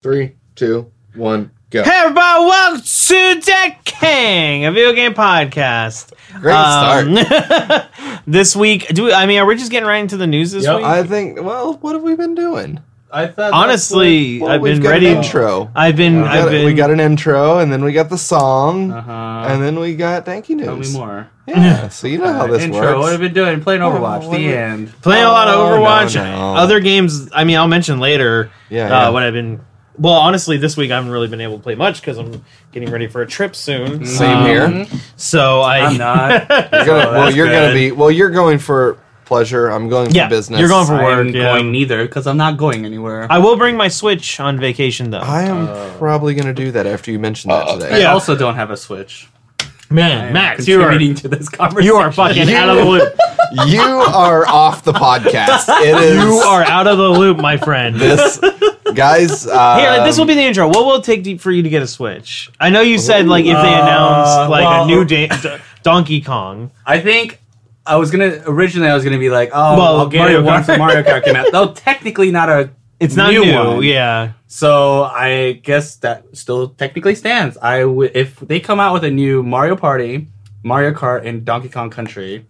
Three, two, one, go. Hey everybody, welcome to Deck King, a video game podcast. Great start. Um, this week, do we, I mean, are we just getting right into the news this Yep. week? I think. Well, what have we been doing? I thought Honestly, Well, I've we've been got ready. An intro. I've been, We I've got, been. we got an intro, and then we got the song, Uh huh. and then we got Danky News. Tell me more. Yeah, so you know how this Intro. works. What have you been doing? Playing Overwatch. what the have end. playing a lot of Oh, no, Overwatch. no. Other games. I mean, I'll mention later. Yeah, uh, yeah. what I've been. Well, honestly, this week I haven't really been able to play much because I'm getting ready for a trip soon. Same Um, here. So I. I'm not. You're gonna, Oh, well, that's you're gonna good. be. Well, you're going for pleasure. I'm going for business. you're going for I'm work. yeah. going neither because I'm not going anywhere. I will bring my Switch on vacation though. I am Uh, probably gonna do that after you mention that I today. Yeah. also don't have a Switch. I Man, Max, you are contributing to this conversation. you are fucking out of the loop. You are off the podcast. It is. You are out of the loop, my friend. this, guys. Um, Here, this will be the intro. What will it take to- for you to get a Switch? I know you said like if they Uh, announce like well- a new da- D- Donkey Kong. I think I was gonna originally I was gonna be like, oh, Well, I'll get Mario it once Mario Kart came out. Though technically not a It's not New new. one. Yeah. So I guess that still technically stands. I w- if they come out with a new Mario Party, Mario Kart, and Donkey Kong Country,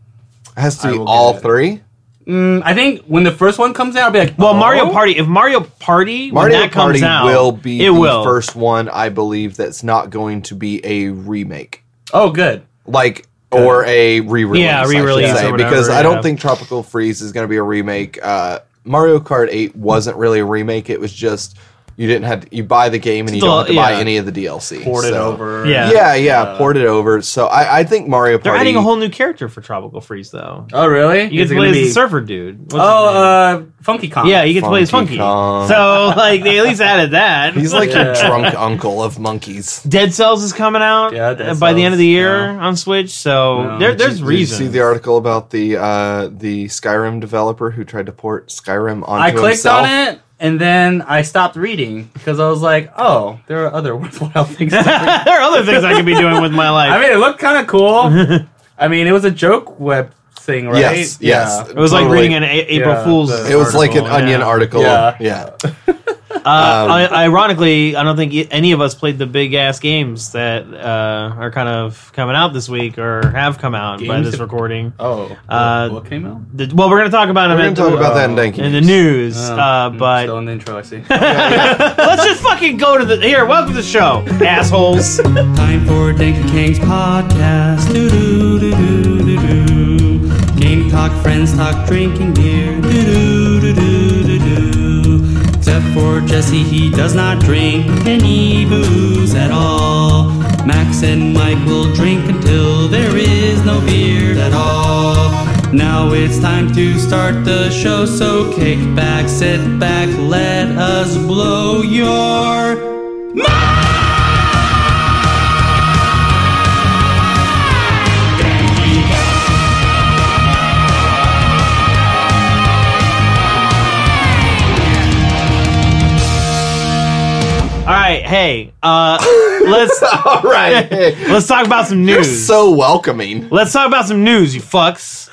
has to I be all three. mm, I think when the first one comes out, I'll be like, Well, oh? Mario Party. If Mario Party when Mario that comes Party out, will be it the will. first one, I believe, that's not going to be a remake, Oh, good. like or a re-release. Yeah, I should re-release say, or whatever, because I don't yeah. think Tropical Freeze is going to be a remake. Uh, Mario Kart Eight wasn't really a remake; it was just you didn't have to, you buy the game and you Still, don't have to buy yeah. any of the DLC. Port it so- over. Yeah. Yeah, yeah, port it over. So I, I think Mario Party. They're Party. adding a whole new character for Tropical Freeze though. Oh, really? You Is get it to play gonna as the be- surfer dude. What's his name? Oh, uh, Funky Kong. yeah, you get to play as Funky Funky. Kong. So like they at least added that. He's like Yeah. your drunk uncle of monkeys. Dead Cells is coming out Yeah, Dead uh, by the end of the Cells, year yeah. on Switch. So No. there, there's Did you reasons. see the article about the uh, the Skyrim developer who tried to port Skyrim onto I clicked himself? on it and then I stopped reading because I was like, oh, there are other worthwhile things. to read. there are other things I could be doing with my life. I mean, it looked kind of cool. I mean, it was a joke web thing, right? Yes, yes. Yeah. it was like reading an a- April Yeah, Fool's. It was like an onion yeah. article. Yeah. Yeah. Uh, Um, I- ironically, I don't think any of us played the big ass games that uh, are kind of coming out this week or have come out by Games this that- recording. Oh, Uh, what, what came out? The- well, we're going to talk about We're them going to talk about that in Danky. in the news, Oh, uh, but still in the intro, I see. let's just fucking go to the here. Welcome to the show, assholes. Time for Danky Kings podcast. Doo doo doo doo doo doo. Game talk, friends talk, drinking beer. Doo doo for Jesse, he does not drink any booze at all. Max and Mike will drink until there is no beer at all. Now it's time to start the show, so kick back, sit back, let us blow your All right, hey, uh, let's All right. Hey, let's talk about some You're news. so welcoming. let's talk about some news, you fucks.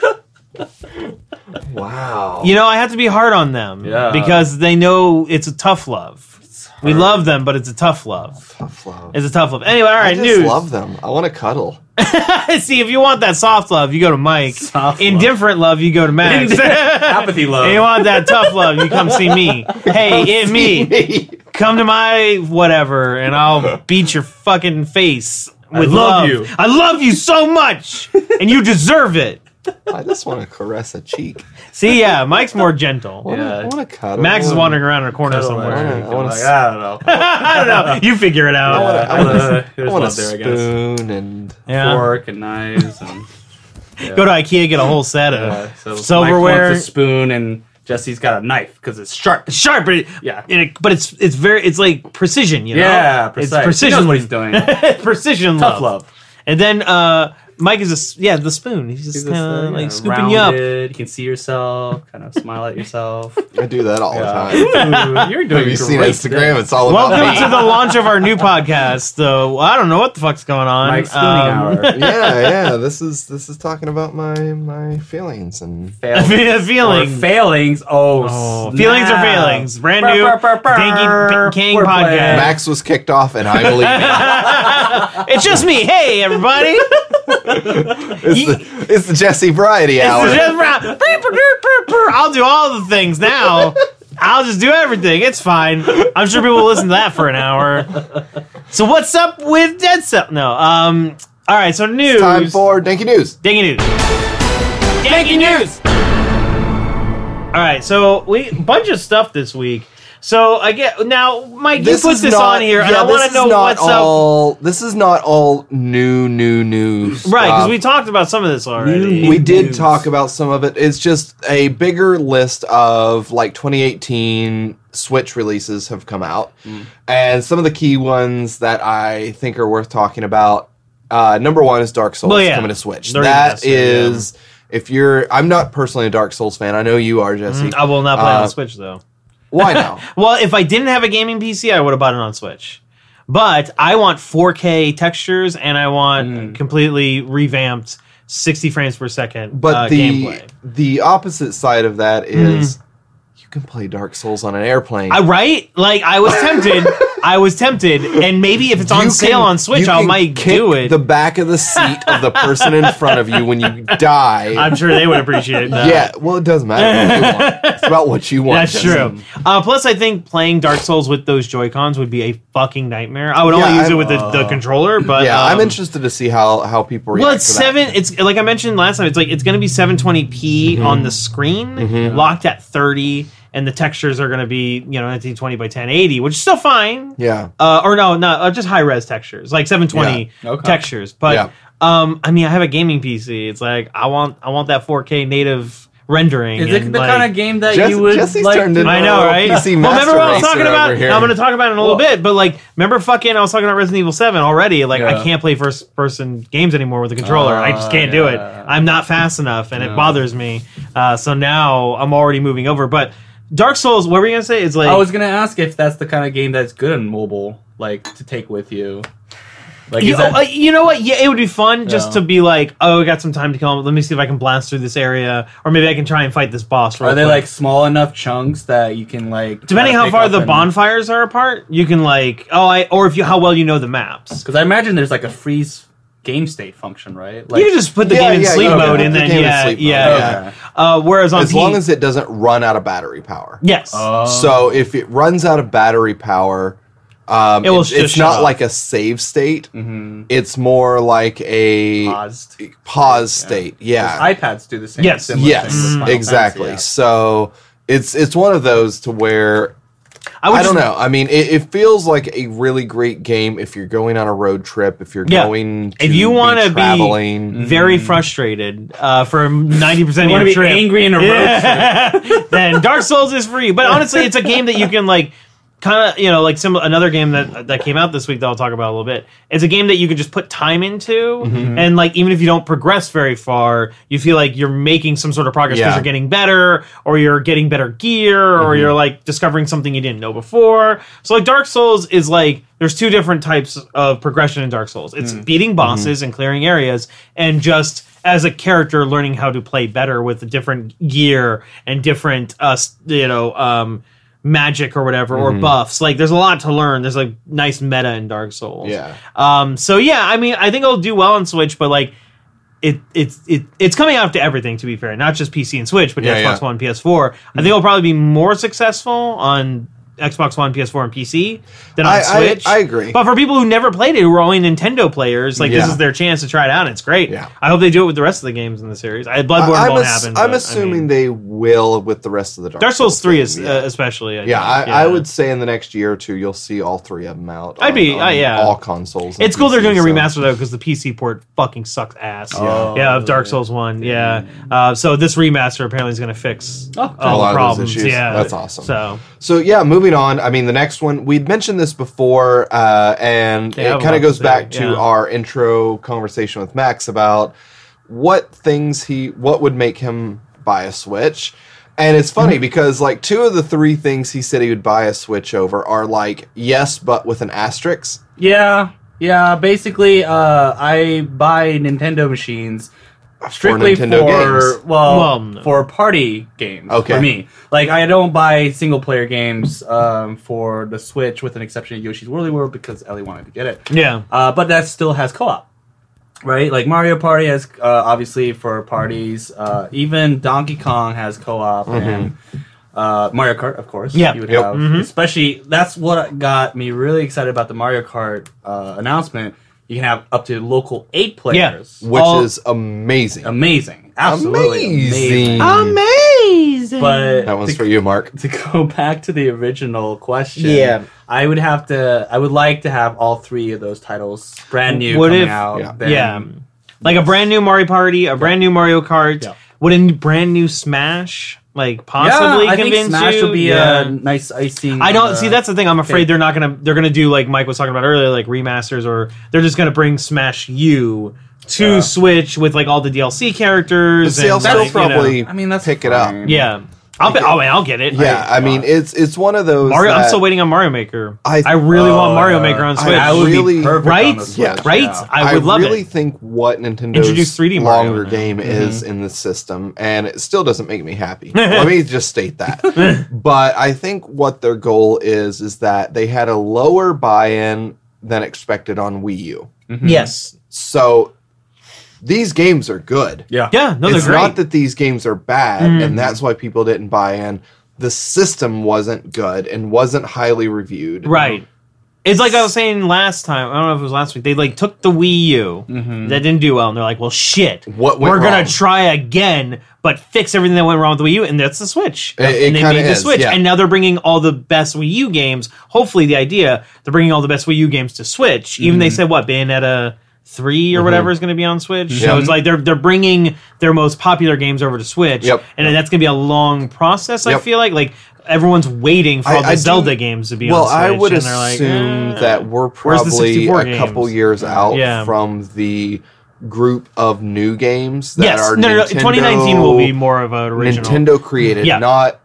Wow. You know, I have to be hard on them Yeah. because they know it's a tough love. We love them, but it's a tough love. Tough love. It's a tough love. Anyway, all I right, just news. love them. I want to cuddle. See, if you want that soft love, you go to Mike. Soft love. Indifferent love, you go to Max. Apathy love. And you want that tough love, you come see me. Hey, it me. Come to my whatever, and I'll beat your fucking face with love you. I love you so much, and you deserve it. I just want to caress a cheek. See, yeah, Mike's more gentle. I wanna- Yeah. I want to cuddle. Max is wandering around in a corner Cuddle somewhere. my I wanna- I wanna like, s- I don't know. I don't know. You figure it out. wanna- I wanna- Uh, I there's want a love there, I guess. spoon and yeah. Fork and knives and yeah. Go to IKEA, get a whole set of Uh, so silverware. Mike wants a spoon and Jesse's got a knife because it's sharp. sharp, but it, Yeah. and it, but it's it's very it's like precision, you know. Yeah, precise. It's precision. He knows what he's doing. precision Tough love. love. And then uh Mike is a s- yeah the spoon. He's just kind of like yeah, scooping you up. You can see yourself, kind of smile at yourself. I do that all the time. Ooh, you're doing Have you seen Instagram? today. It's all about Welcome me. to the launch of our new podcast. So I don't know what the fuck's going on. Mike's spooning Um, hour. yeah, yeah. This is this is talking about my my feelings and Failings. Fe- Or failings. Oh, Oh, feelings or failings. Brand new Burr, burr, burr, Dinky burr. King Wordplay. podcast. Max was kicked off, and I believe it. It's just me. Hey, everybody. It's the, it's the Jesse Variety Hour. It's just Brown. Brr, brr, brr, brr, brr. I'll do all the things now. I'll just do everything. It's fine. I'm sure people will listen to that for an hour. So what's up with Dead Cell? No. Um. All right. So news. Time for Dinky News. Dinky news. Dinky news. All right. So we bunch of stuff this week. So I get now, Mike. You put this not- on here, and I want to know is not what's up. all, This is not all new, new, new. Right, because we talked about some of this already. we did talk about some of it. It's just a bigger list of like 2018 Switch releases have come out, Mm. and some of the key ones that I think are worth talking about. Uh, number one is Dark Souls Well, yeah. coming to Switch. The That remaster, yeah. if you're, I'm not personally a Dark Souls fan. I know you are, Jesse. I will not play on Uh, the Switch though. Why now? Well, if I didn't have a gaming PC, I would have bought it on Switch. But I want 4K textures and I want completely revamped 60 frames per second But uh, the gameplay. the opposite side of that is you can play Dark Souls on an airplane. I right? Like I was tempted. I was tempted, and maybe if it's on sale on Switch, I might do it. The back of the seat of the person in front of you when you die. I'm sure they would appreciate that. yeah, well, it doesn't matter what you want. It's about what you want. That's true. Uh, plus, I think playing Dark Souls with those Joy Cons would be a fucking nightmare. I would only Yeah, use it I'm- with the, the controller, but Yeah, I'm um, interested to see how how people react. Well, it's to that. seven. It's like I mentioned last time. It's like it's going to be 720p Mm-hmm. on the screen, locked at 30, and the textures are going to be you know 1920 by 1080, which is still fine. Yeah, Uh, or no, not uh, just high res textures, like 720 Yeah. Okay. textures. But Yeah. um, I mean, I have a gaming PC. It's like I want I want that 4K native rendering. Is it and, the like- kind of game that Jesse- you would Jesse's like? turned into I know, right? PC well, remember what I was talking about? I'm going to talk about it in a little Well- bit, but like, remember fucking, I was talking about Resident Evil 7 already. Like, I can't play first person games anymore with a controller. I just can't do it. I'm not fast enough, and it bothers me. Uh, so now I'm already moving over. But Dark Souls, what were you going to say? It's like, I was gonna ask if that's the kind of game that's good on mobile, like to take with you. Like, you, that, uh, you know what? Yeah, it would be fun just Yeah. to be like, oh, I got some time to kill. Let me see if I can blast through this area, or maybe I can try and fight this boss. are they quick. like small enough chunks that you can like? Depending how far the bonfires are apart, you can like, oh, I, or if you how well you know the maps. Because I imagine there's like a freeze game state function, right? Like, you just put the Yeah, game in yeah, sleep you mode and then game yeah, yeah, yeah. Okay. Uh, whereas on as P- long as it doesn't run out of battery power. yes, Oh. So if it runs out of battery power, um, It will it's, it's not off. like a save state. Mm-hmm. It's more like a paused. pause state. Yeah. iPads do the same. Yes. similar thing yes. with Exactly. Fantasy, So it's it's one of those to where I, would I don't just- know. I mean, it, it feels like a really great game if you're going on a road trip. If you're Yeah. going, to If you want wanna be- traveling, Very frustrated uh, for ninety percent of want your be trip. angry in a road Yeah. then Dark Souls is for you. But honestly, it's a game that you can like kind of you know like some another game that that came out this week that I'll talk about a little bit. It's a game that you can just put time into, Mm-hmm. and like even if you don't progress very far, you feel like you're making some sort of progress because Yeah. you're getting better, or you're getting better gear, or Mm-hmm. you're like discovering something you didn't know before. So like Dark Souls is like there's two different types of progression in Dark Souls. It's Mm. beating bosses Mm-hmm. and clearing areas, and just as a character learning how to play better with the different gear and different uh you know um magic or whatever Mm-hmm. or buffs like there's a lot to learn there's like nice meta in dark souls Yeah. um so yeah i mean i think it'll do well on switch but like it it's it, it's coming out to everything to be fair not just pc and switch but Yeah, xbox yeah. one ps4 i think it'll probably be more successful on Xbox One, PS4, and PC than on I- I- Switch. I agree. But for people who never played it, who are only Nintendo players, like this is their chance to try it out. and It's great. Yeah. I hope they do it with the rest of the games in the series. I, Bloodborne I'm, won't ass- happen. I'm but, I assuming mean, they will with the rest of the Dark, Dark Souls Three is games, uh, especially. I yeah, think. I, I would say in the next year or two you'll see all three of them out. I'd on- be- on uh, yeah. all consoles. and It's cool they're PC, doing a remaster though because the PC port fucking sucks ass. Oh, yeah, of Dark Souls One. Yeah. Uh, so this remaster apparently is going to fix Oh, all a lot the of those problems. issues. Yeah, That's awesome. So So yeah, moving on. I mean, the next one we'd mentioned this before, uh, and have it kind of goes to back to yeah. our intro conversation with Max about what things he, what would make him buy a Switch. And it's Mm-hmm. funny because like two of the three things he said he would buy a Switch over are like yes, but with an asterisk. Yeah, yeah. Basically, uh, I buy Nintendo machines strictly for, Nintendo games. well, Well, no. for party games. Okay. for me, like I don't buy single player games um, for the Switch, with an exception of Yoshi's Woolly World because Ellie wanted to get it. Yeah. Uh, but that still has co-op, right? Like Mario Party has uh, obviously for parties. Uh, even Donkey Kong has co-op and uh, Mario Kart, of course. Yeah. you would Yep. have. Mhm. Especially that's what got me really excited about the Mario Kart uh, announcement. You can have up to local eight players. which All- is amazing. Amazing, absolutely Amazing. amazing. Amazing. But that one's to- for you, Mark. to go back to the original question, Yeah. I would have to. I would like to have all three of those titles brand new What coming if- out. Yeah. then- yeah. Like a brand new Mario Party, a brand new Mario Kart. Yeah. Would a brand new Smash like possibly yeah, I think Smash you? would be uh, Yeah. a nice icing. I don't the- see. That's the thing. I'm afraid cake. they're not gonna. They're gonna do like Mike was talking about earlier, like remasters, or they're just gonna bring Smash U to Yeah. Switch with like all the DLC characters. see, I'll and, still like, you know. probably I mean, that's pick it up. yeah. I'll be, oh, man, I'll get it. Yeah, I mean it's it's one of those. Mario. I'm that still waiting on Mario Maker. I- I, really want Mario. Maker on I- Switch. That would really- be perfect right? on the Switch, Yeah. right? yeah. I would love really it. think what Nintendo's Introduce 3D Mario longer now. game Mm-hmm. is in the system, and it still doesn't make me happy. Let me just state that. but I think what their goal is is that they had a lower buy-in than expected on Wii U. Yes. So these games are good. Yeah. Yeah. No, they're it's great. not that these games are bad, Mhm. and that's why people didn't buy in. The system wasn't good and wasn't highly reviewed. Right. It's like I was saying last time. I don't know if it was last week. They like took the Wii U Mhm. that didn't do well, and they're like, "Well, shit, What went we're gonna try again, but fix everything that went wrong with the Wii U." And that's the Switch. It- it and they kinda made the is, Switch, yeah. and now they're bringing all the best Wii U games. Hopefully, the idea they're bringing all the best Wii U games to Switch. Even Mm-hmm. they said what Bayonetta three or whatever is going to be on Switch. So Yeah. it's like they're they're bringing their most popular games over to Switch. Yep. And that's going to be a long process. I Yep. feel like like. Everyone's waiting for I- all the I do- Zelda games to be Well, on Switch. I would and they're like, assume eh. that we're probably 64 a couple years out Yeah. from the group of new games that yes, are no, no, no, Nintendo, 2019 will be more of a original. Nintendo created, Yeah. not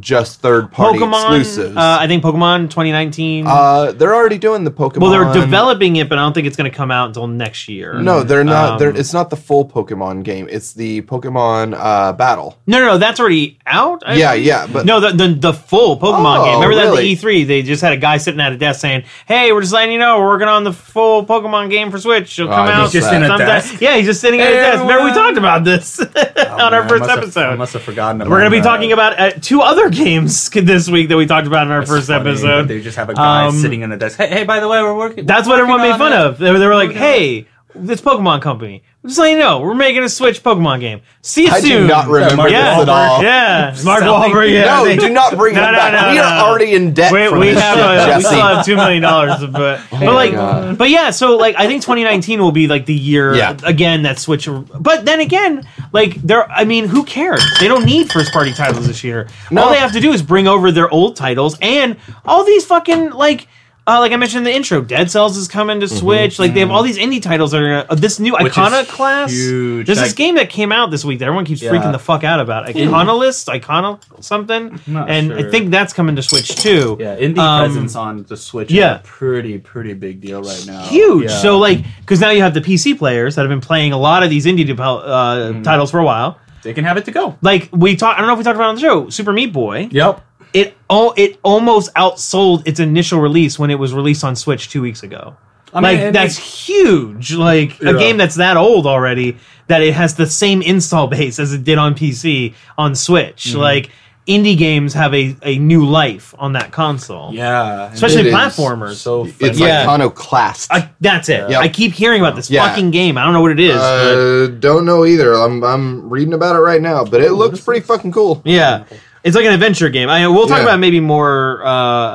just third party Pokemon, exclusives. uh, I think Pokemon 2019. Uh, they're already doing the Pokemon. well, they're developing it, but I don't think it's going to come out until next year. No, they're not. Um, they're, it's not the full Pokemon game. It's the Pokemon uh, Battle. No, no, no, that's already out. I yeah, think. yeah, but No, the, the the full Pokemon Oh, game. Remember that really? at the E3? They just had a guy sitting at a desk saying, "Hey, we're just letting you know we're working on the full Pokemon game for Switch. It'll Oh, come I out Just that. in a desk? Yeah, he's just sitting at Hey, a desk. Remember we talked about this on Oh, our man, I first must have- episode. I must have forgotten. We're going to be talking about uh, two other games this week that we talked about in our first episode. They just have a guy Um, sitting in a desk. Hey, hey, by the way, we're working. That's we're what everyone working made fun it. of. They, were- they were like, on "Hey, this Pokemon company, just let you know, we're making a Switch Pokemon game. See you soon. I soon." do not remember Mark this Yeah. at all. Yeah, Mark Selling- Wahlberg. Yeah, no, they- do not bring No, him no, back. no, we no. are already in debt. We, from we this have shit, a, we Jesse. still have two million dollars, but but oh like, God. but yeah. So like, I think 2019 will be like the year Yeah. again that Switch. But then again, like there, I mean, who cares? They don't need first party titles this year. No. All they have to do is bring over their old titles and all these fucking like. Uh, like I mentioned in the intro, Dead Cells is coming to Switch. Like they have all these indie titles that are uh, this new Which is Iconoclast. huge. There's this game that came out this week that everyone keeps Yeah. freaking the fuck out about. Iconolist, Icono something, and I think that's coming to Switch too. Yeah, indie Um, presence on the Switch yeah. is a pretty, pretty big deal right now. huge. Yeah. So like, because now you have the PC players that have been playing a lot of these indie devel- uh, Mm-hmm. titles for a while. they can have it to go. Like we talked, I don't know if we talked about it on the show, Super Meat Boy. Yep. It oh, it almost outsold its initial release when it was released on Switch two weeks ago. I mean, like and that's it's- huge. Like a game that's that old already that it has the same install base as it did on PC on Switch. Mm-hmm. Like indie games have a, a new life on that console. Yeah. Especially It is platformers. so It's Yeah. iconoclast. I, that's it. Yep. I keep hearing about this Yeah. fucking game. I don't know what it is. but Uh, don't know either. I'm I'm reading about it right now, but it looks pretty fucking cool. yeah. It's like an adventure game. I we'll talk Yeah. about it maybe more uh,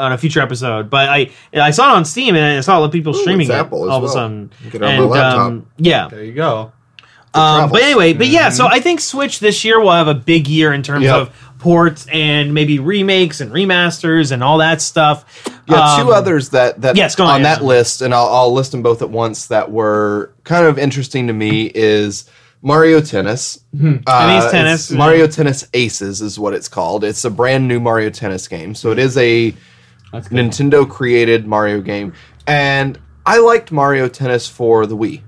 on a future episode. But I I saw it on Steam and I saw a lot of people streaming it's it Apple as all of a well. sudden. Get it on and my laptop. um, yeah, There you go. Um, travels. but anyway, but yeah, so I think Switch this year will have a big year in terms Yep. of ports and maybe remakes and remasters and all that stuff. Yeah, two Um, others that that yes, go on on, that list, and I'll, I'll list them both at once. That were kind of interesting to me is Mario Tennis. Hmm. Tennis it's Tennis, yeah. Mario Tennis Aces is what it's called. It's a brand new Mario Tennis game, so it is a Nintendo created Mario game, and I liked Mario Tennis for the Wii.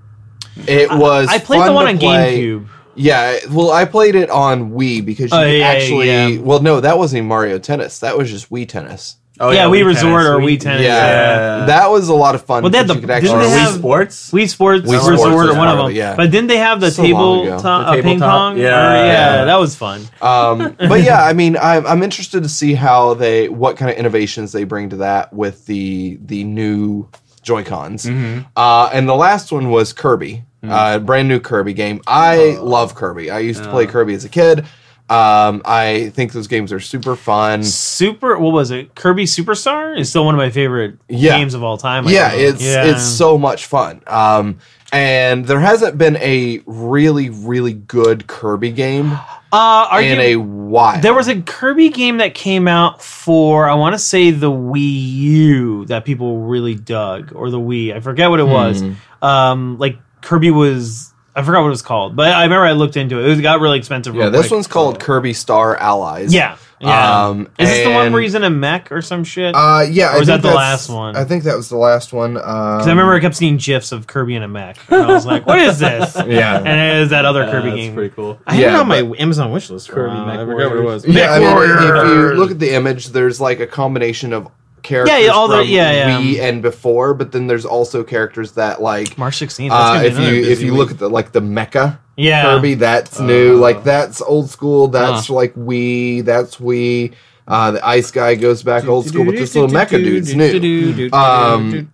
It was. I played the one on play. GameCube. Yeah, well, I played it on Wii because you Oh, yeah, actually. yeah. Well, no, that wasn't even Mario Tennis. That was just Wii Tennis. Oh, yeah, Wii Resort Tennis, or Wii Tennis. Yeah, Yeah. that was a lot of fun. Well, they had because the- you could didn't actually Or they Wii have- Sports. Wii Sports, Wii Resort, or was one part of of them. it, yeah. But didn't they have the So long table, ago. to- The uh, ping tabletop, pong? yeah. Or- yeah, Yeah. that was fun. Um, but yeah, I mean, I'm, I'm interested to see how they, what kind of innovations they bring to that with the the new Joy Cons. Mm-hmm. Uh, and the last one was Kirby, uh, brand new Kirby game. I love Kirby. I used to play Kirby as a kid. Um, I think those games are super fun. Super, what was it? Kirby Superstar is still one of my favorite Yeah. games of all time. I yeah, think. it's it's so much fun. Um, and there hasn't been a really really good Kirby game Uh, are in you, a while. there was a Kirby game that came out for I want to say the Wii U that people really dug, or the Wii. I forget what it was. Hmm. Um, like Kirby was. I forgot what it was called, but I remember I looked into it. It was- got really expensive. yeah, real this quick. one's called Kirby Star Allies. Yeah, yeah. Um, is this the one and- where he's in a mech or some shit? Uh, yeah. Or was I that the that's- last one? I think that was the last one. Um, Because I remember I kept seeing gifs of Kirby in a mech, and I was like, "What is this?" Yeah. and it is that other Yeah, Kirby that's game. pretty cool. I had Yeah, it on my Amazon wish list. For Kirby a while. Mech I forgot what it was. Warriors. Yeah, I mean, if you look at the image, there's like a combination of characters Yeah, yeah, all the- from yeah, yeah. Wii and before, but then there's also characters that like March 16th. That's uh, if you if you week. look at the like the mecha yeah, Kirby, that's new. Uh, Like that's old school. That's like Wii. That's Wii. Uh, the ice guy goes back old school, but this little mecha dude's new. Um,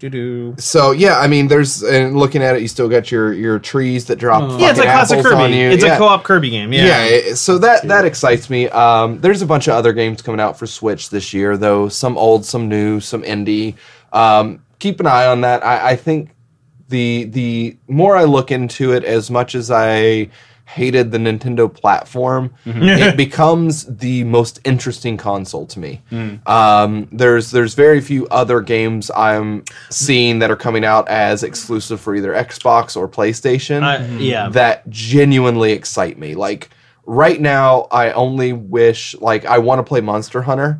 So yeah, I mean, there's and looking at it, you still got your your trees that drop. yeah, it's a classic apples on Kirby. you. It's Yeah. a co-op Kirby game. Yeah, Yeah, so that that excites me. Um, there's a bunch of other games coming out for Switch this year, though. Some old, some new, some indie. Um, keep an eye on that. I, I think the the more I look into it, as much as I hated the Nintendo platform, it becomes the most interesting console to me. Um, there's there's very few other games I'm seeing that are coming out as exclusive for either Xbox or PlayStation Uh, yeah. that genuinely excite me. Like right now, I only wish like I want to play Monster Hunter,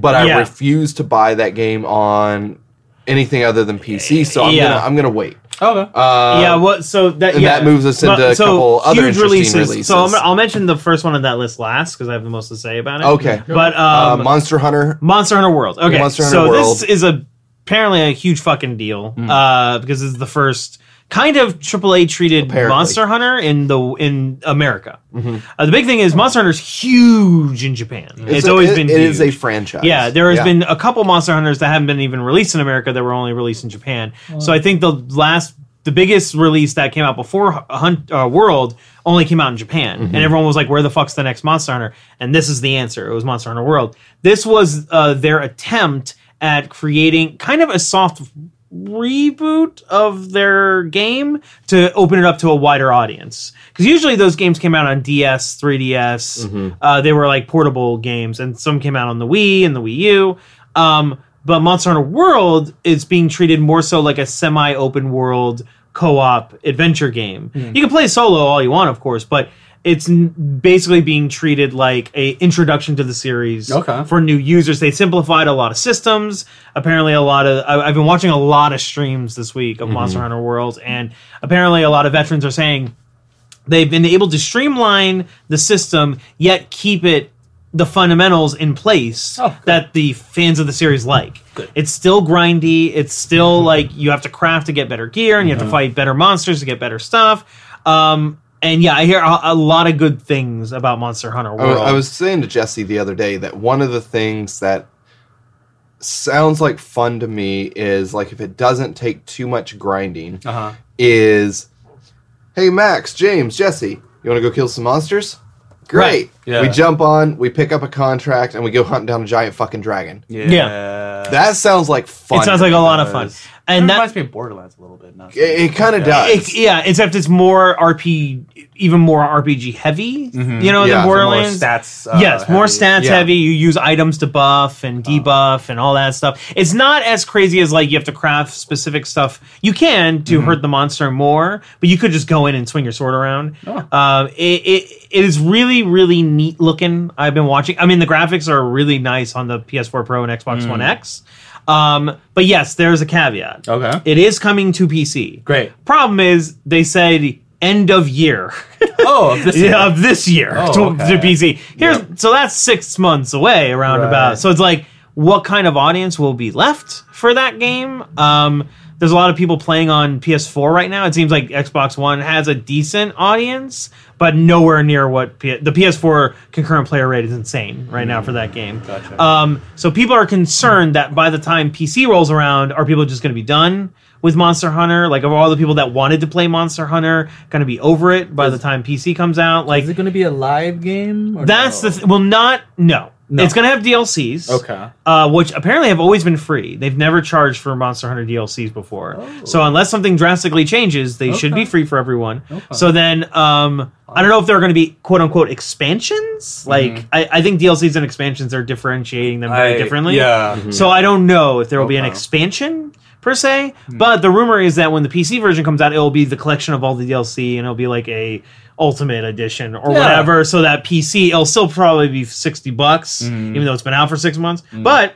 but I refuse to buy that game on anything other than PC. So I'm Yeah. gonna I'm gonna wait. Okay. Uh, yeah, what? So that and yeah. that moves us into But- a couple other huge interesting releases. So I'm, I'll mention the first one on that list last because I have the most to say about it. Okay. but uh, um, Monster Hunter. Monster Hunter World. Okay, Monster Hunter so World. this is a apparently a huge fucking deal uh, because it's the first kind of AAA treated Apparently. Monster Hunter in the in America. Uh, the big thing is Monster Hunter's huge in Japan. It's, a- always it- been It is a franchise. Yeah, there has Yeah. been a couple Monster Hunters that haven't been even released in America that were only released in Japan. So I think the last, the biggest release that came out before Hunt uh, World only came out in Japan, Mm-hmm. and everyone was like, "Where the fuck's the next Monster Hunter?" And this is the answer. It was Monster Hunter World. This was uh, their attempt at creating kind of a soft reboot of their game to open it up to a wider audience. Because usually those games came out on DS, 3DS. Uh, they were like portable games, and some came out on the Wii and the Wii U. Um, but Monster Hunter World is being treated more so like a semi-open world co-op adventure game. You can play solo all you want, of course, but it's basically being treated like a introduction to the series Okay. for new users. They simplified a lot of systems. Apparently, a lot of I, I've been watching a lot of streams this week of mm-hmm. Monster Hunter World, and apparently, a lot of veterans are saying they've been able to streamline the system yet keep it the fundamentals in place Oh, that the fans of the series like. It's still grindy. It's still mm-hmm. like you have to craft to get better gear, and you have to mm-hmm. fight better monsters to get better stuff. Um, and yeah, I hear a, a lot of good things about Monster Hunter I World. was, I was saying to Jesse the other day that one of the things that sounds like fun to me is like if it doesn't take too much grinding, Uh huh. is hey Max, James, Jesse, you want to go kill some monsters? Great. Yeah. We jump on, we pick up a contract, and we go hunting down a giant fucking dragon. Yeah. That sounds like fun. it sounds like a lot of fun, and it that reminds me of Borderlands a little bit. Not It, it kind of Yeah. does. It- yeah, except it's more RP, even more RPG heavy. You know, Yeah, than so more more Borderlands. stats. uh, yes, more heavy. stats Yeah. heavy. You use items to buff and debuff and all that stuff. It's not as crazy as like you have to craft specific stuff. You can to hurt the monster more, but you could just go in and swing your sword around. Um, it, it it is really really neat looking. I've been watching. I mean, the graphics are really nice on the PS4 Pro and Xbox One X. Um, but yes, there's a caveat. Okay. It is coming to PC. Great. Problem is, they said end of year. Oh, this yeah, of this year Oh, to, okay. to PC. Here's so that's six months away, around Right. about. So it's like, what kind of audience will be left for that game? Um, there's a lot of people playing on PS4 right now. It seems like Xbox One has a decent audience, but nowhere near what P- the PS4 concurrent player rate is insane right now for that game. Gotcha. Um, so people are concerned that by the time PC rolls around, are people just going to be done with Monster Hunter? Like, are all the people that wanted to play Monster Hunter going to be over it by the time PC comes out? Like, Is it going to be a live game? or that's no? the th- well, not no. No. It's going to have DLCs. Okay. Uh, which apparently have always been free. They've never charged for Monster Hunter DLCs before. Oh. So unless something drastically changes, they should be free for everyone. Okay. So then, um, I don't know if there are going to be quote unquote expansions. Like I, I think DLCs and expansions are differentiating them very Mm-hmm. I- differently. Yeah. So I don't know if there will be an expansion per se, hmm. but the rumor is that when the PC version comes out, it will be the collection of all the DLC and it'll be like a ultimate edition or Yeah. whatever. So that PC, it'll still probably be sixty bucks, hmm. even though it's been out for six months. Hmm. But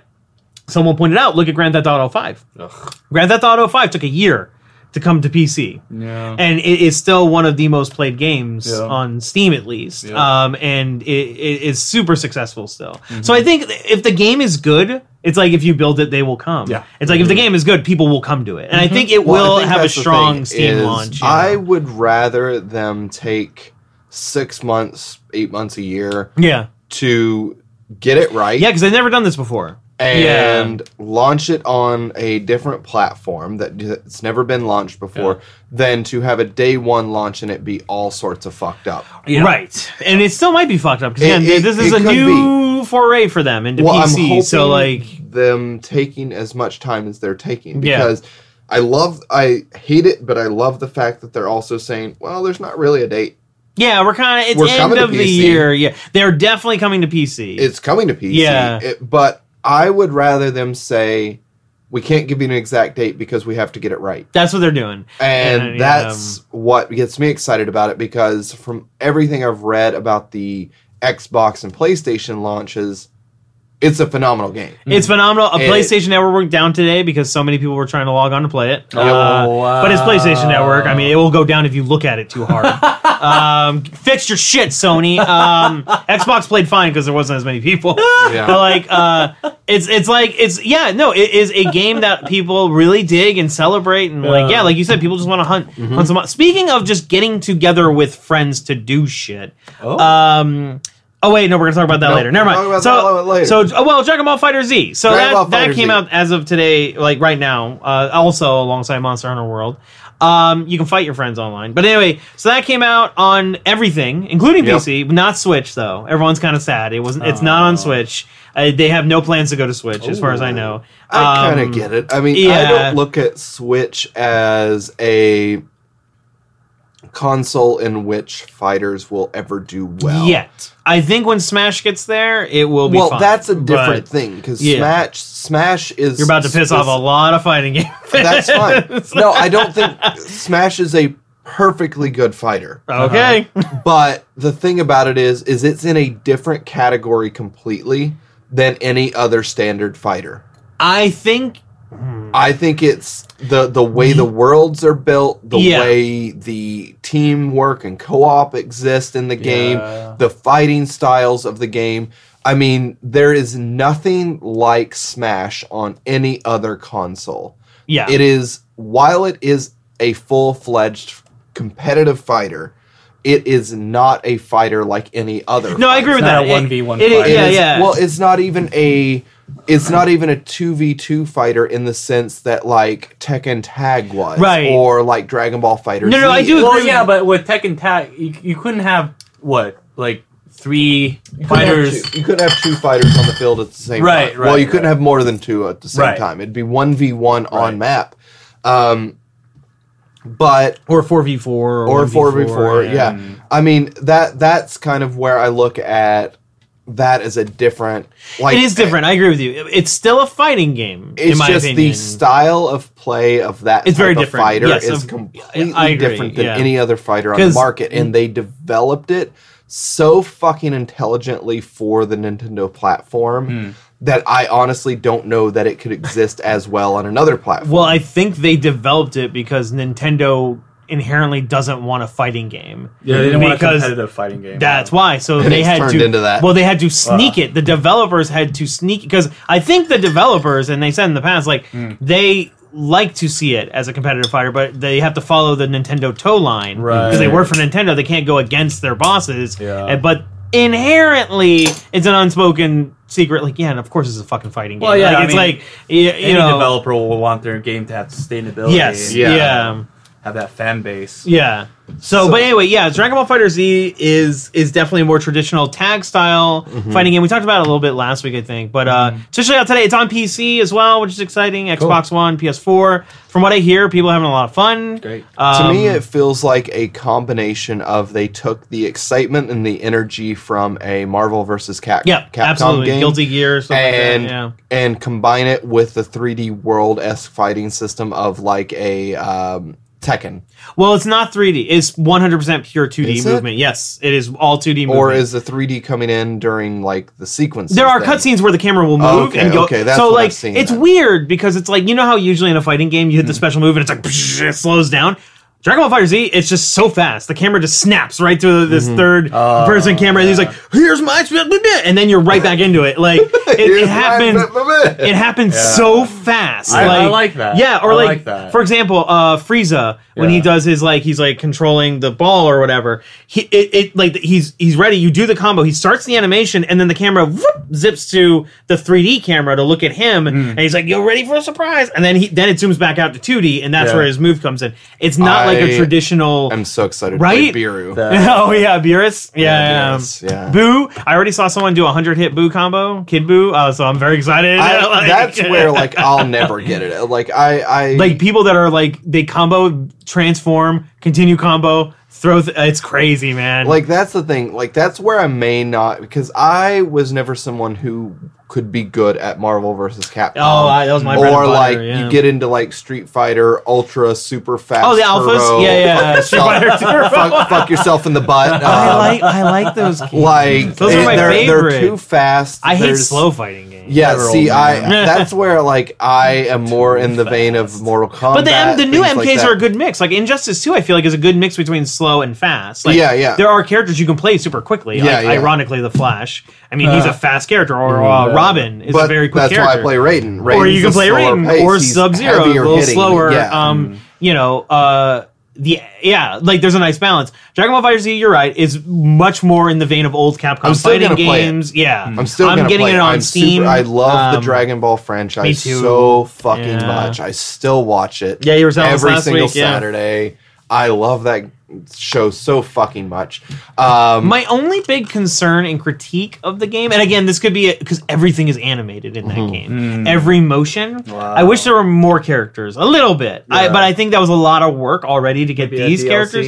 someone pointed out, look at Grand Theft Auto Five. Ugh. Grand Theft Auto Five took a year to come to PC Yeah. and it is still one of the most played games Yeah. on Steam, at least. Yeah. Um, and it, it is super successful still. Mm-hmm. So I think if the game is good, it's like if you build it, they will come. Yeah. It's like if the game is good, people will come to it, and I think it Well, will think have a strong Steam is launch. I yeah. would rather them take six months, eight months, a year yeah, to get it right. yeah, because they've never done this before. And launch it on a different platform that it's never been launched before than to have a day one launch and it be all sorts of fucked up. Yeah. Right, and it still might be fucked up because again, this is a could new foray for them into Well, I'm PC. hoping so like, them taking as much time as they're taking Yeah. because I love I hate it, but I love the fact that they're also saying, well, there's not really a date. yeah, we're kind of it's We're end of the year. Yeah, they're definitely coming to PC. It's coming to PC. Yeah. It- but I would rather them say we can't give you an exact date because we have to get it right. That's what they're doing. And And, that's um, what gets me excited about it because from everything I've read about the Xbox and PlayStation launches, it's a phenomenal game. It's phenomenal. A It- PlayStation Network went down today because so many people were trying to log on to play it. Oh, Uh, wow. But it's PlayStation Network. I mean, it will go down if you look at it too hard. um, fix your shit, Sony. Um, Xbox played fine because there wasn't as many people. Yeah. But like, uh, it's it's like it's yeah no, it is a game that people really dig and celebrate and like yeah, like you said, people just want to hunt. Mm-hmm. hunt some. Speaking of just getting together with friends to do shit. Oh. Um. Oh wait, no, we're gonna talk about that later. Never mind. about so, later. so oh, well, Dragon Ball Fighter Z. So Dragon that Ball that Fighter came Z. out as of today, like right now. Uh, also alongside Monster Hunter World. Um, you can fight your friends online. But anyway, so that came out on everything, including Yep. PC, not Switch though. Everyone's kind of sad. It wasn't. It's not on Switch. Uh, they have no plans to go to Switch, as far as I know. I kind Um, of get it. I mean, I yeah. don't look at Switch as a console in which fighters will ever do well. Yet, I think when Smash gets there, it will be. Well, that's a different But thing because Yeah. Smash Smash is You're about to piss off a lot of fighting games. That's fine. no, I don't think Smash is a perfectly good fighter. Okay. Uh-huh. But the thing about it is, is it's in a different category completely than any other standard fighter. I think I think it's the the way the worlds are built, the Yeah. way the teamwork and co-op exist in the game, Yeah. the fighting styles of the game. I mean, there is nothing like Smash on any other console. yeah. It is while it is a full-fledged competitive fighter, it is not a fighter like any other. No, I agree with It's not that. a 1v1 it is- fight. It yeah, is- yeah. Well, it's not even a. It's not even a two v two fighter in the sense that like Tekken Tag was, Right. Or like Dragon Ball Fighter. No, no, I do is. Well, agree yeah, but with Tekken Tag, you, you couldn't have what like three You couldn't fighters. You couldn't have two fighters on the field at the same Right, time. right, well, you couldn't right. have more than two at the same Right. time. It'd be one v one Right. on map. Um, but Or four v four, or four v four. Yeah. I mean that that's kind of where I look at that as a different. Like It is different. I agree with you. It's still a fighting game. It's in my just opinion. the style of play of that It's very different. fighter Yes, is of- completely different than yeah. any other fighter on the market, and they developed it so fucking intelligently for the Nintendo platform Hmm. that I honestly don't know that it could exist as well on another platform. Well, I think they developed it because Nintendo inherently doesn't want a fighting game. Yeah, they didn't want a Because competitive fighting game. That's why. So And they it's had turned to into that. Well, they had to sneak it. The developers had to sneak because I think the developers and they said in the past like Hmm. they like to see it as a competitive fighter, but they have to follow the Nintendo toe line Right. Because they work for Nintendo. They can't go against their bosses. Yeah. And- but inherently, it's an unspoken secret. Like, yeah, and of course, it's a fucking fighting game. Well, yeah, like, I it's mean, like you, you Any know, developer will want their game to have sustainability. yes, Yeah. yeah. Have that fan base. Yeah. So, So- but anyway, yeah, Dragon Ball Fighter Z is is definitely a more traditional tag style Mm-hmm. fighting game. We talked about it a little bit last week, I think, but uh, it's officially out today. It's on PC as well, which is exciting. Xbox One, PS4. From what I hear, people are having a lot of fun. Great. Um, to me, it feels like a combination of they took the excitement and the energy from a Marvel versus Cap- yeah, Capcom absolutely. game, Guilty Gear, stuff and like that. Yeah. and combine it with the 3D world esque fighting system of like a um, Tekken, Well, it's not 3D. It's 100% pure 2D Is it? movement. Yes, it is all 2D movement. or is the 3D coming in during like the sequences? There are cutscenes where the camera will Oh, move okay, and go. okay, that's so what like it's then. weird because it's like you know how usually in a fighting game you hit the mm-hmm. special move and it's like it slows down. Dragon Ball Fighter Z, it's just so fast. The camera just snaps right to this Mm-hmm. third Oh, person camera. And he's like, "Here's my," sp- and then you're right back into it. Like it, it Here's my- happens. It happens so fast. I- I like that. Yeah, or I like, like that. for example, uh, Frieza when he Yeah. does his like he's like controlling the ball or whatever. He it, it like he's he's ready. You do the combo. He starts the animation and then the camera whoop, zips to the 3D camera to look at him Hmm. and he's like, "You're ready for a surprise." And then he then it zooms back out to 2D and that's Yeah. where his move comes in. It's not like a traditional. I'm so excited Right? to play Beerus. The- oh yeah, Beerus. Yeah, Yeah, yeah. Beerus, yeah. Buu. I already saw someone do a hundred hit Buu combo, Kid Buu. Uh, so I'm very excited. I, Like- that's where like I'll never get it. Like I, I like people that are like they combo, transform, continue combo, throw. Th- it's crazy, man. like that's the thing. Like that's where I may not because I was never someone who could be good at Marvel versus Capcom. Oh, I- that was my bread or and like butter, yeah. you get into like Street Fighter Ultra Super Fast. Oh, the alphas? Turbo, Yeah, yeah, fuck Street yourself- Fighter Turbo. fuck, fuck yourself in the butt. I Um, like I like those. Games. like Those are my they're, favorite. They're too fast. I hate There's- slow fighting games. Yeah, Never see, old I man. that's where like I am more in the vein of Mortal Kombat. But the M- the new things like MKs that. are a good mix. Like Injustice 2, I feel like is a good mix between slow and fast. Like, Yeah, yeah. There are characters you can play super quickly. Yeah, like, yeah. Ironically, the Flash. I mean, he's Uh, a fast character. Or uh, yeah. Robin is But a very quick character. that's character. why I play Raiden. or you can a play slower Raiden pace. or He's Sub Zero, a heavier little hitting. slower. Yeah. Um, you know, uh, the yeah, like there's a nice balance. Dragon Ball Fighter Z, you're right, is much more in the vein of old Capcom fighting gonna play it. games. Yeah, I'm still I'm getting it on I'm Steam. Super, I love the Um, Dragon Ball franchise too. so fucking Yeah. much. I still watch it. Yeah, you were telling us every last single week, yeah. Saturday. I love that show so fucking much. Um, My only big concern and critique of the game, and again, this could be because everything is animated in that Mm-hmm. game. Every motion. Wow. I wish there were more characters, a little bit. I, but I think that was a lot of work already to get Maybe these characters.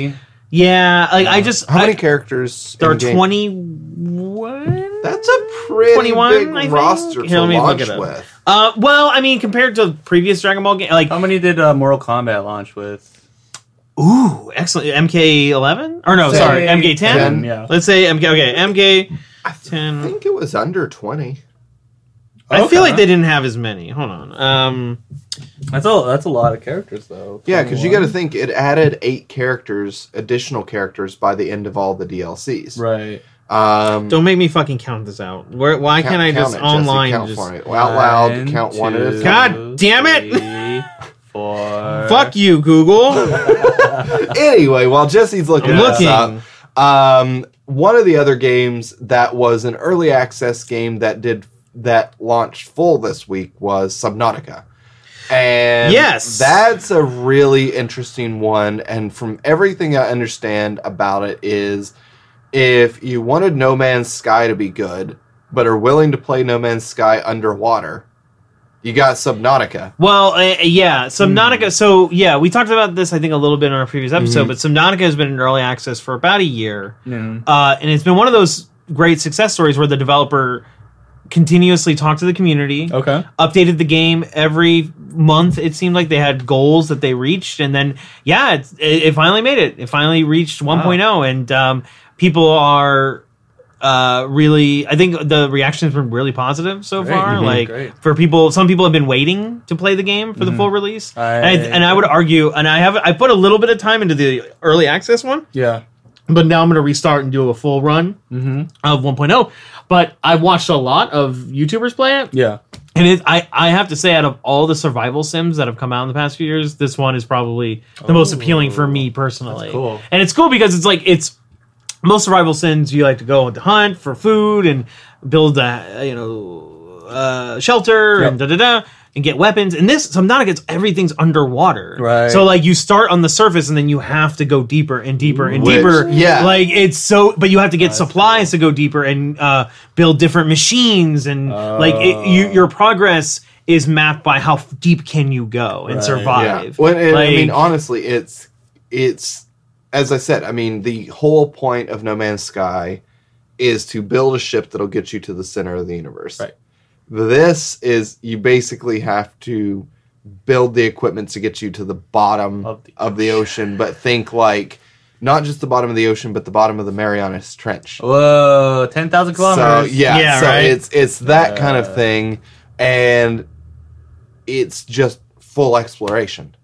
Yeah, like I just how many I, characters? there are twenty one. That's a pretty 21, big I think. roster Here, to let me look launch it up. with. Uh, well, I mean, compared to previous Dragon Ball game, like How many did uh, Mortal Kombat launch with? Ooh, excellent MK eleven or no, Say sorry, MK ten. 10, yeah. Let's say MK. Okay, MK I ten. think it was under twenty. I feel like they didn't have as many. Hold on. Um, That's a that's a lot of characters though. Yeah, because you got to 21. think it added eight characters, additional characters by the end of all the DLCs. right. Um, don't make me fucking count this out. Where? Why count- can't I count just it, Jesse, online count just? for me. Out loud, One, count one at a time. God damn it! three, Fuck you, Google. anyway, while Jesse's looking I'm this looking. up, um, one of the other games that was an early access game that did that launched full this week was Subnautica. And Yes. that's a really interesting one. And from everything I understand about it, is if you wanted No Man's Sky to be good, but are willing to play No Man's Sky underwater, you got Subnautica. Well, uh, yeah, Subnautica. So yeah, we talked about this I think a little bit on our previous episode, but Subnautica has been in early access for about a year, uh, and it's been one of those great success stories where the developer continuously talked to the community, Okay. updated the game every month. It seemed like they had goals that they reached, and then yeah, it, it, it finally made it. It finally reached 1.0, and um, people are uh, really. I think the reaction has been really positive so Great. far. Mhm. Like Great. for people, some people have been waiting to play the game for the full release, and, I, and I would argue, and I have I put a little bit of time into the early access one Yeah. but now I'm going to restart and do a full run of 1.0. But I've watched a lot of YouTubers play it, Yeah. and it, I I have to say, out of all the survival sims that have come out in the past few years, this one is probably the most appealing for me personally. Cool. And it's cool because it's like it's most survival sims you like to go to hunt for food and build a you know uh, shelter and da da da and get weapons. And this Subnautica, it's everything's underwater. Right. So like you start on the surface and then you have to go deeper and deeper and Which- deeper. yeah. Like it's so, but you have to get supplies to go deeper and uh, build different machines and like it, you, your progress is mapped by how deep can you go and Right. survive. Well, and, I mean, honestly, it's it's as I said. I mean, the whole point of No Man's Sky is to build a ship that'll get you to the center of the universe. Right. This is you basically have to build the equipment to get you to the bottom Of of the the, ocean, but think like not just the bottom of the ocean, but the bottom of the Marianas Trench. Whoa, 10,000 So kilometers. yeah, Yeah, so right? it's it's that kind Uh. of thing, and it's just full exploration.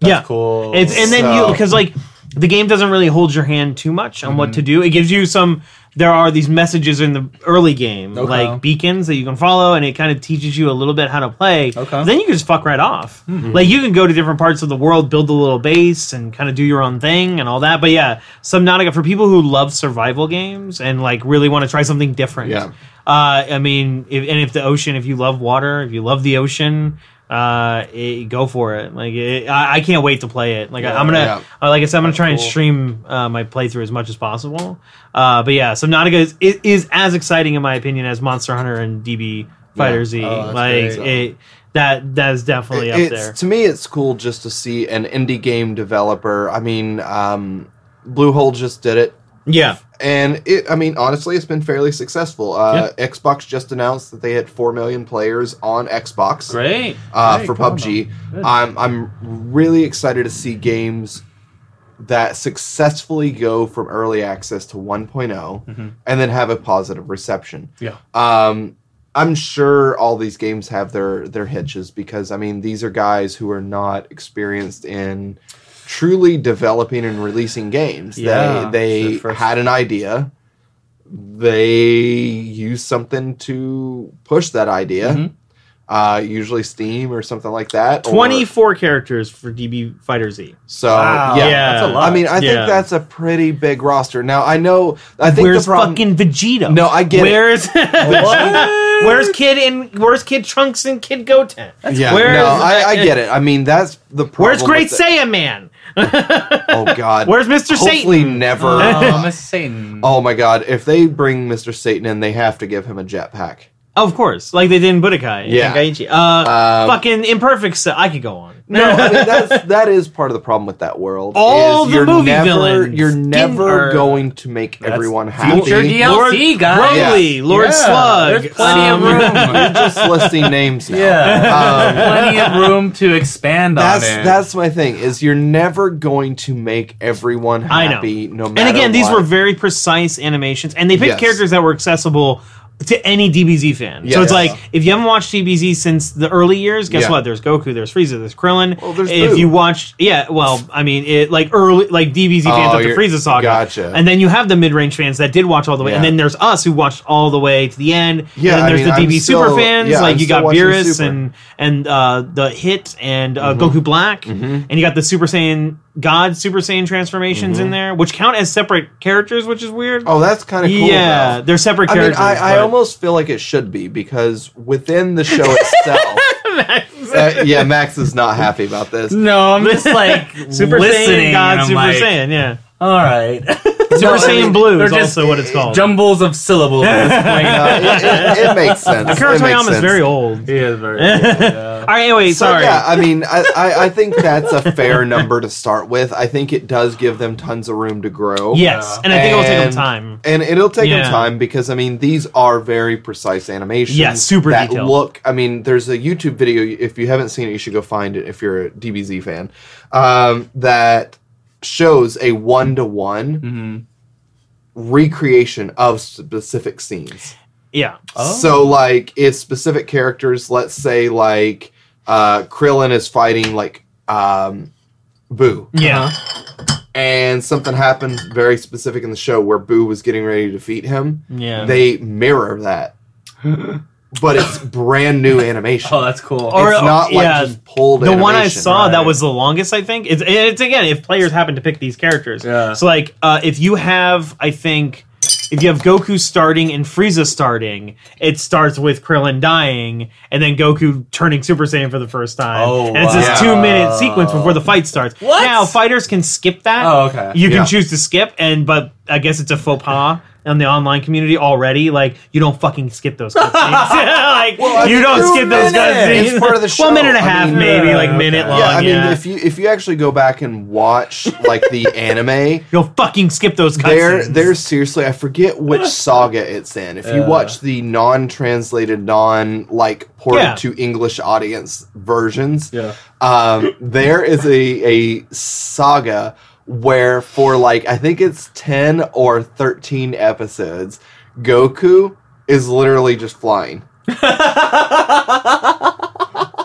That's yeah, cool. It's and then you because like the game doesn't really hold your hand too much on Mm-hmm. what to do. It gives you some. There are these messages in the early game, Okay. like beacons that you can follow, and it kind of teaches you a little bit how to play. Okay. Mm-hmm. Then you can just fuck right off. Like you can go to different parts of the world, build a little base, and kind of do your own thing and all that. But yeah, Subnautica for people who love survival games and like really want to try something different. Yeah. Uh, I mean, if, and if the ocean, if you love water, if you love the ocean, uh, it, go for it. Like, it, I, I can't wait to play it. Like, I, I'm gonna, Yeah. uh, like I said, I'm gonna try and stream uh, my playthrough as much as possible. Uh, but yeah, Subnautica is, is, is as exciting in my opinion as Monster Hunter and DB Fighter Yeah. Z. Oh, like, it that that is definitely up it's, there. To me, it's cool just to see an indie game developer. I mean, um, Bluehole just did it, Yeah, and it. I mean, honestly, it's been fairly successful. Uh, Xbox just announced that they had four million players on Xbox. great. uh, Great, for. PUBG. I'm I'm really excited to see games that successfully go from early access to 1.0 and then have a positive reception. Yeah. Um, I'm sure all these games have their their hitches because I mean these are guys who are not experienced in truly developing and releasing games. Yeah, they they first- had an idea. They use something to push that idea. Mhm. Uh, usually Steam or something like that. or- 24 characters for DB Fighter Z. So Wow, yeah, Yeah. that's a lot. I mean, I Yeah. think that's a pretty big roster. Now I know. I think Where's the problem, fucking Vegeta? No, I get it. Where's Where's Kid and Where's Kid Trunks and Kid Goten? Yeah, Where's- no, I, I get it. I mean, that's the problem. Where's Great with. Saiyan Man? Oh God, Where's Mr. Hopefully Satan? never. Oh, Miss Satan. oh my God, if they bring Mr. Satan in, they have to give him a jetpack. Of course, like they did in Budokai. Yeah. Tenkaichi. Uh, Um, fucking imperfect. Se- I could go on. No, I mean that's that is part of the problem with that world. All is the you're movie never, villains. You're never or- going to make That's everyone happy. future DLC, Lord guys. Broly, Lord Yeah, Slug. There's plenty um, of room. You're just listing names now. yeah. Um, plenty of room to expand That's on it. that's my thing. Is you're never going to make everyone I know. happy, no matter. And again, these what. were very precise animations, and they picked Yes. characters that were accessible to any DBZ fan. So Yes. it's like if you haven't watched DBZ since the early years, guess Yeah. what? There's Goku, there's Frieza, there's Krillin. Well, there's if Buu. you watched, yeah, well, I mean, it like early like DBZ fans Oh, up to Frieza saga, gotcha. and then you have the mid range fans that did watch all the way, and then there's us who watched all the way to the end. Yeah, and then I there's mean, the DB still- super fans, yeah, like I'm you got Beerus Super. and and uh, the Hit and Mm-hmm. uh, Goku Black, and you got the Super Saiyan God Super Saiyan transformations in there, which count as separate characters, which is weird. Mm-hmm. Oh, that's kind of cool. yeah, though. they're separate I mean, characters. I, I almost feel like it should be because within the show itself, uh, yeah, Max is not happy about this. no, I'm just like Super listening. Saiyan God, Super like, Saiyan, yeah. All right. Super I Saiyan mean, Blue they're is just also what it's called. Jumbles of syllables at this point. It, it, it makes sense. Akira It makes Toriyama is sense. very old. he is very. yeah. All right, anyway, So, sorry. yeah, I mean, I, I, I think that's a fair number to start with. I think it does give them tons of room to grow. yes, and I think it will take them And- time. And it'll take Yeah. them time because I mean these are very precise animations. Yeah, super that detailed. look. I mean, there's a YouTube video. If you haven't seen it, you should go find it. If you're a DBZ fan, um, that shows a one to one recreation of specific scenes. Yeah. Oh. So, like, if specific characters, let's say, like uh, Krillin is fighting like um, Buu, Yeah. and something happened very specific in the show where Buu was getting ready to defeat him, Yeah. they mirror that, but it's brand new animation. Oh, that's cool. Or- it's not like yeah, just pulled. the one I animation. saw that was the longest, I think. It's, it's again if players happen to pick these characters. Yeah. So like, uh, if you have, I think, if you have Goku starting and Frieza starting, it starts with Krillin dying and then Goku turning Super Saiyan for the first time. Oh, and it's this two minute sequence before the fight starts. What? Now fighters can skip that. Oh, okay. You can choose to skip, and but I guess it's a faux pas in the online community already. Like you don't fucking skip those cutscenes. like Well, I you mean, don't skip those minutes. cutscenes. It's part of the Well, minute and a half, mean, maybe yeah, like minute long. yeah, I mean, yeah. if you if you actually go back and watch like the anime, You'll fucking skip those there cutscenes. there's seriously I forget which saga it's in. If you Yeah. watch the non-translated, non like ported Yeah. to English audience versions, Yeah. um, there is a a saga where for like I think it's ten or thirteen episodes, Goku is literally just flying.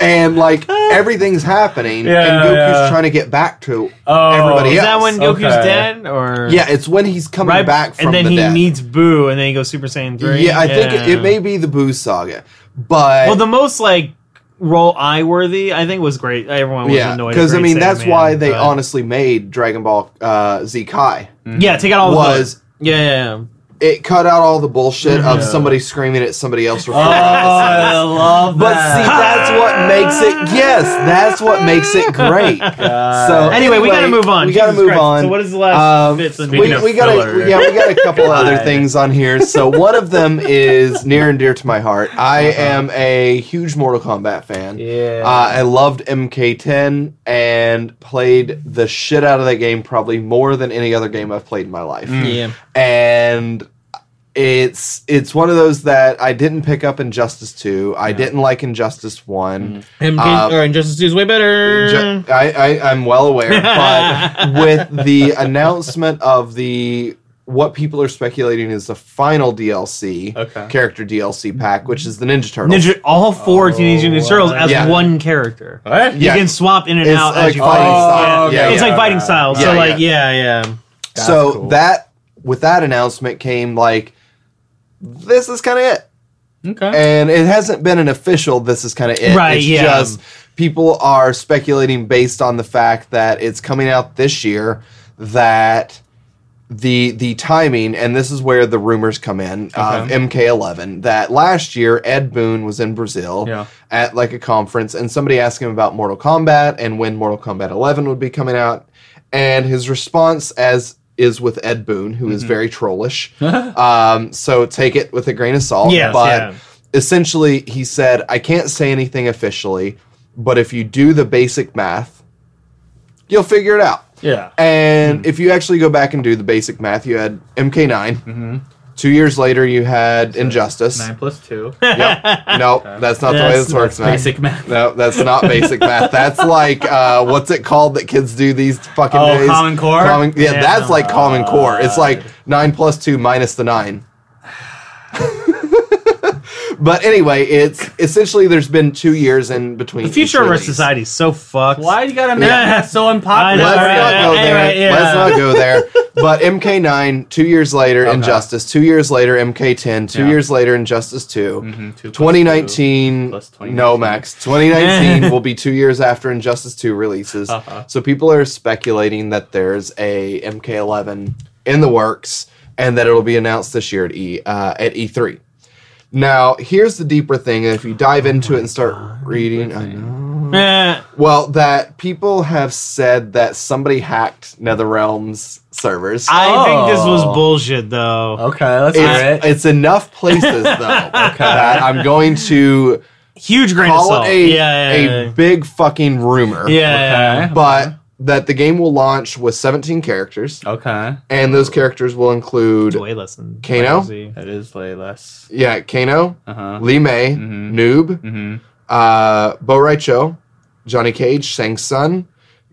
and like everything's happening, Yeah, and Goku's yeah. trying to get back to Oh, everybody Is that when Goku's Okay. dead, or yeah, it's when he's coming right back from and then the he dead. meets Buu, and then he goes Super Saiyan three? Yeah, I think it, it may be the Buu saga, but Well, the most like roll eye worthy, I think, was great. Everyone was yeah, annoyed because I mean that's Saiyan why Man, they but- honestly made Dragon Ball uh, Z Kai. yeah take out all the was- yeah, yeah, yeah. It cut out all the bullshit of somebody screaming at somebody else. Oh, I love But that. see, that's what makes it. Yes, that's what makes it great. So Anyway, we gotta move on. We gotta Jesus move Christ. on. So what is the last Um, bits we, we got a, filler. yeah, we got a couple other things on here. So one of them is near and dear to my heart. I Uh-huh. am a huge Mortal Kombat fan. Yeah. Uh, I loved MK10 and played the shit out of that game probably more than any other game I've played in my life. yeah. And it's it's one of those that I didn't pick up Injustice 2. I didn't like Injustice 1. MK, Uh, or Injustice 2 is way better. Ju- I, I, I'm well aware, but with the announcement of the what people are speculating is the final DLC Okay. character DLC pack, which is the Ninja Turtles. Ninja, all four Oh, Teenage Mutant Ninja Turtles as Yeah. one character. What? Yeah. You can swap in and It's out like as you fighting fight. style. okay. Yeah, It's yeah. like fighting style. so Yeah, like yeah, yeah. That's so cool. that with that announcement came like this is kind of it. Okay. and it hasn't been an official this is kind of it Right, it's yeah. just people are speculating based on the fact that it's coming out this year that the the timing and this is where the rumors come in of MK11 that last year Ed Boon was in Brazil Yeah. at like a conference and somebody asked him about Mortal Kombat and when Mortal Kombat 11 would be coming out and his response as is with Ed Boon who Mm-hmm. is very trollish um, so take it with a grain of salt Yes, but yeah. essentially he said i can't say anything officially but if you do the basic math you'll figure it out yeah. and if you actually go back and do the basic math you had mk9 two years later you had injustice Nine plus two. yep no that's not the way That's this works man Basic math. no that's not basic math that's like uh, what's it called that kids do these fucking Oh, days Common Core? Common- yeah, Yeah. that's like common core it's like 9 plus 2 minus the 9 But anyway, it's essentially there's been two years in between. The future of our society is so fucked. Why you gotta make Yeah. that so unpopular? Let's not go there. right, yeah. Let's not go there. But MK9, two years later, Okay. Injustice. Two years later, MK10. Two Yeah. years later, Injustice 2. Mhm, two plus 2019, two plus 2019. no Max. 2019 will be two years after Injustice 2 releases. Uh-huh. So people are speculating that there's a MK11 in the works and that it'll be announced this year at E uh, at E3. Now, here's the deeper thing. and If you dive into it and start reading, I know. Eh, Well, that people have said that somebody hacked NetherRealm's servers. I think this was Oh. bullshit, though. Okay, let's hear it's, it. it's enough places though that I'm going to Huge grain of call salt. it a, yeah, yeah, a big fucking rumor. yeah. yeah. Okay. But that the game will launch with 17 characters, Okay, and those characters will include Way less than Kano? Legacy. it is way less. yeah, Kano, Uh huh. Li Mei, Mhm. Noob, Mm-hmm. uh, Bo Rai Cho, Johnny Cage, Shang Tsung,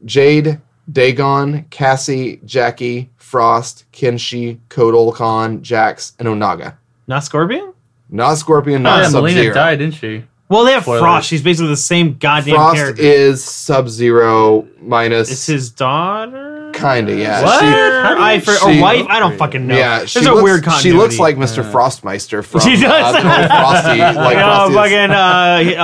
Jade, Dagon, Cassie, Jackie, Frost, Kenshi, Kotal Kahn, Jax, and Onaga. Not Scorpion? Not Scorpion, Oh, not yeah, Sub Mileena Zero. died, didn't she? Well, they have Spoilers. Frost. She's basically the same goddamn Frost character. is Sub Zero minus. it's his daughter? Kinda, yeah. What? She- I, for, she- or wife? I don't fucking know. Yeah, There's she a looks, weird She looks like Mr. Frostmeister from She does. Uh, Frosty, like Like, oh, Frosty is- fucking, uh,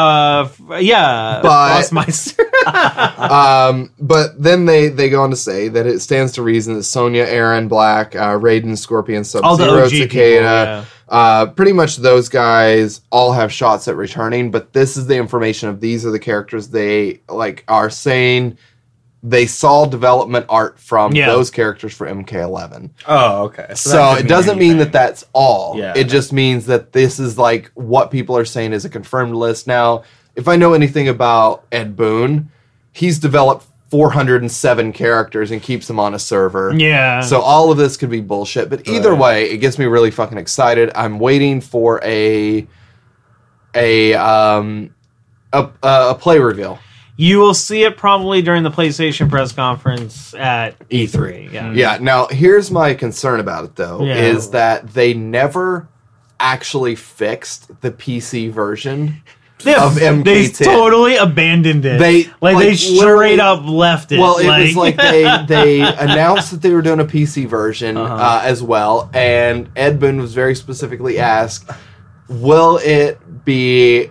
uh, yeah. But- Frostmeister. Um, but then they they go on to say that it stands to reason that Sonya, Erron, Black, uh, Raiden, Scorpion, Sub Zero, OG people, Cicada, uh, pretty much those guys all have shots at returning. But this is the information of these are the characters they like are saying they saw development art from Yeah. those characters for MK11. Oh, okay. So, that it doesn't mean that that's all. Yeah. It just means that this is like what people are saying is a confirmed list. Now, if I know anything about Ed Boon, he's developed 407 characters and keeps them on a server. yeah. So all of this could be bullshit, but either Right. way, it gets me really fucking excited. I'm waiting for a a um a, a play reveal. you will see it probably during the PlayStation press conference at E3. Yeah. Yeah. Now, here's my concern about it though, Yeah. is that they never actually fixed the PC version They, of they MK10. totally abandoned it. They- like, they like, straight literally- up left it. Well, it was like they they announced that they were doing a PC version Uh-huh. uh, as well, and Ed Boon was very specifically asked, "Will it be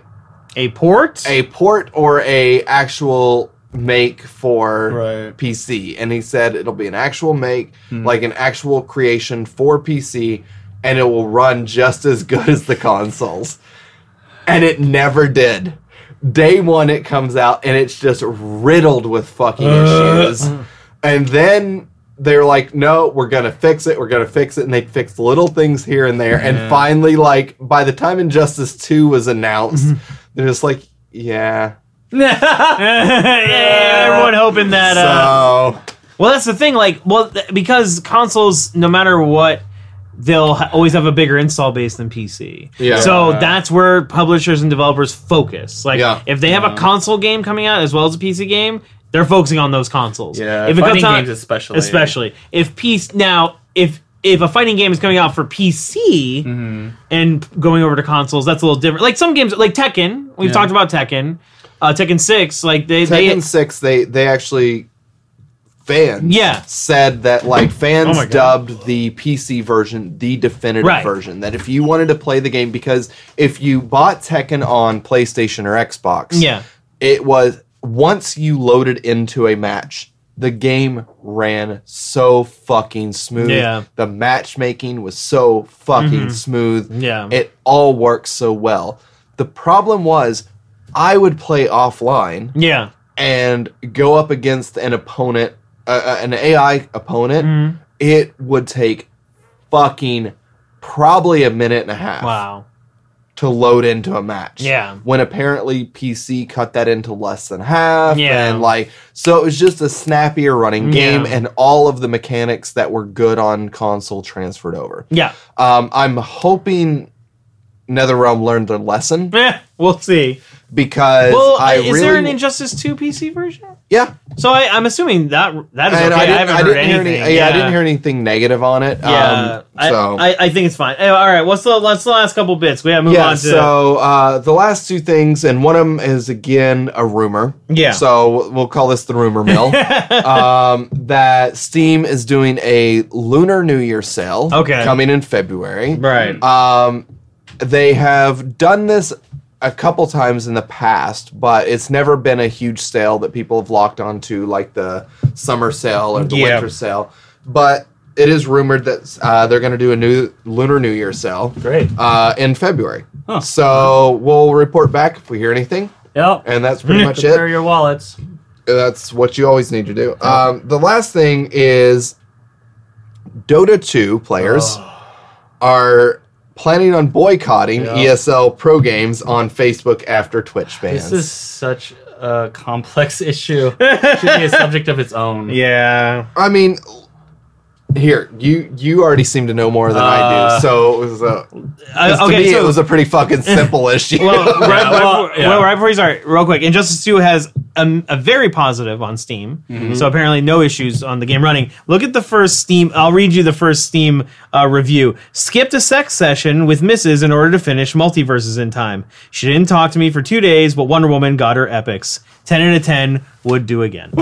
a port. a port or a actual make for Right. PC?" And he said it'll be an actual make, Hmm. like an actual creation for PC, and it will run just as good as the consoles. And it never did. Day one, it comes out and it's just riddled with fucking issues. And then they're like, no, we're going to fix it. We're going to fix it. And they fixed little things here and there. And finally, like, by the time Injustice 2 was announced, they're just like, yeah. yeah, everyone hoping that. Uh, So, well, that's the thing. Like, well, th- because consoles, no matter what, they'll ha- always have a bigger install base than PC. Yeah. So that's where publishers and developers focus. Like, Yeah. if they have a console game coming out as well as a PC game, they're focusing on those consoles. Yeah, If it fighting comes out, games especially. especially if PC now if if a fighting game is coming out for PC Mm-hmm. and going over to consoles, that's a little different. Like some games, like Tekken, we've Yeah. talked about Tekken, uh, Tekken Six, like they, they Tekken 6, they, they actually. Fans Yeah. said that like oh fans Oh dubbed the PC version the definitive Right. version. That if you wanted to play the game, because if you bought Tekken on PlayStation or Xbox, yeah. it was once you loaded into a match, the game ran so fucking smooth. Yeah. The matchmaking was so fucking mm-hmm. smooth. Yeah. It all works so well. The problem was I would play offline Yeah. and go up against an opponent, uh, an AI opponent. Mm-hmm. It would take fucking probably a minute and a half Wow. to load into a match. Yeah. When apparently PC cut that into less than half. Yeah. And like, so it was just a snappier running game, Yeah. and all of the mechanics that were good on console transferred over. Yeah. Um, I'm hoping NetherRealm learned their lesson Eh, we'll see. because Well, I is really. there an Injustice Two PC version? yeah. So I, I'm assuming that that is okay. I didn't, haven't heard didn't hear anything. any, yeah, I didn't hear anything negative on it. Yeah, Um, I, so. I, I think it's fine. Anyway, all right, what's the let's the last couple bits? We gotta move yeah, on to so uh, the last two things, and one of them is again a rumor. Yeah. So we'll call this the rumor mill. um, that Steam is doing a Lunar New Year sale. Okay. Coming in February. right. Um, they have done this a couple times in the past, but it's never been a huge sale that people have locked onto, like the summer sale or the Yeah. winter sale. But it is rumored that uh, they're going to do a new Lunar New Year sale Great. uh, in February. Huh. So we'll report back if we hear anything. Yep. and that's pretty much Prepare it. your wallets. That's what you always need to do. Um, the last thing is Dota 2 players are planning on boycotting Yeah. ESL pro games on Facebook after Twitch bans. This is such a complex issue. It should be a subject of its own. Yeah. I mean, here you you already seem to know more than I Uh, do, so it was a, 'cause Uh, to okay, me so it was a pretty fucking simple issue. well, right, right, well, before- yeah. well, right before you start, real quick, Injustice 2 has a, a very positive on Steam, so apparently no issues on the game running. Look at the first Steam. I'll read you the first Steam uh, review. Skipped a sex session with Mrs. in order to finish multiverses in time. She didn't talk to me for two days, but Wonder Woman got her epics. Ten out of ten would do again.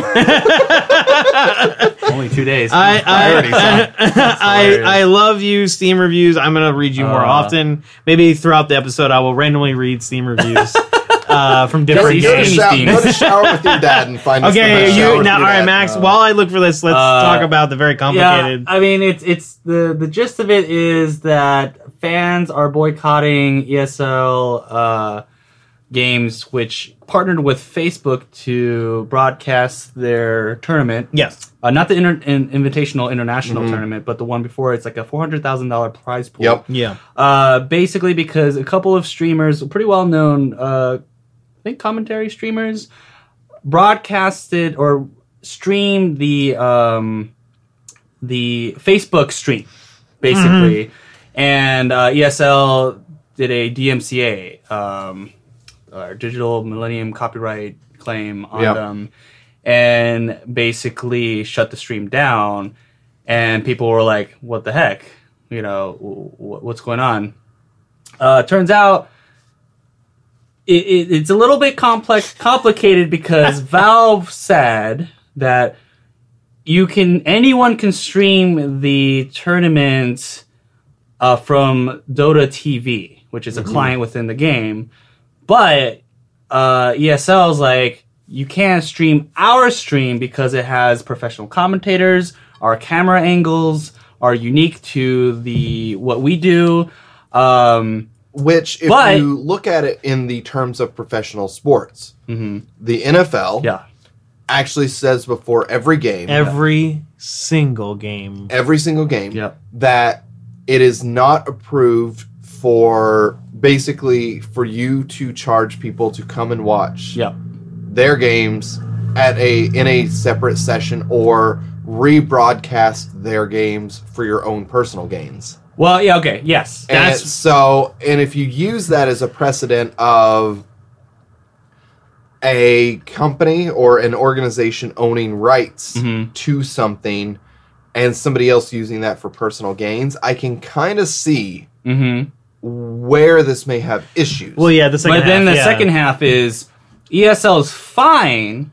Only two days. I already saw I, I. I love you Steam reviews. I'm gonna read you more Uh. often. Maybe throughout the episode, I will randomly read Steam reviews uh, from different Just go, to Steam. games. shower, go to shower with your dad and find us the Okay, best you now. All your right, dad. Max. Uh, While I look for this, let's Uh, talk about the very complicated. Yeah, I mean it's it's the the gist of it is that fans are boycotting ESL uh, games, which partnered with Facebook to broadcast their tournament. yes. Uh, not the inter- in, Invitational International tournament, but the one before. It's like a four hundred thousand dollar prize pool. Yep. Yeah. Uh, basically, because a couple of streamers, pretty well known, uh, I think commentary streamers, broadcasted or streamed the um, the Facebook stream, basically, and uh, ESL did a DMCA, um, or Digital Millennium Copyright Claim on Yeah. them, and basically shut the stream down. And people were like, "What the heck? You know, w- w- what's going on?" Uh, turns out it, it, it's a little bit complex, complicated because Valve said that you can anyone can stream the tournament uh, from Dota TV, which is a client within the game, but uh, is like you can't stream our stream because it has professional commentators, our camera angles are unique to the what we do. Um, Which, if But- you look at it in the terms of professional sports, mm-hmm. the NFL yeah. actually says before every game, Every single game. every single game, Yep. that it is not approved for basically for you to charge people to come and watch Yep. their games at a in a separate session or rebroadcast their games for your own personal gains. Well, yeah, okay, yes. And That's- so, and if you use that as a precedent of a company or an organization owning rights Mhm. to something and somebody else using that for personal gains, I can kind of see hmm where this may have issues. Well, yeah. The second. But then half, the yeah. second half is ESL is fine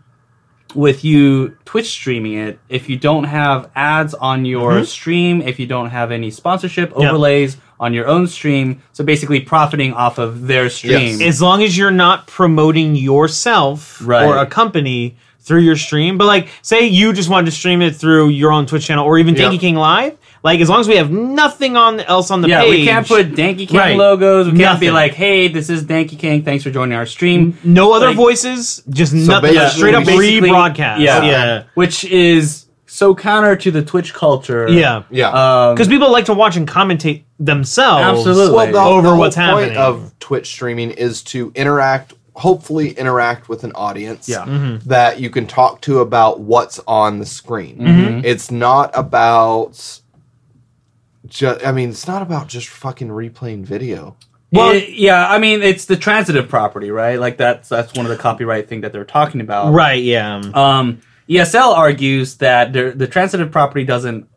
with you Twitch streaming it if you don't have ads on your mm-hmm. stream, if you don't have any sponsorship Yeah. overlays on your own stream. So basically profiting off of their stream. as long as you're not promoting yourself Right. or a company through your stream. But like, say you just wanted to stream it through your own Twitch channel or even. Tanky King Live. Like, as long as we have nothing on else on the yeah, page, we can't put Danky King Right. logos. We can't be like, "Hey, this is Danky King. Thanks for joining our stream." no other like- voices, just nothing. basically- straight up Basically, rebroadcast. yeah. yeah, Which is so counter to the Twitch culture. yeah. yeah. Um, Because people like to watch and commentate themselves. Absolutely. well, the, over the what's whole point happening. of Twitch streaming is to interact, hopefully interact with an audience Yeah. Mm-hmm. that you can talk to about what's on the screen. Mm-hmm. It's not about just. I mean, it's not about just fucking replaying video. Well, yeah, I mean, it's the transitive property, right? Like that's that's one of the copyright thing that they're talking about. right, yeah. Um, ESL argues that the, the transitive property doesn't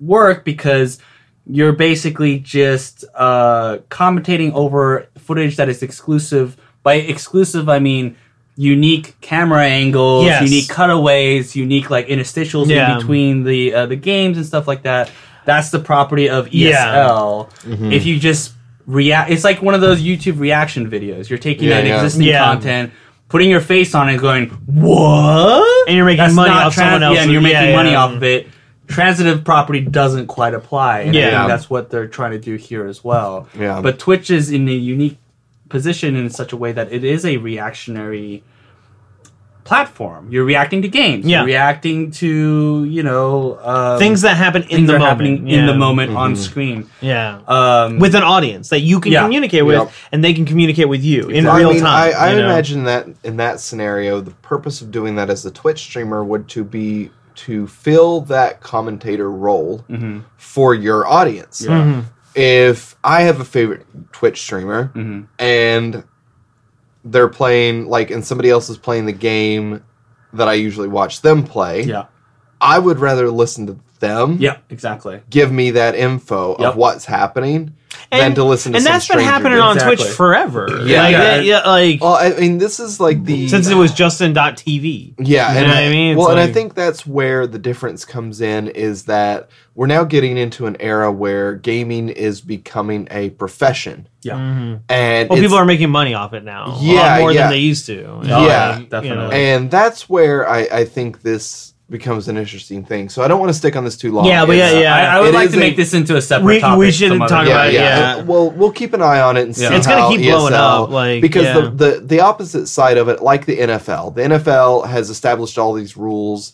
work because you're basically just uh, commentating over footage that is exclusive. By exclusive, I mean unique camera angles, Yes. unique cutaways, unique like interstitials Yeah. in between the uh, the games and stuff like that. That's the property of ESL. Yeah. Mm-hmm. If you just react, it's like one of those YouTube reaction videos. You're taking Yeah, that yeah. existing Yeah. content, putting your face on it, going what? And you're making That's money off trans- someone else. Yeah, and you're Yeah, making money yeah. off of it. Transitive property doesn't quite apply. And I Yeah. think that's what they're trying to do here as well. Yeah. But Twitch is in a unique position in such a way that it is a reactionary platform. You're reacting to games. Yeah. You're reacting to you know um, Things that happen in things the are moment. happening yeah. in the moment on screen. Yeah. Um, with an audience that you can Yeah. communicate with, Yep. and they can communicate with you in I real mean, time. I, I you know? imagine that in that scenario, the purpose of doing that as a Twitch streamer would to be to fill that commentator role Mhm. for your audience. Yeah. Mhm. If I have a favorite Twitch streamer Mhm. and they're playing like and somebody else is playing the game that I usually watch them play, Yeah. I would rather listen to them Yeah. Exactly. give me that info Yep. of what's happening than to listen to and some that's been stranger happening do it. on Twitch forever. Yeah. like, Yeah. yeah, like Well, I mean, this is like the since it was Justin.tv. Yeah, You and know what I mean? It's well, and I like- think that's where the difference comes in is that we're now getting into an era where gaming is becoming a profession, Yeah. Mm-hmm. and Well, it's- people are making money off it now. a Yeah, lot more yeah. than they used to. Oh, Yeah, yeah, You definitely. know. and that's where I, I think this becomes an interesting thing. So I don't want to stick on this too long. Yeah, but yeah, yeah. I, I would like is to make this into a separate We- we should some talk. Yeah, about it, yeah. yeah. Well, we'll keep an eye on it and see. Yeah. It's gonna how keep blowing ESL up, like, because yeah. the, the the opposite side of it, like the NFL, the NFL has established all these rules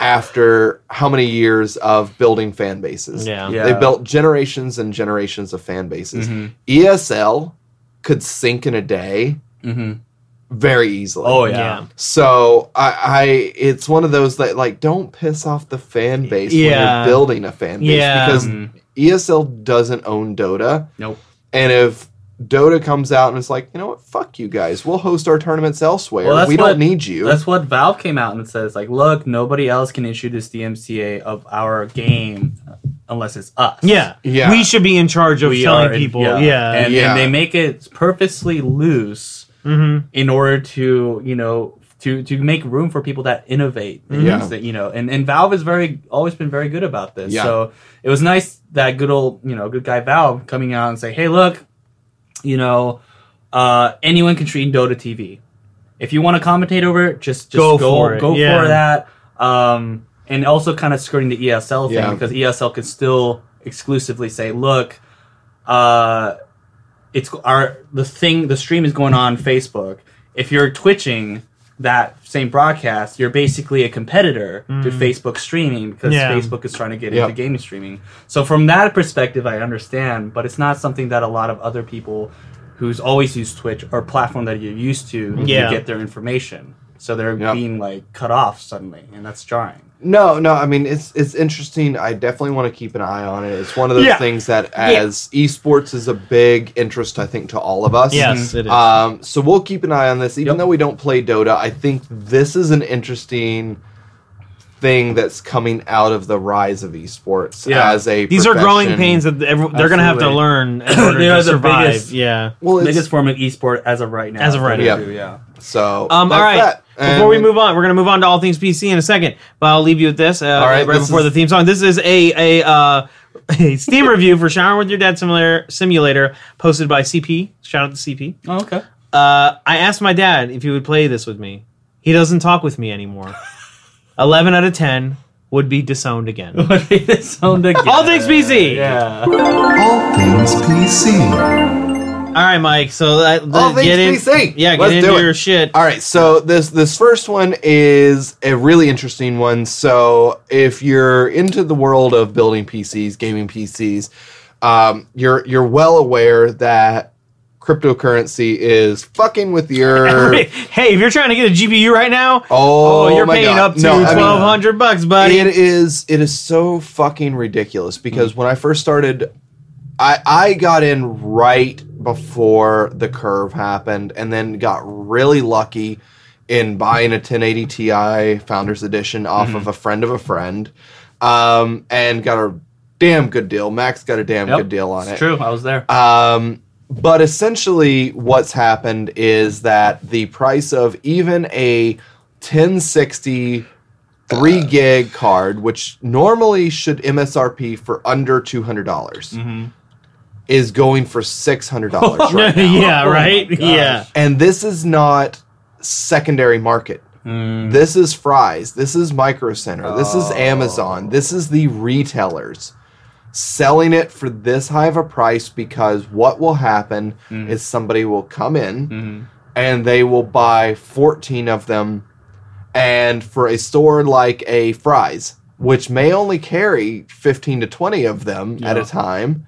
after how many years of building fan bases? Yeah. Yeah. They built generations and generations of fan bases. Mhm. ESL could sink in a day Mhm. Very easily. Oh yeah. Yeah. So I, I it's one of those that like don't piss off the fan base when you're building a fan base Yeah. because Mhm. ESL doesn't own Dota. Nope. And if Dota comes out and it's like, you know what, fuck you guys, we'll host our tournaments elsewhere. Well, we what- don't need you. That's what Valve came out and says. Like, look, nobody else can issue this DMCA of our game unless it's us. Yeah. Yeah. We should be in charge of We telling are in- people. Yeah. And, Yeah. and they make it purposely loose hmm in order to, you know, to to make room for people that innovate. things Yeah. That, you know, and, and Valve has very always been very good about this. Yeah. So it was nice that good old, you know, good guy Valve coming out and say, hey, look, you know, uh, anyone can stream Dota TV. If you want to commentate over it, just just Go go for it, go yeah. for that. Um, and also kind of skirting the ESL thing because ESL can still exclusively say, look, uh, it's our the thing the stream is going on Facebook. If you're twitching that same broadcast, you're basically a competitor to Facebook streaming because Mm. Yeah. Facebook is trying to get Yep. into gaming streaming. So from that perspective, I understand, but it's not something that a lot of other people who's always used Twitch or platform that you're used to Yeah. to get their information. So they're Yep. being like cut off suddenly, and that's jarring. No, no, I mean it's it's interesting. I definitely want to keep an eye on it. It's one of those Yeah. things that as esports is a big interest, I think, to all of us. Yes, it is. Um, so we'll keep an eye on this. Even Yep. though we don't play Dota, I think this is an interesting thing that's coming out of the rise of esports Yeah. as a These are growing pains that every, they're going to have to learn in order to survive. biggest- yeah. Well, it's, Biggest form of esport as of right now. As of right now. Too, yeah. so Um, all that's right. that. Before we move on, we're going to move on to all things PC in a second. But I'll leave you with this. Uh, All right, right this before is- the theme song. This is a a uh, a Steam review for Shower with Your Dad Simulator Simulator posted by CP. Shout out to CP. Oh, okay. Uh, I asked my dad if he would play this with me. He doesn't talk with me anymore. Eleven out of ten would be disowned again. would be Disowned again. All things PC. Yeah. All things PC. All right, Mike. So that, All things get in. Yeah, get Let's do into it. your shit. All right, so this this first one is a really interesting one. So if you're into the world of building PCs, gaming PCs, um, you're you're well aware that cryptocurrency is fucking with your. hey, if you're trying to get a GPU right now, Oh, oh, you're my paying God. up to No, I mean, twelve hundred bucks, buddy. It is it is so fucking ridiculous because when I first started I I got in right before the curve happened and then got really lucky in buying a 1080 Ti Founders Edition off of a friend of a friend um, and got a damn good deal. Max got a damn Yep. good deal on it. true. I was there. Um, but essentially, what's happened is that the price of even a 1060 3 gig card, which normally should MSRP for under $200, dollars is going for $600 right now. yeah, Oh right. Yeah. And this is not secondary market. Mm. This is Fry's. This is Micro Center. This is Oh. Amazon. This is the retailers. selling it for this high of a price because what will happen mm. is somebody will come in mm-hmm. and they will buy 14 of them and for a store like a Fry's which may only carry 15 to 20 of them at a Yeah. time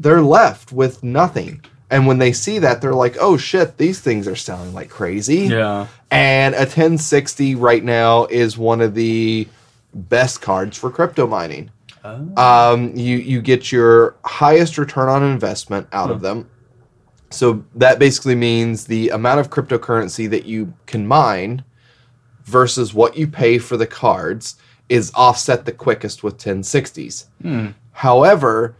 they're left with nothing and when they see that they're like oh shit these things are selling like crazy Yeah. and a 1060 right now is one of the best cards for crypto mining um, you you get your highest return on investment out of them. So that basically means the amount of cryptocurrency that you can mine versus what you pay for the cards is offset the quickest with 1060s. However,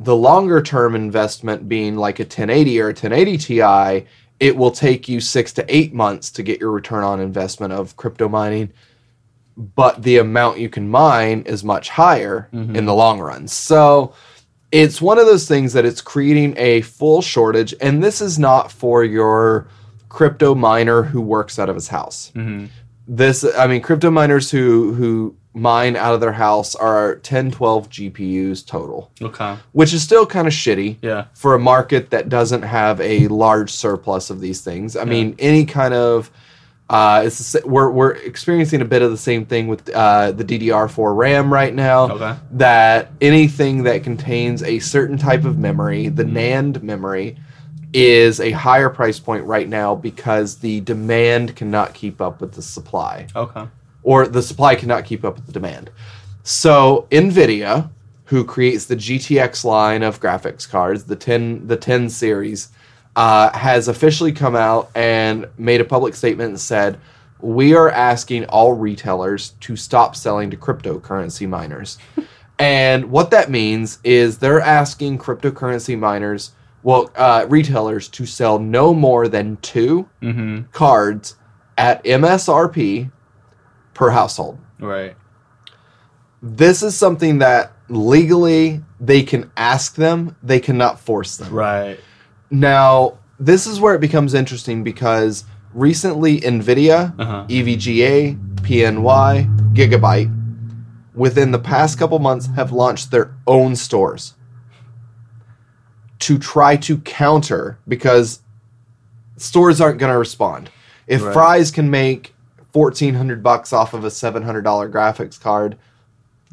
the longer term investment being like a 1080 or a 1080 Ti, it will take you 6 to 8 months to get your return on investment of crypto mining but the amount you can mine is much higher in mm-hmm. the long run. So it's one of those things that it's creating a full shortage, and this is not for your crypto miner who works out of his house. Mm-hmm. This, I mean, crypto miners who who mine out of their house are 10, 12 GPUs total, Okay. which is still kind of shitty Yeah. for a market that doesn't have a large surplus of these things. I mean, any kind of uh, it's the, we're we're experiencing a bit of the same thing with uh, the DDR4 RAM right now. Okay. That anything that contains a certain type of memory, the NAND memory, is a higher price point right now because the demand cannot keep up with the supply Okay. Or the supply cannot keep up with the demand. So Nvidia, who creates the GTX line of graphics cards, the 10 the 10 series, uh, has officially come out and made a public statement and said, "We are asking all retailers to stop selling to cryptocurrency miners." and what that means is they're asking cryptocurrency miners, well, uh, retailers, to sell no more than 2 cards at MSRP per household. Right. This is something that legally they can ask them, they cannot force them. Right. Now, this is where it becomes interesting because recently Nvidia, Uh-huh. EVGA, PNY, Gigabyte, within the past couple months have launched their own stores to try to counter because stores aren't going to respond. If Right. Fry's can make 1400 bucks off of a $700 graphics card,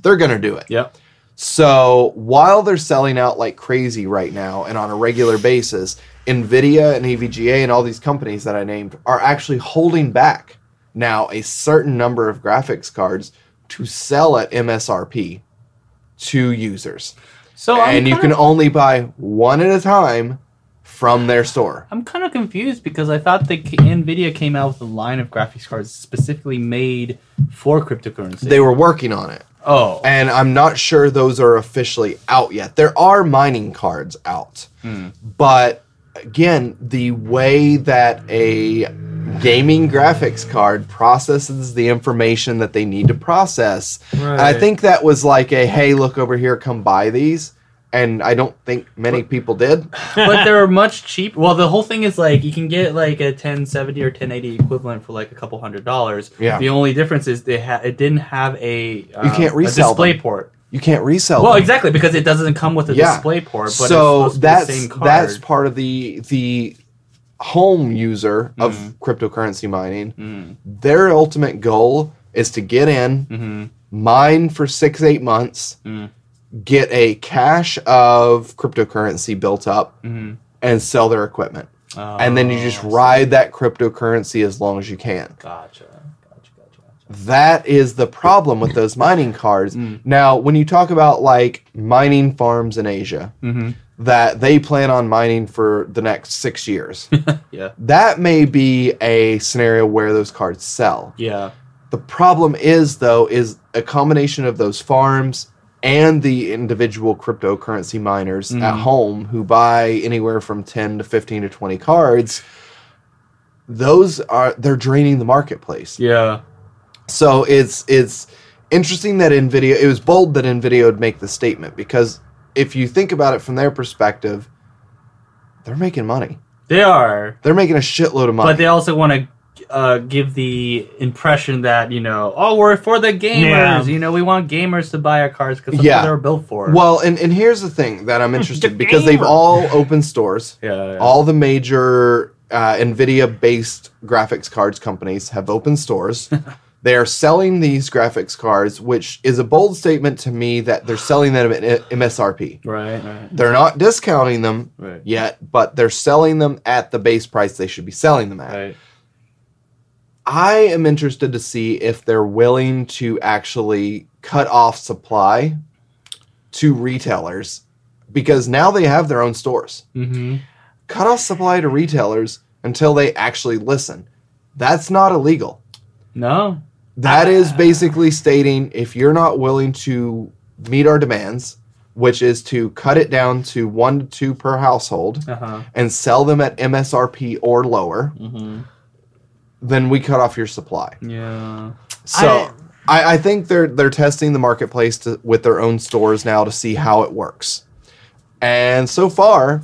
they're going to do it. Yep. So while they're selling out like crazy right now and on a regular basis, Nvidia and EVGA and all these companies that I named are actually holding back now a certain number of graphics cards to sell at MSRP to users. So I'm and you can only buy one at a time from their store. I'm kind of confused because I thought the Nvidia came out with a line of graphics cards specifically made for cryptocurrency. They were working on it. oh, and I'm not sure those are officially out yet. There are mining cards out, hmm. but again, the way that a gaming graphics card processes the information that they need to process, and I think that was like a hey, look over here, come buy these. And I don't think many people did. but they're much cheap. Well, the whole thing is like you can get like a 1070 or 1080 equivalent for like a couple hundred dollars. Yeah. The only difference is they ha- it didn't have a uh, can't a resell display them. port. You can't resell. Well, them. exactly because it doesn't come with a Yeah. display port. But so it's supposed the that's same card. that's part of the the home user of Mm. cryptocurrency mining. Their ultimate goal is to get in, Mm-hmm. mine for six eight months, Mm. Get a cache of cryptocurrency built up, Mm-hmm. and sell their equipment. and then you Oh, just ride that cryptocurrency as long as you can. Gotcha. Gotcha. Gotcha. gotcha. That is the problem with those mining cards. Mm. Now, when you talk about like mining farms in Asia, Mm-hmm. that they plan on mining for the next six years, Yeah. that may be a scenario where those cards sell. Yeah. The problem is, though, is a combination of those farms and the individual cryptocurrency miners mm. at home who buy anywhere from 10 to 15 to 20 cards. Those are they're draining the marketplace. Yeah. So it's it's interesting that Nvidia. It was bold that Nvidia would make the statement because if you think about it from their perspective, they're making money. They are. They're making a shitload of money. But they also want to uh, give the impression that you know, oh, we're for the gamers. Yeah. You know, we want gamers to buy our cards because that's Yeah. what they were built for. Well, and, and here's the thing that I'm interested The because they've all opened stores. yeah, yeah. All the major uh, NVIDIA based graphics cards companies have opened stores. they are selling these graphics cards, which is a bold statement to me that they're selling them at MSRP. right, right, They're not discounting them Right. yet, but they're selling them at the base price they should be selling them at. right. I am interested to see if they're willing to actually cut off supply to retailers because now they have their own stores. Mm-hmm. Cut off supply to retailers until they actually listen. That's not illegal. No, That is basically stating if you're not willing to meet our demands, which is to cut it down to one to two per household uh huh. and sell them at MSRP or lower, Mm-hmm. Then we cut off your supply. Yeah. So I, I think they're they're testing the marketplace to, with their own stores now to see how it works. And so far,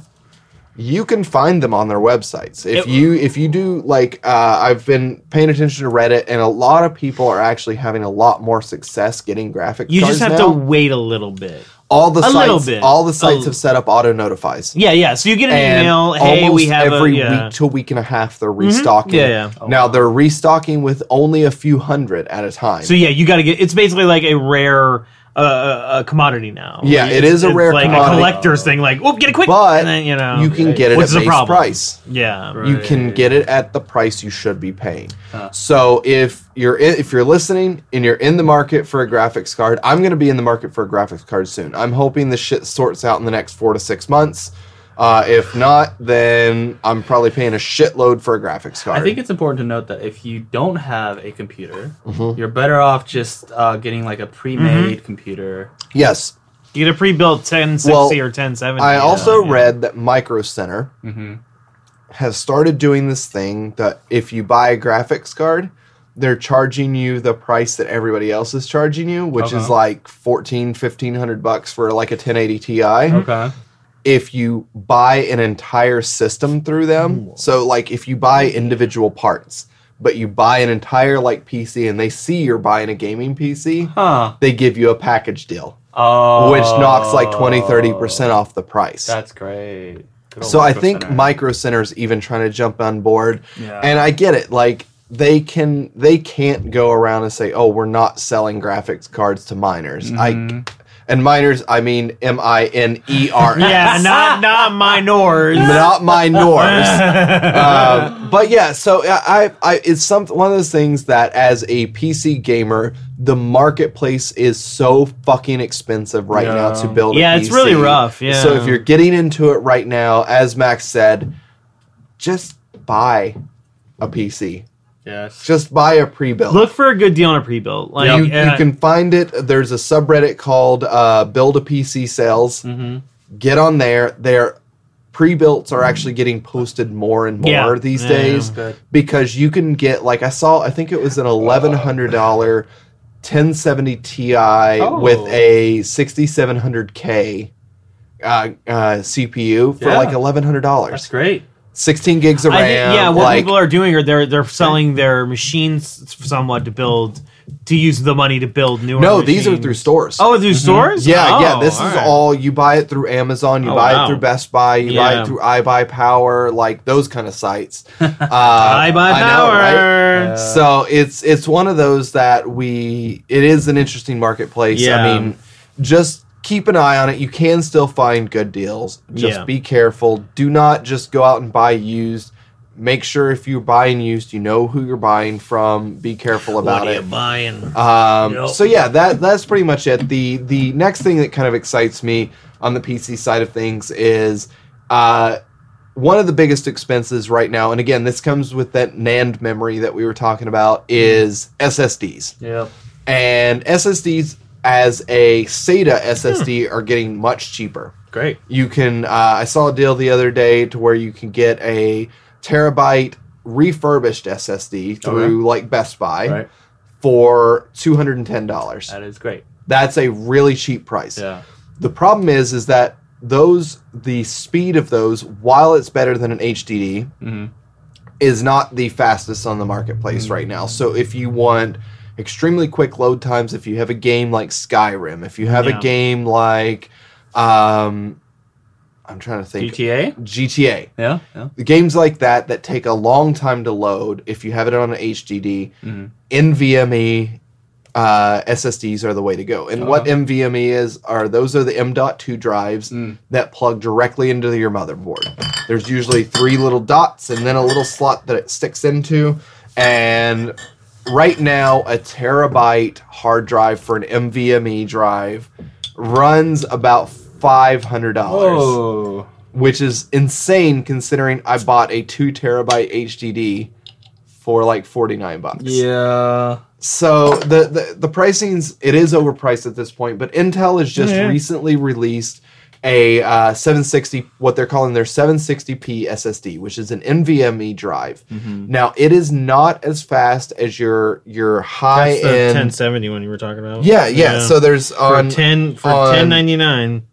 you can find them on their websites. If It- you if you do like uh, I've been paying attention to Reddit, and a lot of people are actually having a lot more success getting graphic You cards just have now. to wait a little bit. All the a sites all the sites have set up auto notifies. Yeah, yeah. So you get an And email. Hey, we have every a, yeah. week to week and a half they're mm-hmm. restocking. Yeah, yeah. Oh, now wow. they're restocking with only a few hundred at a time. So yeah, you got to get. It's basically like a rare uh, uh, commodity now. Yeah, It's- it is a rare like commodity. a collector's thing. Like, oh, get it quick. but and then, you know, you can get it at is a base problem. price. yeah. Right. You can get it at the price you should be paying. Huh. So if you're in, if you're listening and you're in the market for a graphics card, I'm going to be in the market for a graphics card soon. I'm hoping this shit sorts out in the next four to six months. Uh, if not, then I'm probably paying a shitload for a graphics card. I think it's important to note that if you don't have a computer, Mm-hmm. you're better off just uh, getting like a pre-made computer. yes. You get a pre-built 1060 Well, or 1070. I yeah, also yeah. read that Micro Center Mm-hmm. has started doing this thing that if you buy a graphics card, they're charging you the price that everybody else is charging you, which is like 14, 1500 bucks for like a 1080 Ti. Okay. If you buy an entire system through them, so like if you buy individual parts, but you buy an entire like PC and they see you're buying a gaming PC, Huh. they give you a package deal, Oh. which knocks like 20, 30% off the price. That's great. Good old So I Micro think Center. Micro Center's even trying to jump on board. Yeah. And I get it. Like they can they can't go around and say, "Oh, we're not selling graphics cards to miners." Mm-hmm. I and minors, I mean M I N E R. Yeah, not not minors. not minors. um, but yeah, so I, I, it's some one of those things that as a PC gamer, the marketplace is so fucking expensive right now to Yeah. build. a Yeah, it's really rough, yeah. So if you're getting into it right now, as Max said, just buy a PC. Yes. Just buy a pre-built. Look for a good deal on a pre-built. Like you, uh, you can find it. There's a subreddit called uh, "Build a PC Sales." Mm-hmm. Get on there. Their pre-builts are actually getting posted more and more Yeah. these Yeah, days Good. because you can get like I saw. I think it was an eleven hundred dollar 1070 Ti Oh. with a 6700K uh, uh, CPU for Yeah. like eleven hundred dollars. That's great. 16 gigs of RAM. think, yeah, what like, people are doing are they're they're selling their machines somewhat to build to use the money to build newer. no, these are through stores. Oh, through stores? Yeah, Oh, yeah. This is right. all you buy it through Amazon, you Oh, buy wow. it through Best Buy, you buy it through iBuyPower, like those kind of sites. Uh, I buy power. right? Yeah. So it's it's one of those that we it is an interesting marketplace. Yeah. I mean, just keep an eye on it. You can still find good deals. Just Yeah. be careful. Do not just go out and buy used. Make sure if you're buying used, you know who you're buying from. Be careful about What are it. you buying? Um, Yep. So yeah, that that's pretty much it. The the next thing that kind of excites me on the PC side of things is uh, one of the biggest expenses right now, and again, this comes with that NAND memory that we were talking about, is SSDs. Yep. And SSDs as a SATA SSD are getting much cheaper. Great. You can. Uh, I saw a deal the other day to where you can get a terabyte refurbished SSD through like Best Buy Right. for two hundred and ten dollars. That is great. That's a really cheap price. Yeah. The problem is, is that those the speed of those, while it's better than an HDD, Mhm. is not the fastest on the marketplace right now. So if you want extremely quick load times, if you have a game like Skyrim, if you have Yeah. a game like um I'm trying to think GTA. GTA. Yeah, yeah. The games like that that take a long time to load, if you have it on an HDD, NVMe uh, SSDs are the way to go. And what NVMe is are those are the M.2 drives that plug directly into your motherboard. There's usually three little dots and then a little slot that it sticks into. And right now, a terabyte hard drive for an NVMe drive runs about five hundred dollars Oh, which is insane considering I bought a two terabyte HDD for like forty nine bucks. yeah. So the, the the pricing's it is overpriced at this point, but Intel has just Yeah. recently released a uh, 760 what they're calling their 760p SSD, which is an NVMe drive. Mm-hmm. Now it is not as fast as your your high That's the end. 1070 one you were talking about. Yeah, yeah, So there's for on 10 for on- 1099.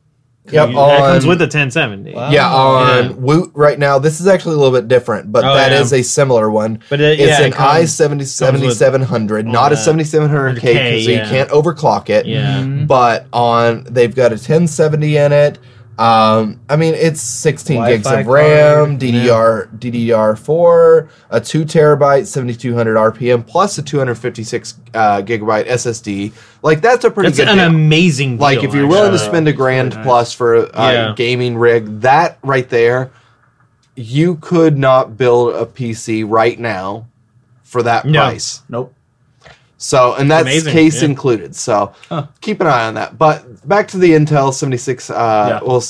Yep, you- that comes on- with the 1070. Yeah, on Yeah. Woot right now. This is actually a little bit different, but Oh, that is yeah. a similar one. But it- it's yeah, an comes- i seventy seventy seven hundred, not a that. seventy seven hundred K, 100K, so you can't overclock it. Yeah. Mm-hmm. But on they've got a ten seventy in it. Um, I mean it's sixteen gigs Wi-Fi of RAM, card, DDR DDR four, a two terabyte, seventy two hundred RPM, plus a two hundred fifty six uh, gigabyte SSD. Like that's a pretty That's good an deal amazing deal, like if you're willing to spend a grand nice. plus for a Yeah. gaming rig that right there you could not build a pc right now for that No. price Nope. So and that's amazing, case yeah. included so Huh. keep an eye on that but back to the intel 76 uh Yeah. well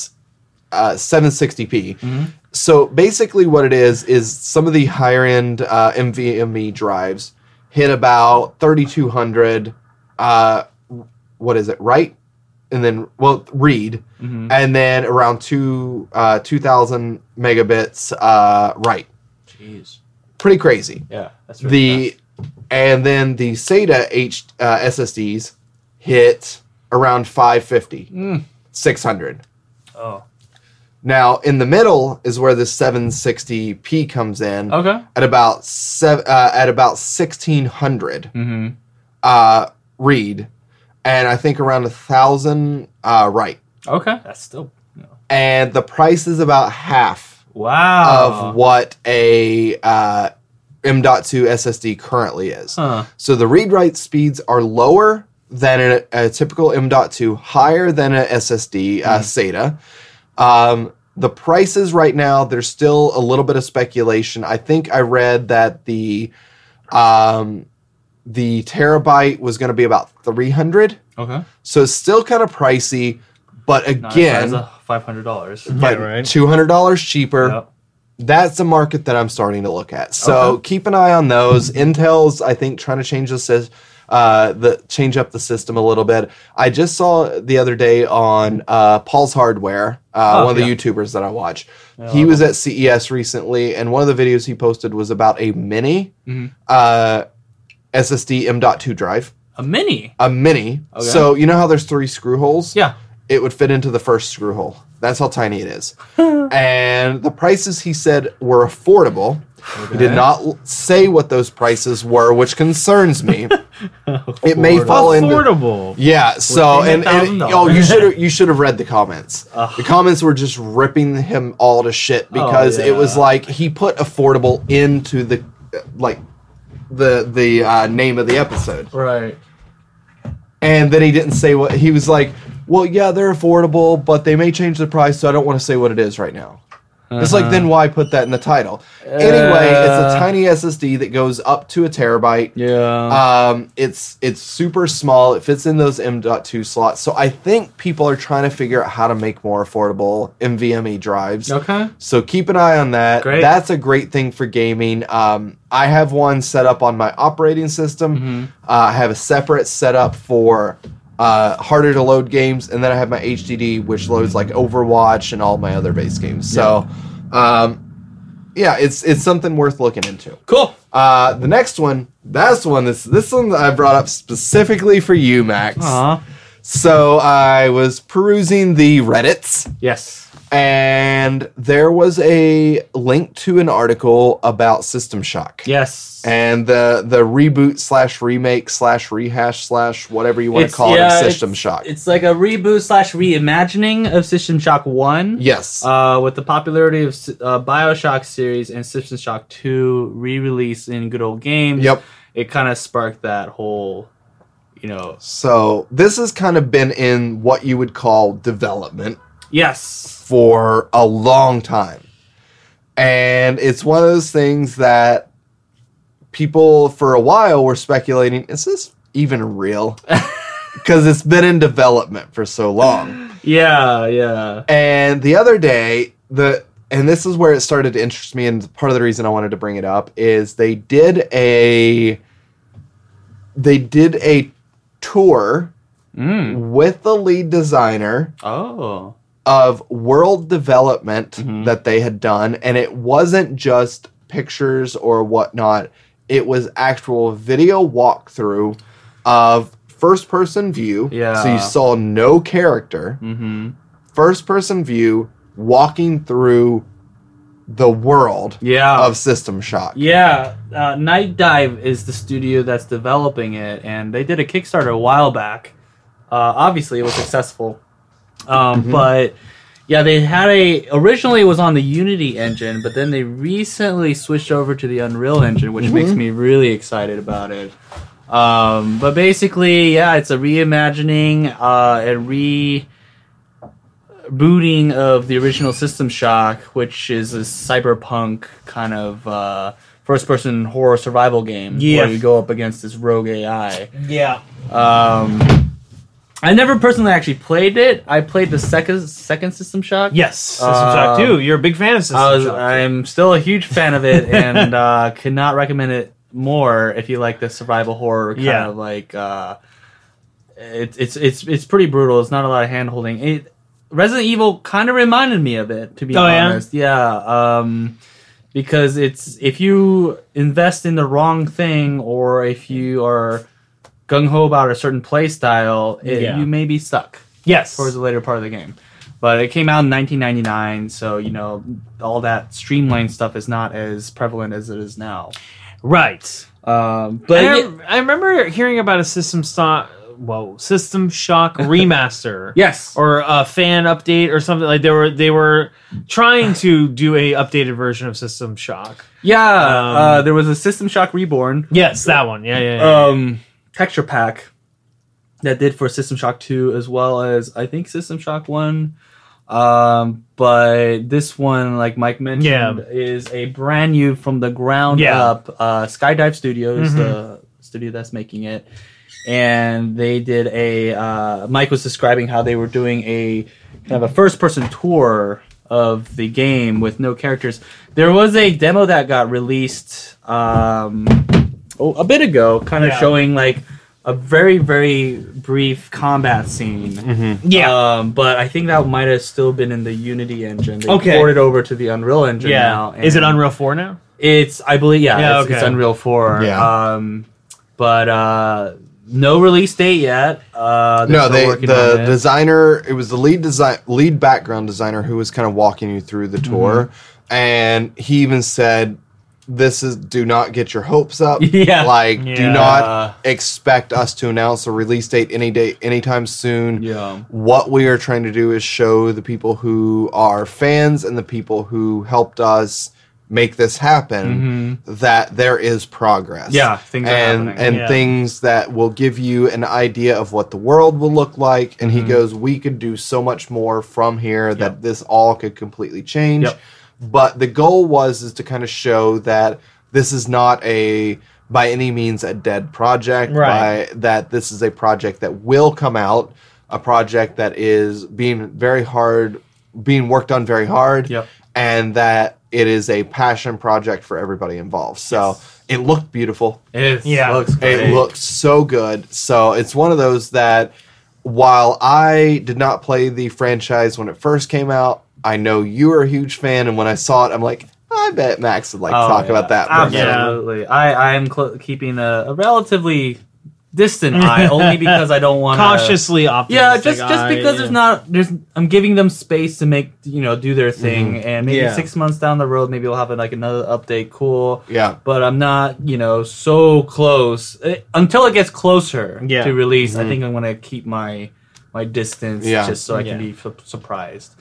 uh, 760p Mm-hmm. so basically what it is is some of the higher end uh, nvme drives hit about 3200 uh what is it right and then well read Mm-hmm. and then around two uh 2000 megabits uh right Jeez. pretty crazy Yeah, that's really the and then the SATA H uh, SSDs hit around 550 600. Oh. now in the middle is where the 760p comes in Okay. at about seven uh, at about 1600 Mm-hmm. uh read and i think around a thousand uh right Okay. That's still. and the price is about half Wow. of what a uh, M.2 SSD currently is. Huh. So the read write speeds are lower than a, a typical M.2, higher than a SSD uh, SATA. Um, the prices right now, there's still a little bit of speculation. I think I read that the um, the terabyte was going to be about 300. Okay. So it's still kind of pricey, but again, five hundred dollars. but right. $200 cheaper Yep. That's a market that I'm starting to look at. So Okay. keep an eye on those. Intel's, I think, trying to change the uh, the change up the system a little bit. I just saw the other day on uh, Paul's Hardware, uh, Oh, one of the. YouTubers that I watch. he was at CES recently, and one of the videos he posted was about a mini Mm-hmm. uh, SSD M.2 drive. A mini. A mini. Okay. So you know how there's three screw holes? Yeah. it would fit into the first screw hole. That's how tiny it is. and the prices he said were affordable. He did not say what those prices were, which concerns me. it may fall into affordable. yeah. So and, and oh, you should you should have read the comments. The comments were just ripping him all to shit because it was like he put affordable into the like the the uh, name of the episode. Right. And then he didn't say what he was like. Well, yeah, they're affordable, but they may change the price, so I don't want to say what it is right now. It's like then why put that in the title? Anyway, it's a Uh. tiny SSD that goes up to a terabyte. Yeah. Um, it's it's super small. It fits in those M.2 slots. So I think people are trying to figure out how to make more affordable NVMe drives. okay. So keep an eye on that. Great. That's a great thing for gaming. Um, I have one set up on my operating system. Mm-hmm. Uh, I have a separate setup for uh, harder to load games, and then I have my HDD, which loads like Overwatch and all my other base games. So, um, yeah, it's it's something worth looking into. Cool. Uh, the next one, that's one. This this one that I brought up specifically for you, Max. Aw. So I was perusing the Reddits Yes. And there was a link to an article about System Shock. Yes. And the the reboot slash remake slash rehash slash whatever you want to call it of System it's- Shock. It's like a reboot slash reimagining of System Shock One. yes. Uh, with the popularity of uh, Bioshock series and System Shock 2 re-release in good old games, Yep. it kind of sparked that whole, you know, so this has kind of been in what you would call development yes, for a long time. And it's one of those things that people for a while were speculating is this even real? Because it's been in development for so long. yeah, yeah, And the other day, the and this is where it started to interest me, and part of the reason I wanted to bring it up is they did a they did a tour mm. with the lead designer oh, of world development Mhm. that they had done, and it wasn't just pictures or whatnot. It was actual video walkthrough of first person view. Yeah. So you saw no character. mm-hmm, First person view walking through the world yeah, of System Shock. yeah. Uh, Nightdive is the studio that's developing it, and they did a Kickstarter a while back. Uh, obviously, it was successful, um, Mhm. but yeah, they had a originally it was on the Unity engine, but then they recently switched over to the Unreal engine, which makes me really excited about it. Um, but basically, yeah, it's a reimagining uh, and re booting of the original System Shock, which is a cyberpunk kind of uh, first-person horror survival game Yeah. where you go up against this rogue AI. Yeah. Um, I never personally actually played it. I played the second second System Shock. Yes. System Uh, Shock 2. You're a big fan of System I was, Shock. I'm still a huge fan of it, and uh, cannot recommend it more if you like the survival horror kind Yeah. of like. Uh, it's it's it's it's pretty brutal. It's not a lot of hand holding. It Resident Evil kind of reminded me of it, to be Oh, yeah? honest. Yeah. Um, because it's if you invest in the wrong thing, or if you are gung ho about a certain play style, it, Yeah. you may be stuck yes. towards the later part of the game. But it came out in 1999, so you know all that streamlined stuff is not as prevalent as it is now. right. Um, but I, yeah- I remember hearing about a System Shock, whoa, System Shock remaster. yes, Or a fan update or something like they were they were trying to do a updated version of System Shock. yeah, um, uh, there was a System Shock Reborn Yes, that one. Yeah, yeah. yeah. um, texture pack that did for System Shock 2 as well as I think System Shock 1. Um, but this one, like Mike mentioned, Yeah. is a brand new from the ground Yeah. up. Uh, Skydive Studios, Mhm. the studio that's making it, and they did a. Uh, Mike was describing how they were doing a kind of a first-person tour of the game with no characters. There was a demo that got released um, a bit ago, kind of Yeah. showing like a very very brief combat scene. yeah. Um, but I think that might have still been in the Unity engine. They Okay. ported over to the Unreal engine yeah. now. Is it Unreal 4 now? It's I believe yeah, Yeah, it's, it's. Unreal Four. Yeah. Um, but uh, no release date yet. Uh, No, they the designer. It was the lead design, lead background designer who was kind of walking you through the tour, Mm-hmm. and he even said, "This is do not get your hopes up. Yeah. like do not expect us to announce a release date any day anytime soon. Yeah. What we are trying to do is show the people who are fans and the people who helped us." Make this happen. That there is progress. Mm-hmm. Yeah, things are and and Yeah. things that will give you an idea of what the world will look like. And he Mm-hmm. goes, We could do so much more from here that this all could completely change. Yep. But the goal was is to kind of show that this is not a by any means a dead project. Right. By that this is a project that will come out, a project that is being very hard being worked on very hard. Yep. And that it is a passion project for everybody involved. So it looked beautiful. It is, Yeah. looks great. It looks so good. So it's one of those that while I did not play the franchise when it first came out, I know you are a huge fan, and when I saw it, I'm like, I bet Max would like Oh, talk yeah. about that. for a. Absolutely. I I am cl- keeping a, a relatively distant eye only because I don't want to Cautiously optimistic. Yeah, just just eye, because yeah. there's not there's I'm giving them space to make you know do their thing and maybe Yeah. six months down the road maybe we'll have like another update. Cool. Yeah. But I'm not you know so close Eh, until it gets closer Yeah. to release. I think I'm gonna keep my my distance Yeah. just so I can be su- surprised.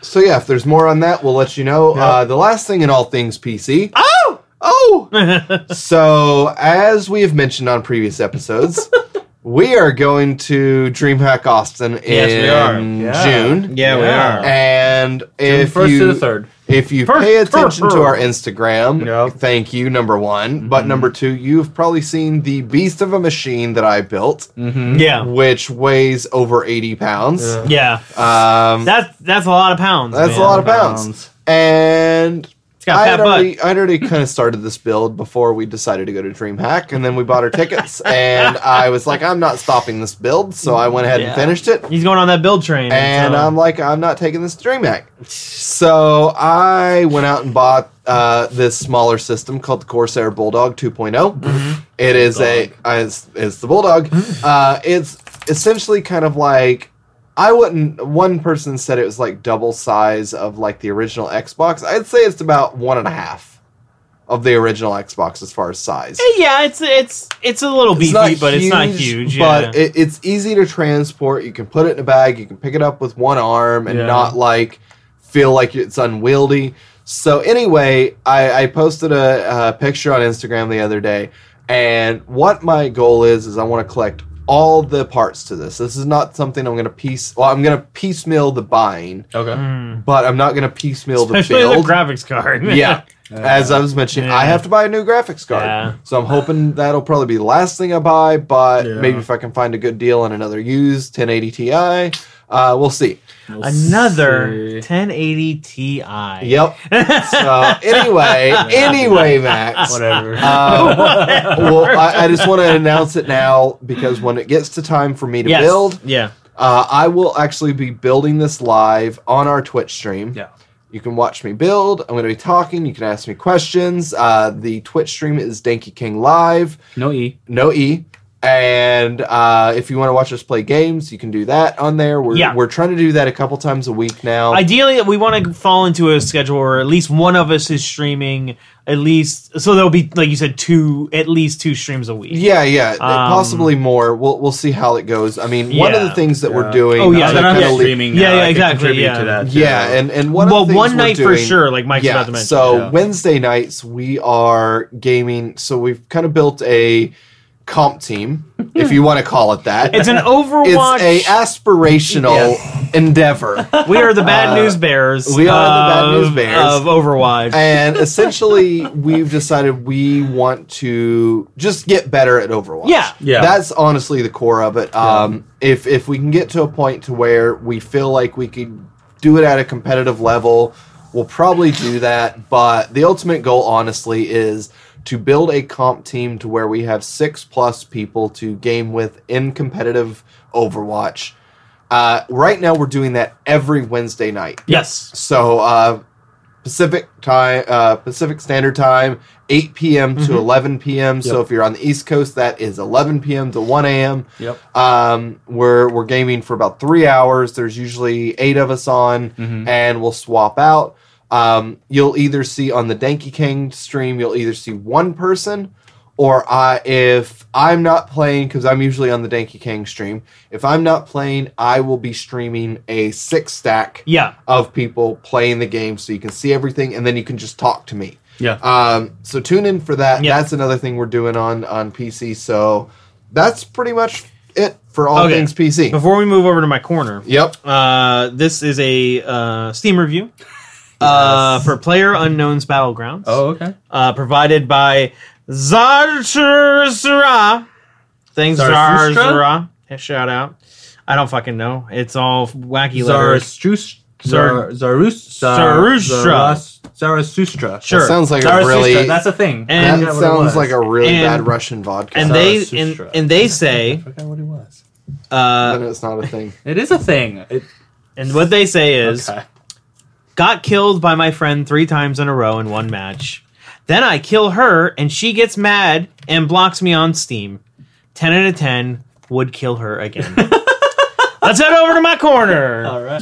So yeah, if there's more on that, we'll let you know. Uh, the last thing in all things PC. Oh, oh. so as we have mentioned on previous episodes, we are going to DreamHack Austin in Yes, we are. Yeah. June. yeah, we are. And if first you to the third. If you First- pay attention first- to our Instagram, Yep. thank you, number one. But number two, you've probably seen the beast of a machine that I built, Yeah, which weighs over 80 pounds. yeah. Um, That's that's a lot of pounds. that's man. a lot of pounds. Pounds. And It's got a I had already, already kind of started this build before we decided to go to DreamHack, and then we bought our tickets, and I was like, I'm not stopping this build, so I went ahead Yeah. and finished it. He's going on that build train. And so- I'm like, I'm not taking this to DreamHack. So I went out and bought uh, this smaller system called the Corsair Bulldog 2.0. It is a uh, it's, it's the Bulldog. uh, it's essentially kind of like I wouldn't. One person said it was like double size of like the original Xbox. I'd say it's about one and a half of the original Xbox as far as size. Eh, yeah, it's it's it's a little beefy, but it's not huge. But yeah. it, it's easy to transport. You can put it in a bag. You can pick it up with one arm and Yeah. not like feel like it's unwieldy. So anyway, I, I posted a, a picture on Instagram the other day, and what my goal is is I want to collect all the parts to this. This is not something I'm going to piece. Well, I'm going to piecemeal the buying, Okay. Hmm. but I'm not going to piecemeal the Especially build. the graphics card. Yeah. As I was mentioning, I have to buy a new graphics card. Yeah. So I'm hoping that'll probably be the last thing I buy, but Yeah. maybe if I can find a good deal on another used 1080 Ti, uh, we'll see. Another see. 1080 Ti. Yep. so anyway, anyway, Max. Whatever. Um, well, I, I just want to announce it now because when it gets to time for me to Yes. build, Yeah. uh, I will actually be building this live on our Twitch stream. yeah. You can watch me build. I'm going to be talking. You can ask me questions. Uh, the Twitch stream is Danky King Live, No E. no E. And uh, if you want to watch us play games, you can do that on there. We're, Yeah. we're trying to do that a couple times a week now. Ideally, we want to fall into a schedule where at least one of us is streaming. At least, so there'll be, like you said, two at least two streams a week. yeah, yeah, Um, possibly more. We'll we'll see how it goes. I mean, one of the things that we're doing. Oh, yeah, to then I'm kinda streaming. Yeah, now. yeah, I exactly, yeah. To that too. Yeah, and and one well, of the one we're night for sure, like Mike's yeah, about to mention. so Yeah. Wednesday nights we are gaming. So we've kind of built a comp team, if you want to call it that. it's an Overwatch. It's a aspirational endeavor. we are the bad uh, news bears. we are the bad of- news bears. of Overwatch. and essentially we've decided we want to just get better at Overwatch. Yeah. Yeah. That's honestly the core of it. Um, if if we can get to a point to where we feel like we could do it at a competitive level, we'll probably do that. But the ultimate goal, honestly, is to build a comp team to where we have six plus people to game with in competitive Overwatch. Uh, right now, we're doing that every Wednesday night. yes. So uh, Pacific time, uh, Pacific Standard Time, 8 p.m. to 11 p.m. So if you're on the East Coast, that is 11 p.m. to 1 a.m. Yep. Um, we're we're gaming for about three hours. There's usually eight of us on, and we'll swap out. Um, you'll either see on the Danky King stream, you'll either see one person, or I if I'm not playing because I'm usually on the Danky King stream. If I'm not playing, I will be streaming a six stack Yeah. of people playing the game, so you can see everything, and then you can just talk to me. Yeah. Um, so tune in for that. Yeah. That's another thing we're doing on on PC. So that's pretty much it for all Okay. things PC. Before we move over to my corner, Yep. uh, this is a uh, Steam review uh, for Player Unknown's Battlegrounds. oh, okay. uh, provided by Zarzura. Thanks, Zarathustra? Zarzura. Yeah, Shout out. I don't fucking know. It's all wacky letters. Zarathustra. Zar- Zar- Zarus- Zarathustra. Sure. That sounds like a really. That's a thing. And- that forgot what it sounds like a really And- bad Russian vodka. and they and, and they say. I forgot what it was. uh, then it's not a thing. It is a thing. It, and what they say is, okay. Got killed by my friend three times in a row in one match. Then I kill her, and she gets mad and blocks me on Steam. 10 out of 10 would kill her again. Let's head over to my corner. All right.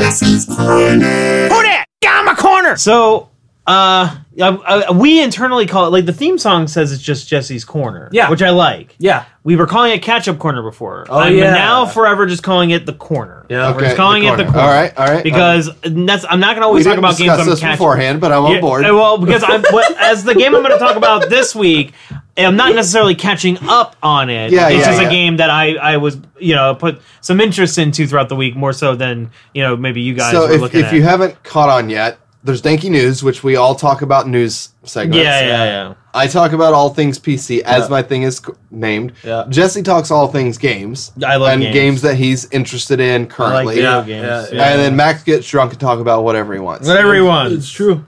Who that? Get on my corner. So, uh, uh, uh, we internally call it like the theme song says it's just Jesse's corner. Yeah. which I like. Yeah. We were calling it catch up corner before. Oh, I'm yeah. now forever just calling it the corner. Yeah. We're just calling the it the corner. corner. All right, all right. Because that's I'm not gonna we always talk about games discuss I'm this catching. beforehand, but I'm on Yeah, board. uh, Well, because I'm what, as the game I'm going to talk about this week, I'm not necessarily catching up on it. Yeah, it's yeah, just yeah. a game that I I was you know put some interest into throughout the week more so than you know maybe you guys so were if, looking if at. you haven't caught on yet, there's Danky News, which we all talk about news segments. yeah, yeah, yeah. I talk about all things PC as Yeah. my thing is c- named. Yeah. Jesse talks all things games. I love games. and games. that he's interested in currently. I like video Yeah, games. yeah, And then Max gets drunk and talk about whatever he wants. Whatever he wants. It's true.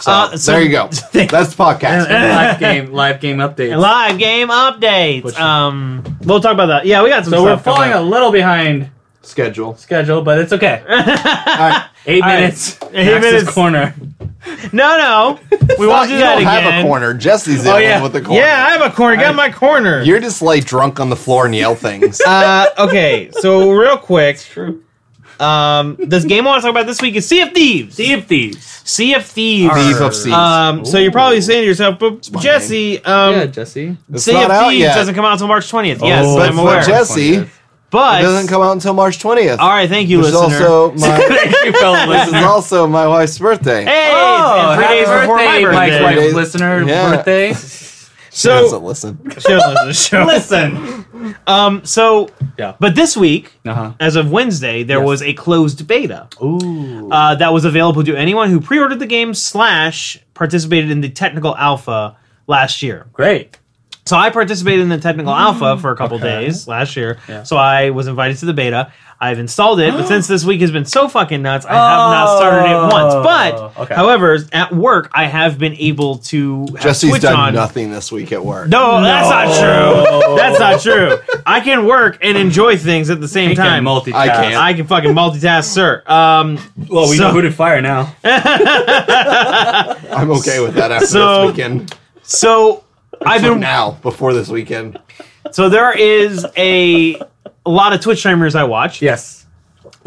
So, Uh, so- there you go. That's the podcast. live game, live game updates. Live game updates. Um, we'll talk about that. Yeah, we got some. So we're stuff coming falling a little behind Schedule. schedule, but it's okay. All right. Eight All right. minutes. Eight Max's minutes. corner. No, no, we won't do you that don't again. have a corner. Jesse's the Oh, only yeah. one with the corner. Yeah, I have a corner. Get my corner. You're just lay drunk on the floor and yell things. Uh, okay, so real quick, True. um, this game I want to talk about this week is Sea of Thieves. Sea of Thieves. Sea of Thieves. Thief of Seas. Um, so you're probably saying to yourself, but my Jesse, um, yeah, Jesse. It's Sea not of out Thieves yet. doesn't come out until March 20th. Yes, Oh, but I'm for aware. Jesse, it but doesn't come out until March 20th. all right, thank you, Which is listener. also my, you fell this is listener. also my wife's birthday. hey, Oh, and three happy days before my birthday, Mike's birthday. wife Days- listener Yeah. birthday. She doesn't So, listen. She'll listen, she'll- Listen. um, so, Yeah. but this week, Uh-huh. as of Wednesday, there Yes. was a closed beta. Ooh. uh, that was available to anyone who pre-ordered the game slash participated in the technical alpha last year. Great. So I participated in the technical alpha for a couple Okay. days last year. Yeah. So I was invited to the beta. I've installed it, but since this week has been so fucking nuts, I have not started it once. But Oh, okay. however, at work I have been able to have Jesse's Switch done on. nothing this week at work. No, that's not true. That's not true. I can work and enjoy things at the same He can time. multitask. I can't. I can fucking multitask, sir. Um, Well, we So- know who to fire now. I'm okay with that after So- this weekend. so I've been now, before this weekend. So there is a, a lot of Twitch streamers I watch Yes.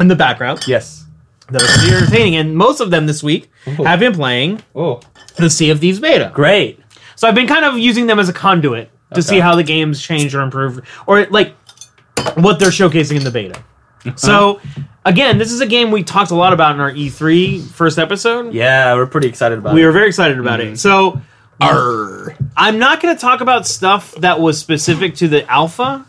in the background Yes. that are pretty entertaining, and most of them this week have been playing Oh, the Sea of Thieves beta. great. So I've been kind of using them as a conduit to see how the game's changed or improved, or like what they're showcasing in the beta. Mm-hmm. So again, this is a game we talked a lot about in our E3 first episode. Yeah, we're pretty excited about it. We it. were very excited about it. Mm-hmm. So Arr. I'm not going to talk about stuff that was specific to the alpha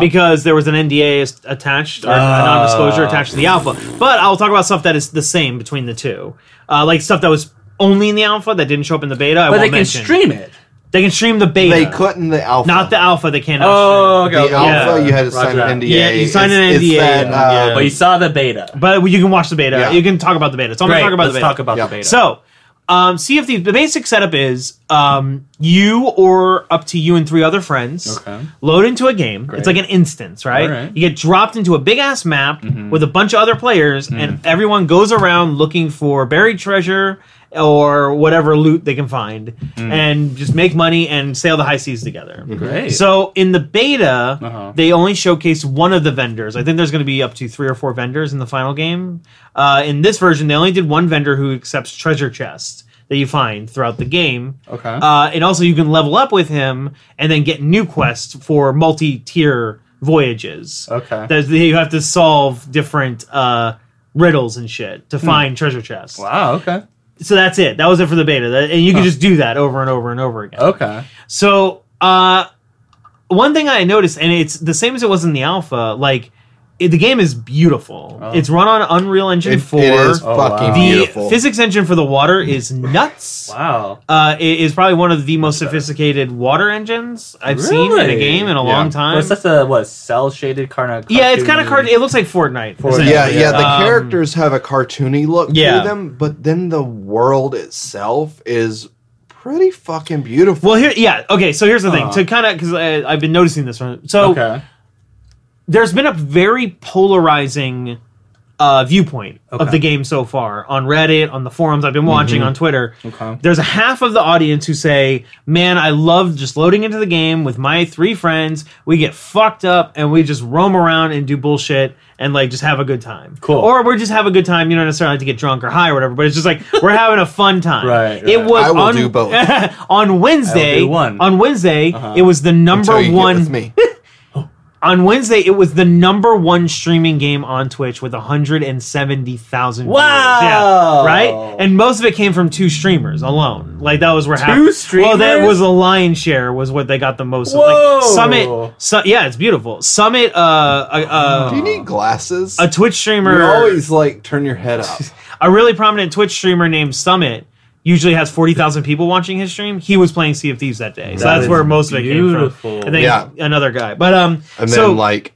because there was an NDA attached or a non-disclosure attached to the alpha. But I'll talk about stuff that is the same between the two, uh, like stuff that was only in the alpha that didn't show up in the beta. I but won't they can mention. stream it. They can stream the beta. They couldn't the alpha. Not the alpha. They can't. Oh, okay. The okay. alpha, you had to sign Roger an. NDA. Yeah, you signed an It's- it's NDA, that, uh, yeah. But you saw the beta. But you can watch the beta. Yeah. You can talk about the beta. So I'm going to talk about Let's the beta. talk about Yeah. the beta. So, um, Sea of Thieves, the basic setup is um, you or up to you and three other friends Okay. load into a game. Great. It's like an instance, right? Right. Mm-hmm. You get dropped into a big ass map with a bunch of other players, Mm. and everyone goes around looking for buried treasure or whatever loot they can find, Mm. and just make money and sail the high seas together. Great. So in the beta, Uh-huh. they only showcased one of the vendors. I think there's going to be up to three or four vendors in the final game. Uh, in this version, they only did one vendor who accepts treasure chests that you find throughout the game. Okay. Uh, and also, you can level up with him and then get new quests for multi-tier voyages. Okay. There's, you have to solve different uh, riddles and shit to find treasure chests. Hmm. wow. Okay. So that's it. That was it for the beta, That- and you can just do that over and over and over again. Okay. So, uh, one thing I noticed, and it's the same as it was in the alpha, like it, the game is beautiful. Oh. It's run on Unreal Engine It, four. it is Oh, fucking wow. the beautiful. physics engine for the water is nuts. Wow. Uh, it is probably one of the most sophisticated water engines I've seen in a game in a Yeah. long time. What's that? a, what? Cell shaded kind of. yeah, it's kind of card. It looks like Fortnite. Fortnite. essentially. yeah, yeah. The Um, characters have a cartoony look yeah. to them, but then the world itself is pretty fucking beautiful. Well, here, yeah. Okay, so here's the thing. To kind of because I've been noticing this one. So Okay. There's been a very polarizing uh, viewpoint of the game so far on Reddit, on the forums I've been watching, on Twitter. Okay. There's a half of the audience who say, "Man, I love just loading into the game with my three friends. We get fucked up and we just roam around and do bullshit and like just have a good time. Cool. Or we're just have a good time. You don't necessarily have to get drunk or high or whatever, but it's just like we're having a fun time. Right, It was I will on, do both. on Wednesday. one. On Wednesday, it was the number Until you get one me. on Wednesday, it was the number one streaming game on Twitch with 170,000 viewers. Wow. Yeah, right? And most of it came from two streamers alone. Like that was where half. Two Well, that was a lion's share was what they got the most. of. Whoa. Like Summit, su- yeah, it's beautiful. Summit, uh, uh, Do you need glasses? a Twitch streamer, you always like turn your head up. a really prominent Twitch streamer named Summit. Usually has forty thousand people watching his stream. He was playing Sea of Thieves that day, so That that's is where most of it came beautiful. from. I think Yeah. another guy, but um, And so then like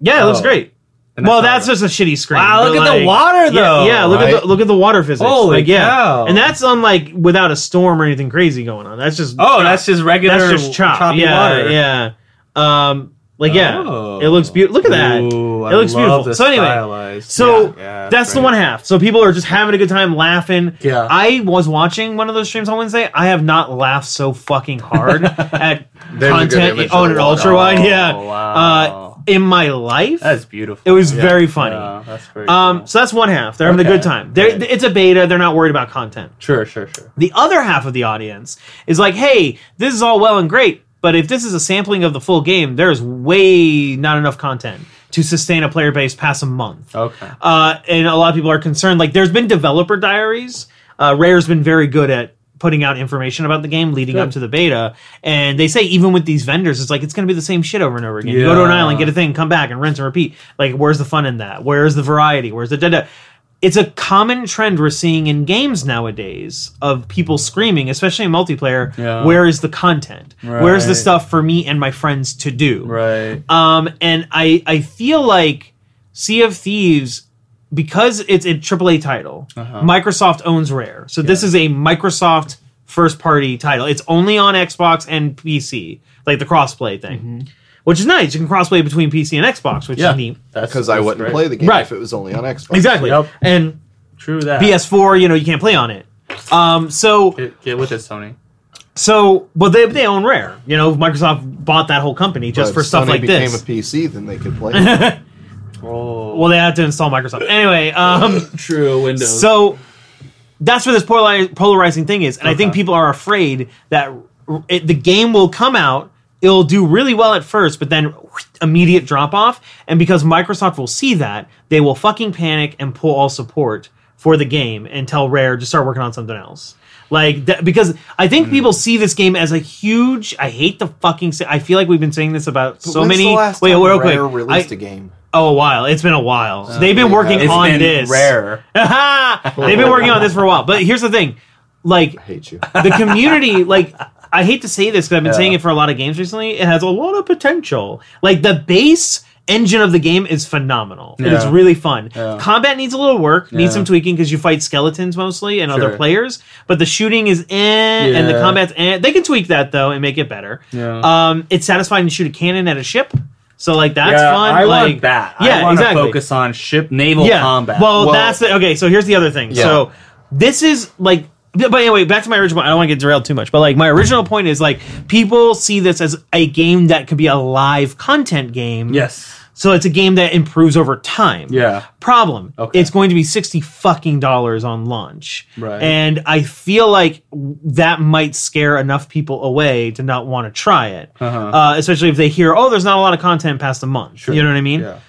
yeah, it looks Oh. great. And well, that's that's just a shitty screen. Wow, but, look at the like- water, Yeah, though, Yeah, look at right? the look at the water physics. Holy like, yeah, cow. and that's on like without a storm or anything crazy going on. That's just Oh, that's just regular. that's just chop. choppy yeah, water. yeah. Um, like yeah, Oh. it looks beautiful. Look at that. Ooh, it looks beautiful. So anyway, stylized- so Yeah, yeah, that's the one half. So people are just having a good time, laughing. Yeah. I was watching one of those streams on Wednesday. I have not laughed so fucking hard at There's a good content on an ultra wide. Oh, yeah, wow. uh, in my life. That's beautiful. it was Yeah. very funny. That's very. Um, cool. so that's one half. They're having a good time. They're, Right. It's a beta. They're not worried about content. sure, sure, sure. The other half of the audience is like, hey, this is all well and great, but if this is a sampling of the full game, there's way not enough content to sustain a player base past a month. Okay. Uh, and a lot of people are concerned. Like, there's been developer diaries. Uh, Rare's been very good at putting out information about the game leading up to the beta. And they say even with these vendors, it's like it's going to be the same shit over and over again. You go to an island, get a thing, come back, and rinse and repeat. Like, where's the fun in that? Where's the variety? Where's the da? It's a common trend we're seeing in games nowadays of people screaming, especially in multiplayer. Yeah. Where is the content? Where's the stuff for me and my friends to do? Right. Um, and I I feel like Sea of Thieves because it's a AAA title. Uh-huh. Microsoft owns Rare, so this is a Microsoft first party title. It's only on Xbox and PC, like the crossplay thing, which is nice. You can crossplay between PC and Xbox, which Yeah. is neat. That's because I wouldn't great. play the game Right. if it was only on Xbox. Exactly. Yep. And True that. PS4, you know, you can't play on it. Um, so Get, get with it, Sony. so, but they they own Rare. You know, Microsoft bought that whole company just But for if stuff Sony like became this. a PC, then they could play. Oh. well, they had to install Microsoft anyway. Um, true. Windows. So that's where this polari- polarizing thing is, and I think people are afraid that it, the game will come out, it'll do really well at first, but then immediate drop off, and because Microsoft will see that, they will fucking panic and pull all support for the game and tell Rare to start working on something else. Like that, because I think Hmm. people see this game as a huge. I hate the fucking. I feel like we've been saying this about so many. The last wait, time real Rare quick. released I- a game. oh, a while. It's been a while. They've been we working have. it's on been this. rare. They've been working on this for a while. But here's the thing. Like I hate you. the community, like I hate to say this because I've been Yeah. saying it for a lot of games recently. It has a lot of potential. Like the base engine of the game is phenomenal. It is really fun. Yeah. Combat needs a little work, needs some tweaking because you fight skeletons mostly and other players. But the shooting is eh, and the Yeah. combat's eh. They can tweak that though and make it better. Yeah. Um, it's satisfying to shoot a cannon at a ship. So like that's yeah, fun. I like, want that. Yeah, I want to exactly focus on ship naval yeah. combat. Well, Well- that's the, okay. So here's the other thing. Yeah. So this is like. But anyway, back to my original. I don't want to get derailed too much, but like my original point is like people see this as a game that could be a live content game. yes. So it's a game that improves over time. Yeah. Problem. Okay. It's going to be sixty fucking dollars on launch. Right. And I feel like that might scare enough people away to not want to try it. Uh-huh. Uh, especially if they hear, "Oh, there's not a lot of content past a month." Sure. You know what I mean? Yeah.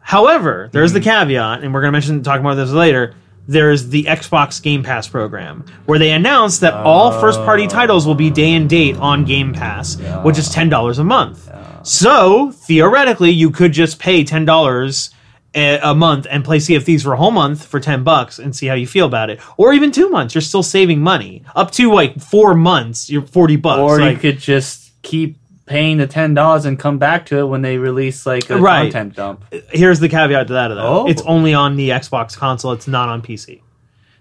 However, there's the caveat, and we're going to mention talk about this later. There's the Xbox Game Pass program, where they announced that all oh. first-party titles will be day and date on Game Pass, which is ten dollars a month. So theoretically, you could just pay ten dollars a a month and play Sea of Thieves for a whole month for ten bucks and see how you feel about it, or even two months. You're still saving money. Up to like four months, you're forty bucks. Or you could just keep paying the ten dollars and come back to it when they release like a Right. content dump. here's the caveat to that though. Oh. It's only on the Xbox console, it's not on PC.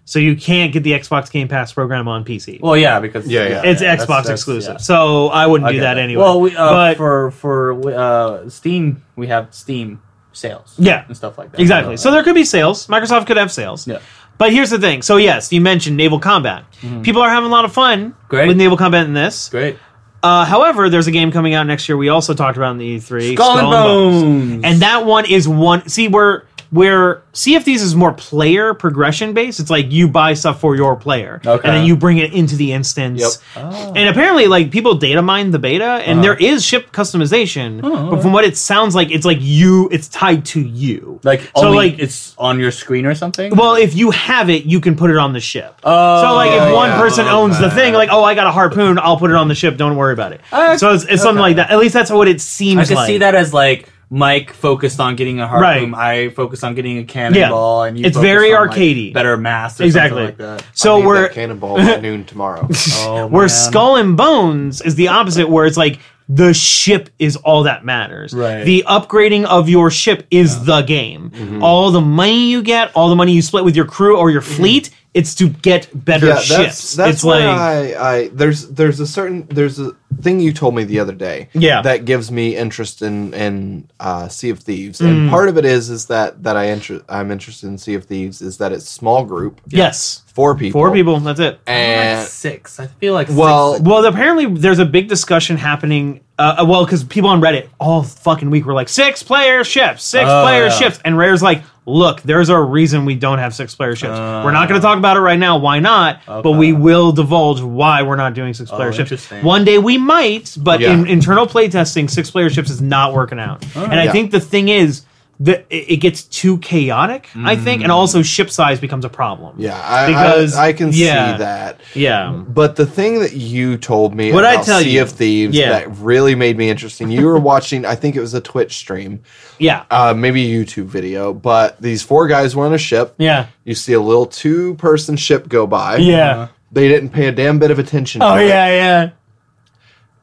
So you can't get the Xbox Game Pass program on PC. Well, yeah, because Yeah, yeah. it's that's- Xbox that's- exclusive. yeah. So I wouldn't I do get that that. anyway. Well, we, uh, but for for uh, Steam, we have Steam. sales. Yeah. and stuff like that. Exactly. So there could be sales. Microsoft could have sales. Yeah. But here's the thing. So yes, you mentioned naval combat. People are having a lot of fun Mm-hmm. Great. with naval combat in this. great. Uh, however, there's a game coming out next year. We also talked about in the E3, Skull and Bones. and that one is one. See, where where Sea of is more player progression based. It's like you buy stuff for your player, Okay. and then you bring it into the instance. Yep. Oh. And apparently, like people data mine the beta, and Uh-huh. there is ship customization. Oh, but from what it sounds like, it's like you. It's tied to you. Like So, only like- it's on your screen or something. Well, if you have it, you can put it on the ship. Oh, so, like, if one yeah. person owns the thing, like, oh, I got a harpoon, I'll put it on the ship. Don't worry about it. Uh, so it's, it's something like that. At least that's what it seems I can like. see that as like Mike focused on getting a harpoon, Right. I focused on getting a cannonball, and you It's very on, like, arcadey. better mass, or Exactly. something like that. So I need we're that cannonball by noon tomorrow. Oh, where man. Skull and Bones is the opposite, where it's like the ship is all that matters. Right. The upgrading of your ship is the game. Mm-hmm. All the money you get, all the money you split with your crew or your fleet, it's to get better yeah, ships. that's that's it's why like I, I there's there's a certain there's a thing you told me the other day. Yeah. that gives me interest in in uh, Sea of Thieves, Mm. and part of it is is that that I inter- I'm interested in Sea of Thieves is that it's small group, yes, four people, four people. That's it. Like and six. I feel like well, six. Well, apparently there's a big discussion happening. Uh, uh, well, because people on Reddit all fucking week were like six player ships, six Oh, player yeah. ships, and Rare's like, look, there's a reason we don't have six player ships. Uh. we're not going to talk about it right now. Why not? But we will divulge why we're not doing six player Oh, ships. One day we might, but Yeah. in internal playtesting, six player ships is not working out. and I Yeah. think the thing is. That it gets too chaotic, I think, and also ship size becomes a problem. yeah, I, Because- I, I can yeah. see that. Yeah. But the thing that you told me What'd I about tell Sea you? of Thieves Yeah. that really made me interesting. You were watching, I think it was a Twitch stream, Yeah. uh, maybe a YouTube video, but these four guys were on a ship. Yeah. You see a little two person ship go by. Yeah. They didn't pay a damn bit of attention. Oh to it. yeah, yeah.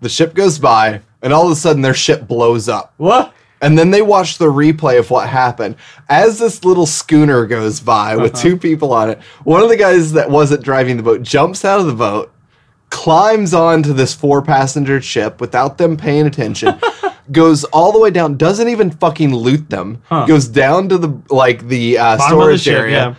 The ship goes by, and all of a sudden their ship blows up. what? And then they watch the replay of what happened. As this little schooner goes by with Uh-huh. two people on it, one of the guys that wasn't driving the boat jumps out of the boat, climbs onto this four passenger ship without them paying attention, goes all the way down, doesn't even fucking loot them, goes down to the like the uh, of the storage ship, area, yeah.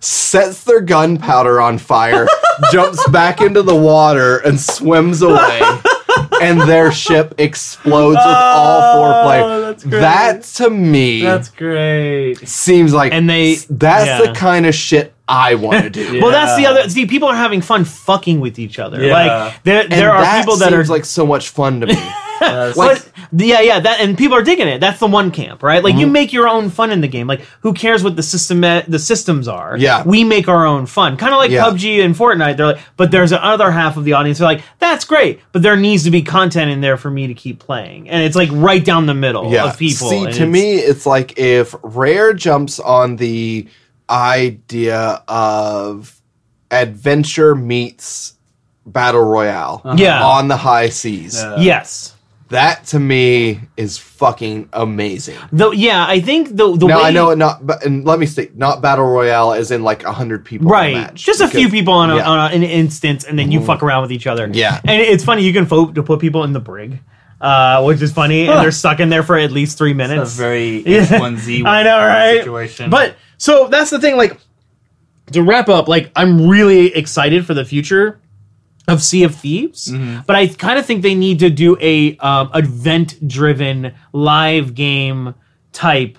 sets their gunpowder on fire, jumps back into the water, and swims away. and their ship explodes with all four Oh, players. that's great. That to me That's great. seems like And they- that's yeah. the kind of shit I want to do. Well, that's the Yeah. other. See, people are having fun fucking with each other. Yeah. Like there, And there are that people that are seems like so much fun to me. Yes. Like- But, yeah, yeah, that and people are digging it. That's the one camp, right? Like you Mm-hmm. make your own fun in the game. Like who cares what the system the systems are? Yeah. we make our own fun. Kind of like Yeah. PUBG and Fortnite. They're like, but there's another half of the audience. They're like, that's great, but there needs to be content in there for me to keep playing. And it's like right down the middle yeah. of people. See, to it's- me, it's like if Rare jumps on the idea of adventure meets battle royale Yeah. on the high seas. Yeah. yes. That to me is fucking amazing. Though, yeah, I think the the Now way I know it not, but and let me state, not battle royale as in like a hundred people, in a right match, just a few because- people on, a, yeah. On a, an instance and then you fuck around with each other Yeah. and it's funny you can vote to put people in the brig uh, which is funny and they're stuck in there for at least three It's minutes a very Yeah. H1Z1 know, right? situation. but so that's the thing like to wrap up like i'm really excited for the future of Sea of Thieves, Mm-hmm. but I kind of think they need to do a um, event-driven live game type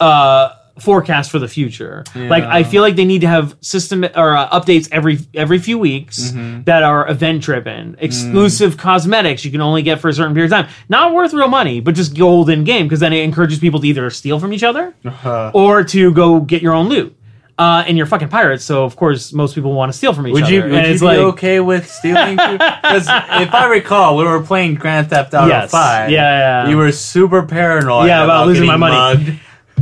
uh, forecast for the future. Like I feel like they need to have system or uh, updates every every few weeks Mm-hmm. that are event-driven, Mm. exclusive cosmetics you can only get for a certain period of time. Not worth real money, but just gold in game because then it encourages people to either steal from each other Uh-huh. or to go get your own loot. Uh, and you're fucking pirates, so of course most people want to steal from each Would other. you, and would you be like, okay with stealing? Because if I recall, we were playing Grand Theft Auto Yes. 5. Yeah, yeah. You were super paranoid Yeah, about losing my money. mugged.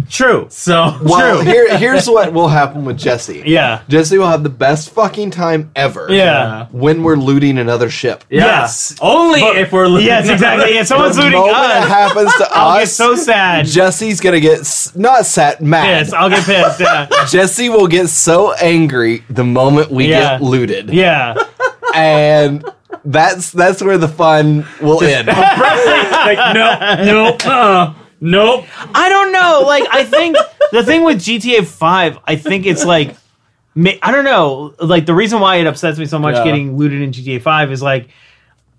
True. So, Well, True. here, here's what will happen with Jesse. Yeah. Jesse will have the best fucking time ever. Yeah. When we're looting another ship. yeah. Yes. Only But- if we're looting. Yes, exactly. If someone's the looting moment it us, happens to I'll get us, so sad. Jesse's gonna get s- not sad, mad. Yes, I'll get pissed. Yeah. Jesse will get so angry the moment we Yeah. get looted, Yeah. and that's that's where the fun will end. like, no, no, uh, Nope. I don't know. Like, I think the thing with GTA Five, I think it's like, ma- I don't know. Like, the reason why it upsets me so much Yeah. getting looted in GTA Five is like.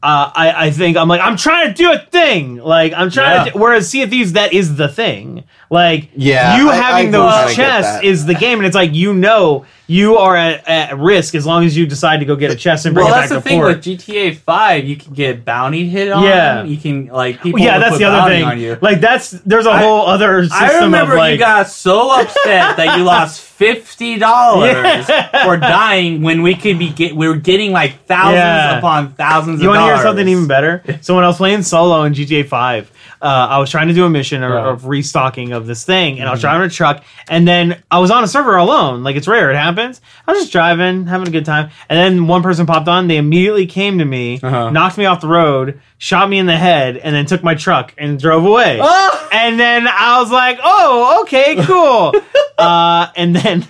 Uh, I, I think I'm like I'm trying to do a thing like I'm trying Yeah. to do, whereas Sea of Thieves that is the thing like Yeah, you I- having I those kinda get chests that. is the game and it's like you know you are at, at risk as long as you decide to go get a chest and bring Well, it that's back the to thing port with GTA Five. You can get bounty hit on. Yeah. You can like people. yeah will that's the other thing like that's there's a I- whole other system I remember of like you got so upset that you lost fifty dollars Yeah. for dying when we could be get we were getting like thousands Yeah. upon thousands You of want to hear something even better? Someone else playing solo in GTA Five, uh, I was trying to do a mission of, restocking of this thing, and I was driving a truck, and then I was on a server alone. Like it's rare, it happens. I was just driving, having a good time, and then one person popped on. They immediately came to me, Uh-huh. knocked me off the road, shot me in the head, and then took my truck and drove away. Ah! And then I was like, "Oh, okay, cool." uh, and then.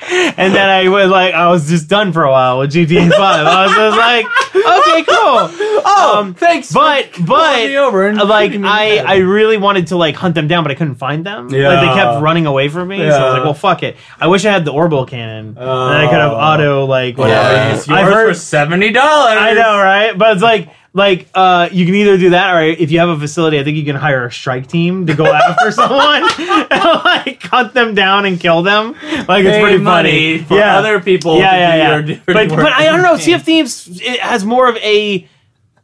And then I was like, I was just done for a while with GTA Five. I was just like, okay, cool. Oh, Um, thanks. But but over like shooting me in I. I really wanted to like hunt them down, but I couldn't find them. Like they kept running away from me. So I was like, well, fuck it. I wish I had the orbital cannon. and I could have Oh. auto like whatever. Yeah. It's I've heard- for seventy dollars. I know, right? But it's like like uh you can either do that or if you have a facility, I think you can hire a strike team to go after someone and like hunt them down and kill them. Like it's pretty money funny. for other people Yeah, to yeah, do yeah. your dirty but work but I don't know. Sea game. of Thieves it has more of a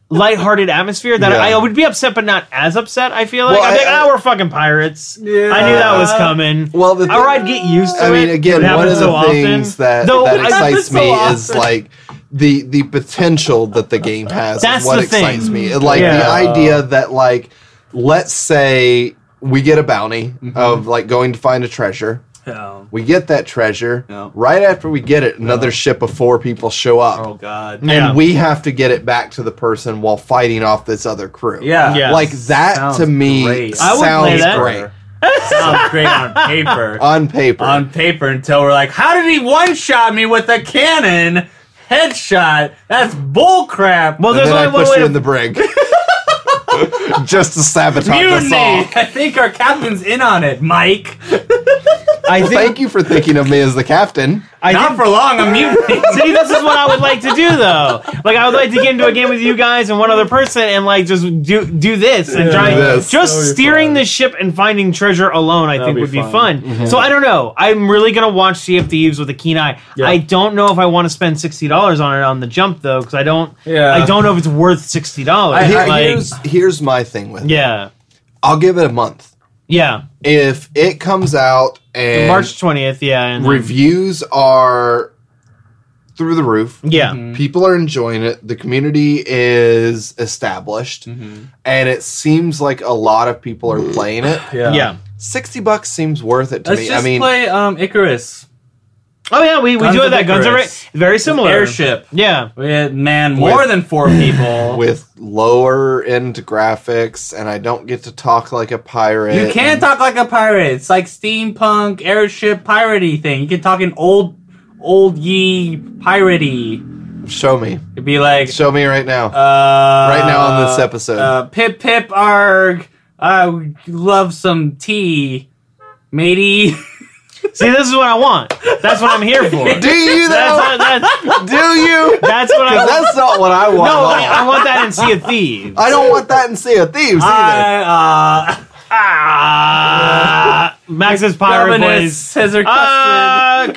lighthearted atmosphere that Yeah. I would be upset, but not as upset. I feel like Well, I'm like, I- ah, we're fucking pirates. Yeah. I knew that was coming. Well, the or I'd get used to I it. mean, again, one of the so often. things that, Though that I- excites so me is like the the potential that the game has. That's is what the thing. excites me. Like Yeah. the idea that like, let's say we get a bounty Mm-hmm. of like going to find a treasure. Yeah. We get that treasure. Yeah. Right after we get it, another ship of four people show up. Oh God. Yeah. And we have to get it back to the person while fighting off this other crew. Yeah. Yeah. Like that Sounds to me great. I would play sounds that. great. Sounds great on paper. On paper. on paper until we're like, how did he one shot me with a cannon? Headshot. That's bullcrap. Well, and there's then I only one push way you to in the brig. Just to sabotage us Mutiny. all. I think our captain's in on it, Mike. I Well, think thank you for thinking of me as the captain. I Not think for long. I'm mutiny. See, this is what I would like to do, though. Like, I would like to get into a game with you guys and one other person, and like just do do this and try. This. Just steering fun. the ship and finding treasure alone, I think be would be fun. fun. Mm-hmm. So I don't know. I'm really gonna watch Sea of Thieves with a keen eye. Yeah. I don't know if I want to spend sixty dollars on it on the jump though, because I don't. Yeah. I don't know if it's worth sixty dollars. Like, here's here's my thing with it. yeah, I'll give it a month. Yeah. If it comes out and March twentieth. Yeah, and then- reviews are through the roof, Yeah. Mm-hmm. people are enjoying it, the community is established, mm-hmm. and it seems like a lot of people are mm. playing it. Yeah. Sixty bucks seems worth it to Let's me. just I mean, play um, Icarus. Oh yeah, we, we Guns do of have that. Guns are very, Icarus. very similar. Airship. Yeah. We had man more With- than four people. with lower end graphics, and I don't get to talk like a pirate. you can't and- talk like a pirate. It's like steampunk airship piratey thing. You can talk in old, old ye piratey. Show me. It'd be like Show me right now. uh, Right now on this episode. Uh, pip pip arg. I would love some tea, matey. See, this is what I want. That's what I'm here for. Do you That's, though? that's, Do you? that's what I 'Cause that's not what I want. No. I, I want that in Sea of Thieves. I don't want that in Sea of Thieves either. I uh, Ah, Max's pirate Governess voice. scissor custard. Ah,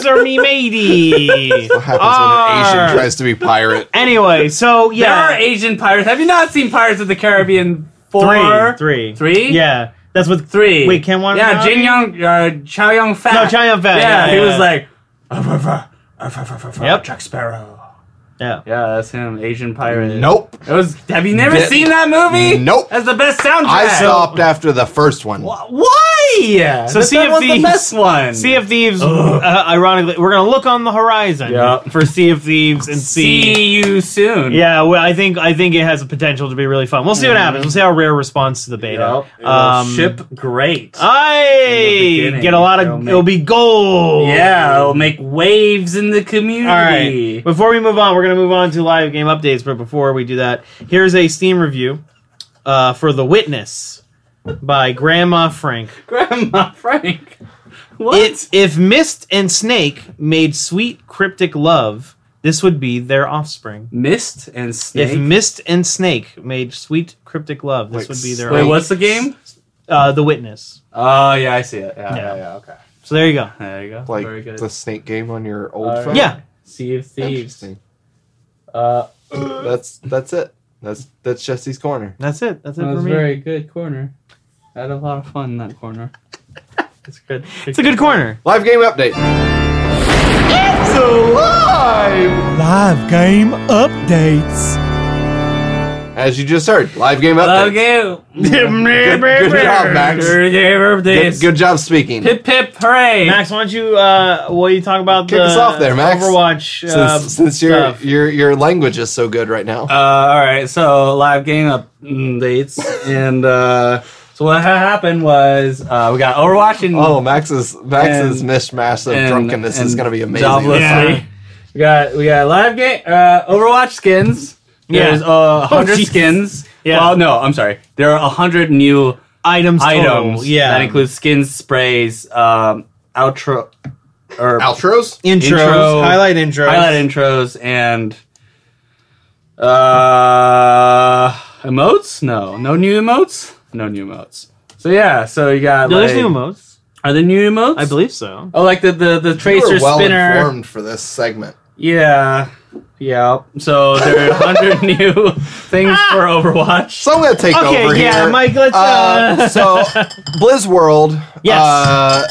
Sir me matey. what happens when an Asian Arr. tries to be pirate? Anyway, so yeah There yeah, are Asian pirates. Have you not seen Pirates of the Caribbean four? three, three, Three? Yeah, that's with Three. Wait, Ken Watanabe? Yeah, Jin Young, uh, Chow Young Fat. No, Chow Yun-fat, Yeah, yeah, he yeah. was like, "Arf, arf, arf, arf, arf, arf, Yep. Jack Sparrow. Yeah. Yeah, that's him, Asian pirate. Nope. It was. Have you never Did- seen that movie? Nope. That's the best soundtrack. I stopped after the first one. Wh- Why? So Sea of one's Thieves- the best one. Sea of Thieves. Uh, ironically, we're gonna look on the horizon Yeah. for Sea of Thieves and see. See you soon. Yeah, well, I think I think it has the potential to be really fun. We'll see what happens. We'll see how Rare responds to the beta. Yep. Um, ship great. I beginning. get a lot of. It'll It'll, make- be gold. yeah, it'll make waves in the community. All right. Before we move on, we're gonna move on to live game updates. But before we do that, here's a Steam review uh, for The Witness. By Grandma Frank. Grandma Frank. What? It, if Myst and Snake made sweet cryptic love, this would be their offspring. Myst and Snake. If Myst and Snake made sweet cryptic love, this Like would be their Wait, off- what's the game? uh, the witness. Oh yeah, I see it. Yeah, Yeah. yeah, yeah. Okay, So there you go. there you go. Like Very good. the snake game on your old Alright. phone. Yeah. Sea of Thieves. Uh, That's that's it. That's that's Jesse's corner. That's it. That's it that for was me. very good corner. I had a lot of fun in that corner. It's good. it's a good corner. Live game update. It's alive! Live game updates. As you just heard, live game update. Okay. Good, good job, Max. Good, Good, good job speaking. Pip pip hooray! Max, why don't you? Uh, what do you talk about? Kick the us off there, Max. Overwatch. Uh, Since, since your stuff. your your language is so good right now. Uh, all right, so live game updates, and uh, so what happened was uh, we got Overwatch and oh, Max's Max's and- mishmash of and- drunkenness is going to be amazing. Diablo Yeah. We got we got live game uh, Overwatch skins. Yeah. There's uh, hundred Jesus. skins. Yeah. Well, no, I'm sorry. There are a hundred new items. total. items. Yeah. That includes skins, sprays, um, outro or Outros? intros, intro- highlight intros, highlight intros, and uh, emotes. No, no new emotes. No new emotes. So yeah, so you got. No, like, there's new emotes. Are there new emotes? I believe so. Oh, like the the the tracer you well spinner. Informed for this segment. Yeah. Yeah, so there are 100 new things ah! for Overwatch. So I'm going to take okay, over yeah, here. Yeah, Mike, let's. Uh, uh so, Blizz World yes. Uh,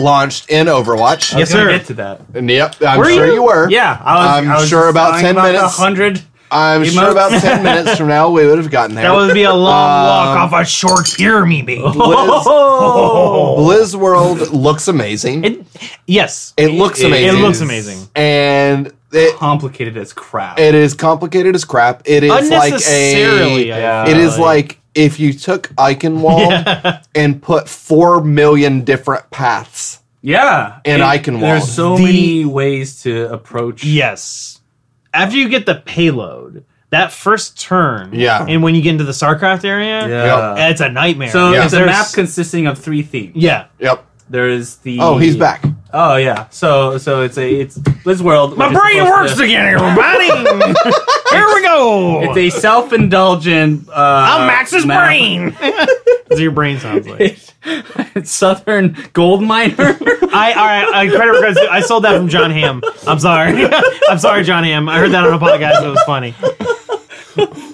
launched in Overwatch. Yes, sir. get to that. And yep, I'm were sure you? you? were. Yeah, I was. I'm I was sure about 10 about minutes. 100. I'm sure about 10 minutes from now we would have gotten there. That would be a long uh, walk off a short pier, maybe. Blizz. Blizz World looks amazing. It, yes. It, looks it, amazing. It looks amazing. And it, complicated as crap. It is complicated as crap. It is like a. It is like if you took Eichenwald yeah. and put four million different paths. Yeah, and it, Eichenwald, there's so the, many ways to approach. Yes, after you get the payload, that first turn, Yeah. and when you get into the StarCraft area, Yeah. it's a nightmare. So Yeah. it's a There's- map consisting of three themes. Yeah. Yep. There is the. Oh, he's back. Oh yeah. So so it's a it's Blizz World. My which is brain supposed works to- again, everybody. Here we go. It's a self-indulgent. Uh, I'm Max's map. brain. That's what your brain sounds like. it's Southern gold miner. I all right. I credit regrets. I sold that from Jon Hamm. I'm sorry. I'm sorry, Jon Hamm. I heard that on a podcast. It was funny.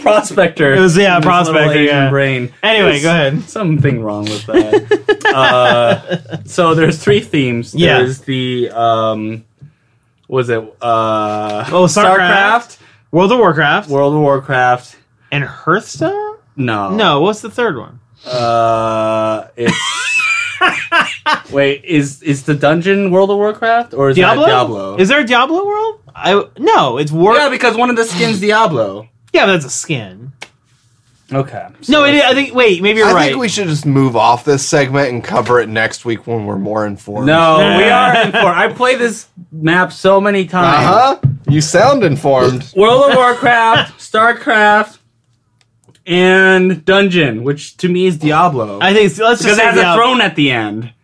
prospector. It was- yeah, This little prospector, Asian yeah. brain. Anyway, There's go ahead. Something wrong with that. uh, so there's three themes. Yeah. There's the um, was it uh? Oh, StarCraft. World of Warcraft World of Warcraft. and Hearthstone. No. No, what's the third one? Uh, it's. Wait, is is the dungeon World of Warcraft or is Diablo. that Diablo? Is there a Diablo world? I no. It's War. yeah, Yeah, because one of the skins Diablo. Yeah, but that's a skin. Okay. No, it, I think. Wait, maybe you're right. I right. think we should just move off this segment and cover it next week when we're more informed. No, we are in for. I play this map so many times. Uh huh. You sound informed. World of Warcraft, StarCraft, and Dungeon, which to me is Diablo. I think. Let's because just it say has a Diablo. throne at the end.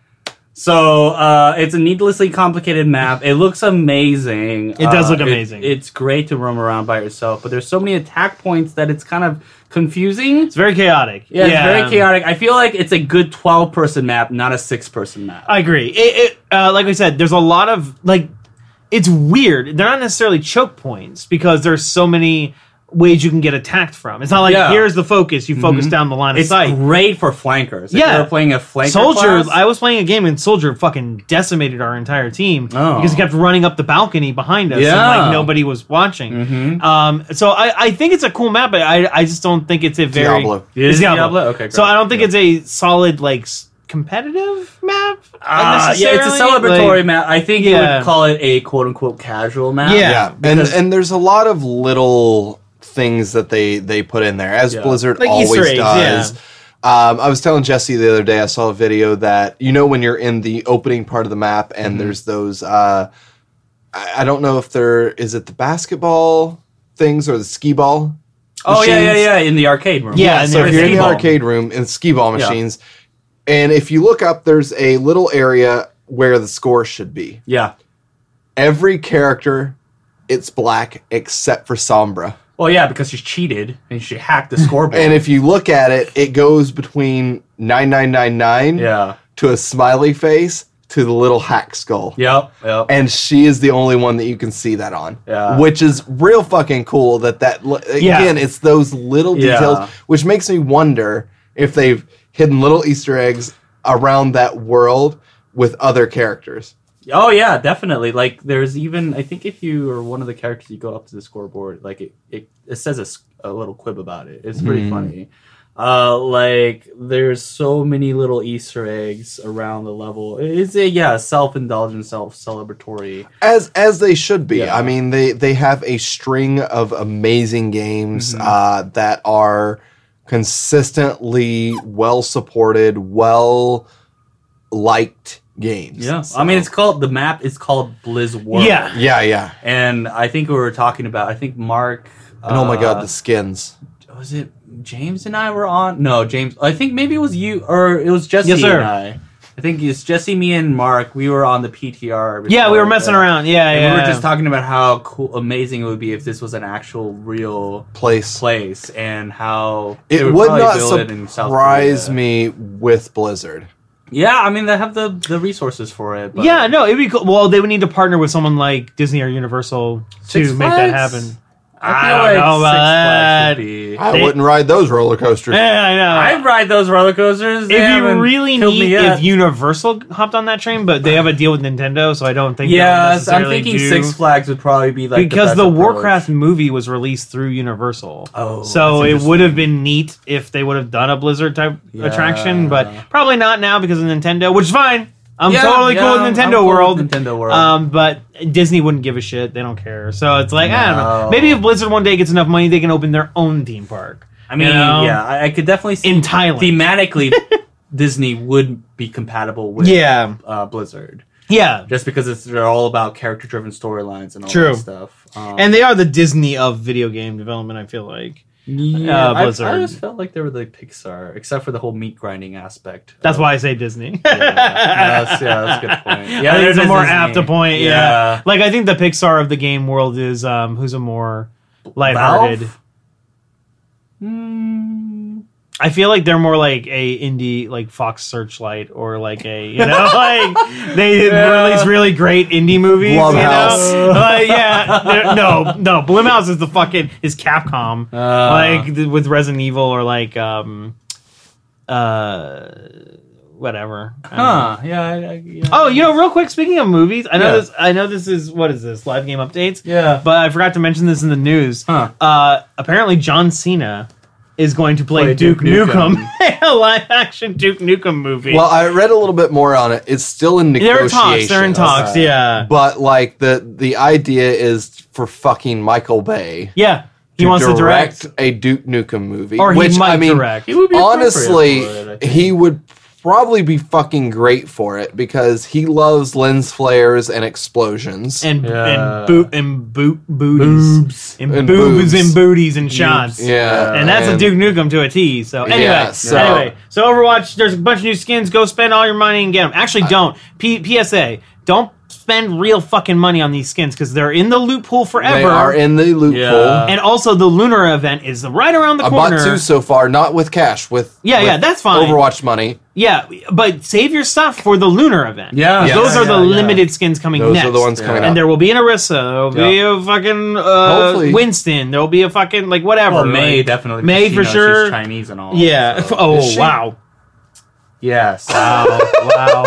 So uh, it's a needlessly complicated map. It looks amazing. It does Uh, look amazing. it's great to roam around by yourself, but there's so many attack points that it's kind of confusing. It's very chaotic. Yeah, it's very chaotic. I feel like it's a good 12 person map, not a six person map. I agree. It, it uh, like we said, there's a lot of like. It's weird. They're not necessarily choke points because there's so many ways you can get attacked from. It's not like Yeah. here's the focus. You focus down the line of it's sight. It's great for flankers. If Yeah. you're playing a flanker Soldier, class- I was playing a game and Soldier fucking decimated our entire team Oh. because he kept running up the balcony behind us and like nobody was watching. Mhm. Um, so I, I think it's a cool map, but I, I just don't think it's a very Diablo. It is Diablo. Diablo? Okay, So. I don't think Yeah. it's a solid like competitive map. Uh, yeah, it's a celebratory Like, map. I think you Yeah. would call it a quote unquote casual map. Yeah. Yeah, and and there's a lot of little things that they they put in there, as Yeah. Blizzard Like always eggs, does. Um, I was telling Jesse the other day. I saw a video that you know when you're in the opening part of the map, and Mm-hmm. there's those. Uh, I, I don't know if there is it the basketball things or the skee ball. Oh yeah, yeah, yeah. In the arcade room. Yeah, Yeah, so if you're in the skee-ball. arcade room in skee ball Yeah. machines, and if you look up, there's a little area where the score should be. Yeah. Every character, it's black except for Sombra. Well, yeah, because she cheated and she hacked the scoreboard. And if you look at it, it goes between 9999 yeah. to a smiley face to the little hack skull. Yep. Yep. And she is the only one that you can see that on. Yeah. Which is real fucking cool that that Yeah. again it's those little Yeah. details which makes me wonder if they've hidden little easter eggs around that world with other characters. Oh yeah, definitely. Like there's even I think if you are one of the characters, you go up to the scoreboard. Like it, it, it says a little quib about it. It's pretty funny. Uh, like there's so many little Easter eggs around the level. It's a yeah, self indulgent, self celebratory. As as they should be. Yeah. I mean they they have a string of amazing games Mm-hmm. uh, that are consistently well supported, well liked games. Yeah, So- I mean it's called the map It's called Blizz World. Yeah. yeah, yeah. and I think we were talking about. I think Mark. And oh my god, uh, the skins. was it James and I were on? No, James. I think maybe it was you or it was Jesse Yes, sir. and I. I think it's Jesse, me, and Mark. We were on the PTR. Yeah, we were messing that. around. Yeah, And yeah. we were just talking about how cool, amazing it would be if this was an actual, real Place. place, and how It they would probably not build it in South surprise me with Blizzard. Yeah, I mean they have the the resources for it. But yeah, no, it'd be cool. Well, they would need to partner with someone like Disney or Universal Six to make that Flags? happen. I I feel don't like know about Six Flags that. would be. I They- wouldn't ride those roller coasters. Yeah, I know. I'd ride those roller coasters. They It'd be haven't really killed me neat yet. if Universal hopped on that train, but they have a deal with Nintendo, so I don't think. they'll Yes, I'm necessarily thinking do- Six Flags would probably be like because the, the, best approach. Warcraft movie was released through Universal. Oh, so that's it would have been neat if they would have done a Blizzard type Yeah. attraction, but probably not now because of Nintendo, which is fine. I'm Yeah, totally yeah, cool with I'm- Nintendo cool with World. Nintendo World. Um, but Disney wouldn't give a shit. They don't care. So it's like I don't know. No. Maybe if Blizzard one day gets enough money, they can open their own theme park. I mean, You know? yeah, I, I could definitely see In Thailand. thematically Disney would be compatible with Yeah. uh, Blizzard Yeah. just because it's they're all about character driven storylines and all True. that stuff. Um, And they are the Disney of video game development. I feel like yeah, uh, I- Blizzard. I, just felt like they were like Pixar, except for the whole meat grinding aspect. that's why I say Disney. Yeah, that's, yeah, that's a good point. Yeah, I it a more Disney. apt point. Yeah. Yeah. like I think the Pixar of the game world is um who's a more lighthearted. Valve? Hmm. I feel like they're more like a indie like Fox Searchlight or like a you know like they Yeah. release really great indie movies. Blumhouse. You know? Uh, yeah, no, no. Blumhouse is the fucking is Capcom Uh. like th- with Resident Evil or like um uh whatever. Huh? Yeah. I, I, yeah. Oh, you know, real quick. Speaking of movies, I know Yeah. this. I know this is what is this live game updates. Yeah. but I forgot to mention this in the news. Huh. Uh, apparently, John Cena is going to play, Play Duke, Duke Nukem, Nukem. a live action Duke Nukem movie. Well, I read a little bit more on it. It's still in they're in negotiations. talks. They're in talks. Okay. Yeah, But like the the idea is for fucking Michael Bay yeah. He wants to direct, a Duke Nukem movie, or he which might I mean, direct. He would be appropriate honestly, it, he would probably be fucking great for it because he loves lens flares and explosions. and Yeah. and boot and boot booties and, And boobs, boobs. and booties and shots. yeah, And that's a Duke Nukem to a T. So anyway, Yeah, so- anyway, so Overwatch, there's a bunch of new skins. Go spend all your money and get them. Actually, don't. P- PSA, don't spend real fucking money on these skins because they're in the loot pool forever. They are in the loophole. Yeah. and also, the lunar event is right around the I corner. bought two so far, not with cash, with Yeah, with yeah, that's fine. Overwatch money. Yeah, but save your stuff for the lunar event. Yeah, Yes. those are the Yeah, yeah. limited skins coming Those next. are the ones coming Yeah. out. and there will be an Arissa. There will be Yeah. a fucking uh, Hopefully. Winston. There will be a fucking like whatever. Well, Mei like- definitely. Mei because, for you know, sure. She's Chinese and all. Yeah. so- Oh she? wow. Yes. Wow. wow.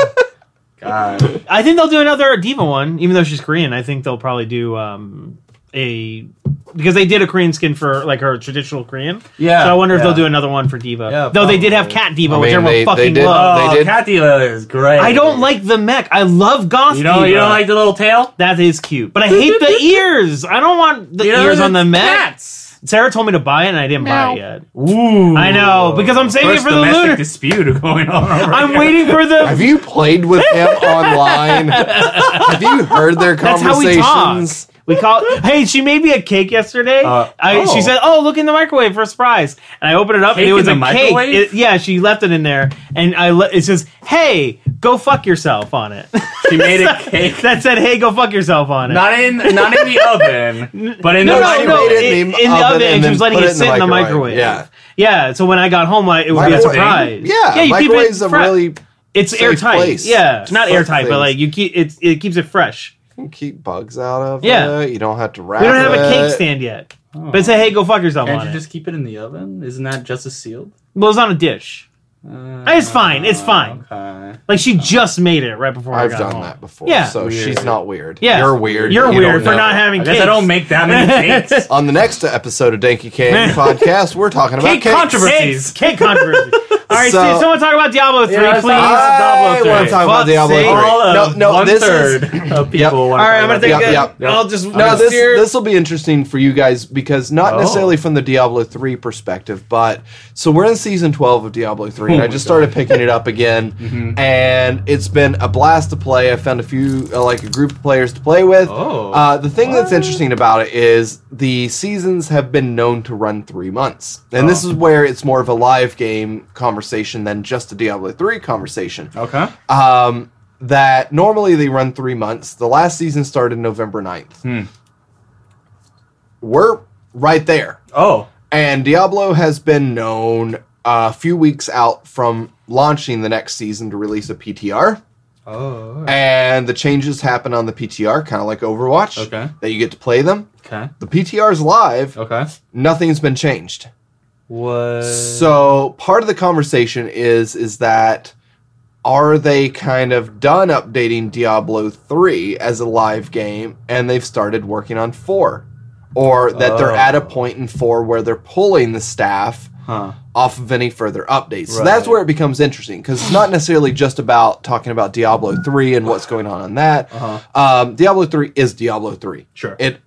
God. I think they'll do another D.Va one, even though she's Korean. I think they'll probably do um, a because they did a Korean skin for like her traditional Korean. Yeah, So I wonder if yeah. they'll do another one for D.Va. Yeah, Though they did have cat D.Va, I which mean, everyone they- they fucking did- loves. Oh, They did- Cat Dealer is great. I don't like the mech. I love goth You know, D.Va. you don't like the little tail. that is cute, but I hate the ears. I don't want the You know, ears on the mech. Cats. Sarah told me to buy it, and I didn't buy it yet. Ooh. I know, because I'm saving it for the domestic lunar- dispute going on. Over I'm here. waiting for the. Have you played with him online? Have you heard their That's how we conversations? Talk. We call. hey, she made me a cake yesterday. Uh, I, oh. She said, "Oh, look in the microwave for a surprise." And I opened it up, Cake and it was in a the cake. It- yeah, she left it in there, and I. Le- it says, "Hey, go fuck yourself" on it. She made a cake. that said, "Hey, go fuck yourself" on it. Not in not in the oven, but in no, the no, she no, made microwave. it in in, the oven oven, and and she was letting it it sit in the microwave. microwave. Yeah. yeah. So when I got home, I, it would be a surprise. Yeah, yeah. You keep microwave's it a fresh. really It's safe airtight. place Yeah, to not put airtight, but like you keep it. It keeps it fresh. You keep bugs out of Yeah. it. You don't have to wrap it. We don't have a it. cake stand yet, oh. but it said, "Hey, go fuck yourself" Can't on you it. just keep it in the oven? Isn't that just as sealed? Well, it's on a dish. Uh, It's fine, it's fine. Okay. Like she just made it right before I I've got done home. that before. Yeah. So Weird. she's not weird. Yeah, You're weird. You're You don't weird for know. not having I guess cakes. I don't make that many cakes. On the next episode of Danky Kane podcast, we're talking about Cake cakes. controversies. Cake, cake controversy. All right, So- Steve, someone talk about Diablo three, Yeah, please. I Diablo want 3. to talk about Fuck's Diablo sake. 3. All of no, no, one this third is of people. want All to right, I'm gonna about take Yep, it. yep, yep. I'll just No, this this will be interesting for you guys because not Oh. necessarily from the Diablo 3 perspective, but so we're in season 12 of Diablo 3 and Oh I my just God. started picking it up again and it's been a blast to play. I found a few uh, like a group of players to play with. Oh. Uh, the thing that's interesting about it is the seasons have been known to run 3 months. And this Oh. is where it's more of a live game conversation than just a Diablo 3 conversation Okay. um, that normally they run three months. The last season started November 9th. Hmm. We're right there. Oh. And Diablo has been known a few weeks out from launching the next season to release a PTR. Oh. And the changes happen on the PTR, kind of like Overwatch. Okay. That you get to play them. Okay. The PTR is live. Okay. Nothing's been changed. What? So part of the conversation is is that are they kind of done updating Diablo 3 as a live game and they've started working on 4 or that they're at a Oh. point in 4 where they're pulling the staff Huh. Off of any further updates. So that's where it becomes interesting because it's not necessarily just about talking about Diablo 3 and what's going on on that. Uh-huh. Um, Diablo 3 is Diablo 3. Sure. It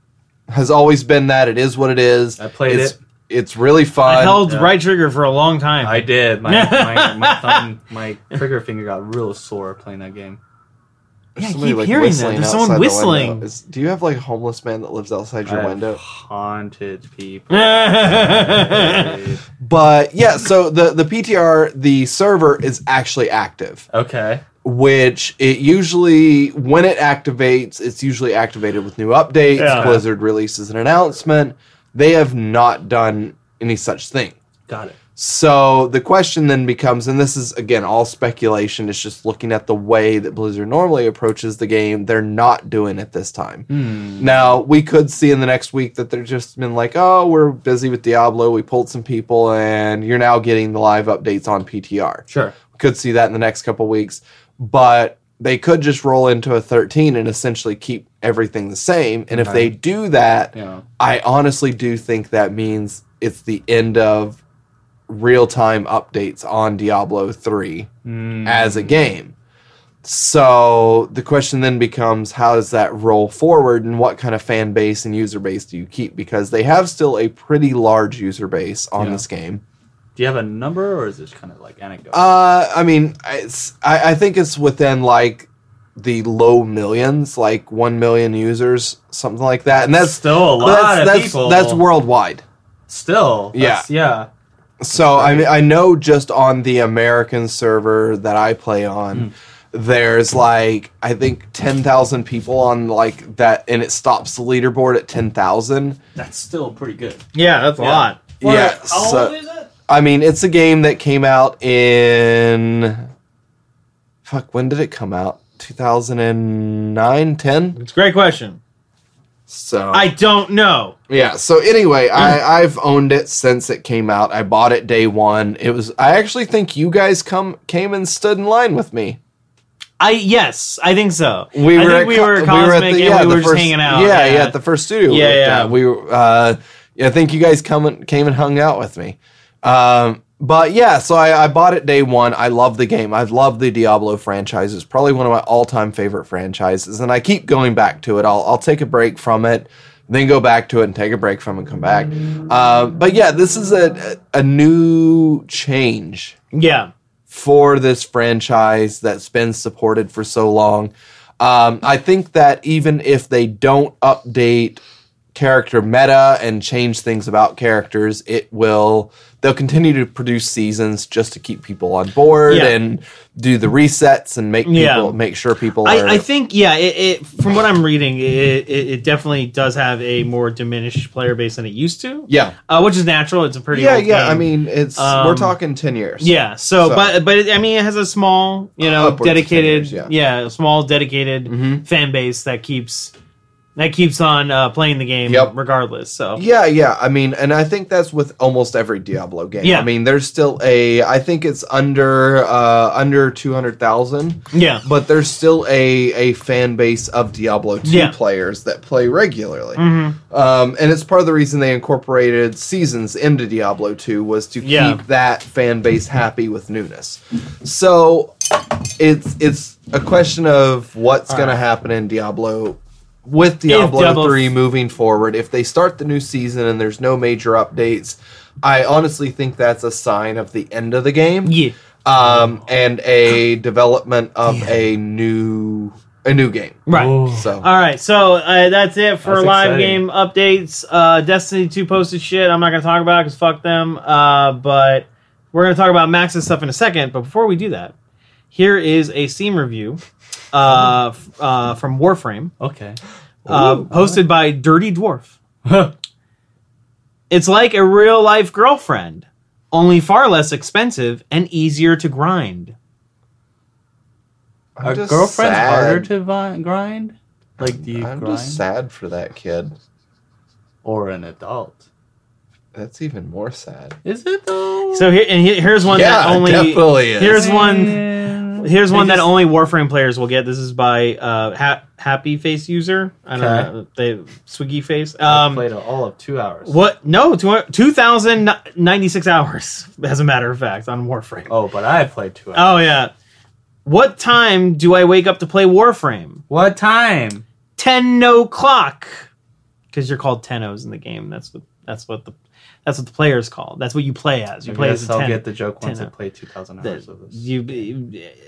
has always been that. It is what it is. I played it's, it. It's really fun. I held Yeah. right trigger for a long time. I did. My my my thumb, my trigger finger got real sore playing that game. There's Yeah, I somebody, keep hearing that. There's someone outside the whistling. Is- do you have like a homeless man that lives outside your I've window? haunted people. But yeah, so the the PTR, the server is actually active, okay. which it usually when it activates, it's usually activated with new updates. Yeah. Blizzard releases an announcement. They have not done any such thing. Got it. So the question then becomes, and this is again all speculation, it's just looking at the way that Blizzard normally approaches the game. They're not doing it this time. Hmm. Now, we could see in the next week that they're just been like, oh, we're busy with Diablo, we pulled some people, and you're now getting the live updates on PTR. Sure. We Could see that in the next couple weeks. But they could just roll into a 13 and essentially keep everything the same. And if they do that, Yeah. I honestly do think that means it's the end of real time updates on Diablo 3 Mm. as a game. So the question then becomes how does that roll forward and what kind of fan base and user base do you keep? Because they have still a pretty large user base on Yeah. this game. Do you have a number, or is this kind of like anecdote? Uh, I mean, it's I, I think it's within like the low millions, like one million users, something like that, and that's still a lot that's, of that's, people. That's worldwide. Still. that's- Yeah. So I mean, I know just on the American server that I play on, Hmm. there's like I think ten thousand people on like that, and it stops the leaderboard at ten thousand. That's still pretty good. yeah, that's a Yeah. lot. Yeah, How so- old is it? I mean, it's a game that came out in fuck. When did it come out? 2009, 10? It's a great question. So I don't know. Yeah. So anyway, I I've owned it since it came out. I bought it day one. It was. I actually think you guys come came and stood in line with me. I yes, I think so. We I were think at we were at at Cosmic the- and we were just hanging out. Yeah, yeah, at the first studio. Yeah, yeah. at. We were. Uh, I think you guys come and, came and hung out with me. Um, but yeah, so I, I bought it day one. I love the game. I love the Diablo franchise. It's probably one of my all time favorite franchises, and I keep going back to it. I'll I'll take a break from it. Then go back to it and take a break from it and come back. Um, but yeah, this is a a new change yeah. for this franchise that's been supported for so long. Um, I think that even if they don't update character meta and change things about characters, it will they'll continue to produce seasons just to keep people on board Yeah. and do the resets and make people Yeah. make sure people are I, I think yeah. It, it from what I'm reading, it, it, it definitely does have a more diminished player base than it used to. yeah uh, which is natural. It's a pretty yeah old yeah. I mean, it's Um, we're talking ten years. Yeah. So, So- but but it, I mean, it has a small, you know, Upwards dedicated, years, yeah. yeah. a small dedicated Mhm. fan base that keeps that keeps on uh, playing the game Yep. regardless. So Yeah, yeah. I mean, and I think that's with almost every Diablo game. Yeah. I mean, there's still a. I think it's under uh under two hundred thousand, yeah, but there's still a a fan base of Diablo two Yeah. players that play regularly. Mhm. Um, and it's part of the reason they incorporated seasons into Diablo two was to Yeah. keep that fan base happy with newness. So it's it's a question of what's going to happen in Diablo with Diablo, Diablo- 3 moving forward. If they start the new season and there's no major updates, I honestly think that's a sign of the end of the game. yeah. Um, and a development of a new a new game. Right. Ooh. So All right, so uh, that's it for That's live exciting. game updates. Uh, Destiny 2 posted shit. I'm not going to talk about it because fuck them. Uh, but we're going to talk about Max's stuff in a second. But before we do that, here is a Steam review uh, uh, from Warframe, Okay. uh, posted by Dirty Dwarf. It's like a real life girlfriend, only far less expensive and easier to grind. I'm Are just girlfriends sad. harder to vi- grind? Like, do you I'm grind? just sad for that kid. Or an adult? That's even more sad. Is it though? So here and he- here's one that only definitely is. here's one Here's one that just- only Warframe players will get. This is by uh, ha- Happy Face user. I don't Okay. know. They Swiggy Face. I Um, played all of two hours. what? No, two- 2,096 hours, as a matter of fact, on Warframe. Oh, but I played two hours. Oh, yeah. What time do I wake up to play Warframe? What time? 10 o'clock. Because you're called Tennos in the game. That's what that's what the that's what the players call. That's what you play as. You I play guess as a I'll 10. get the joke once I 10. play 2,000 The- hours of this. you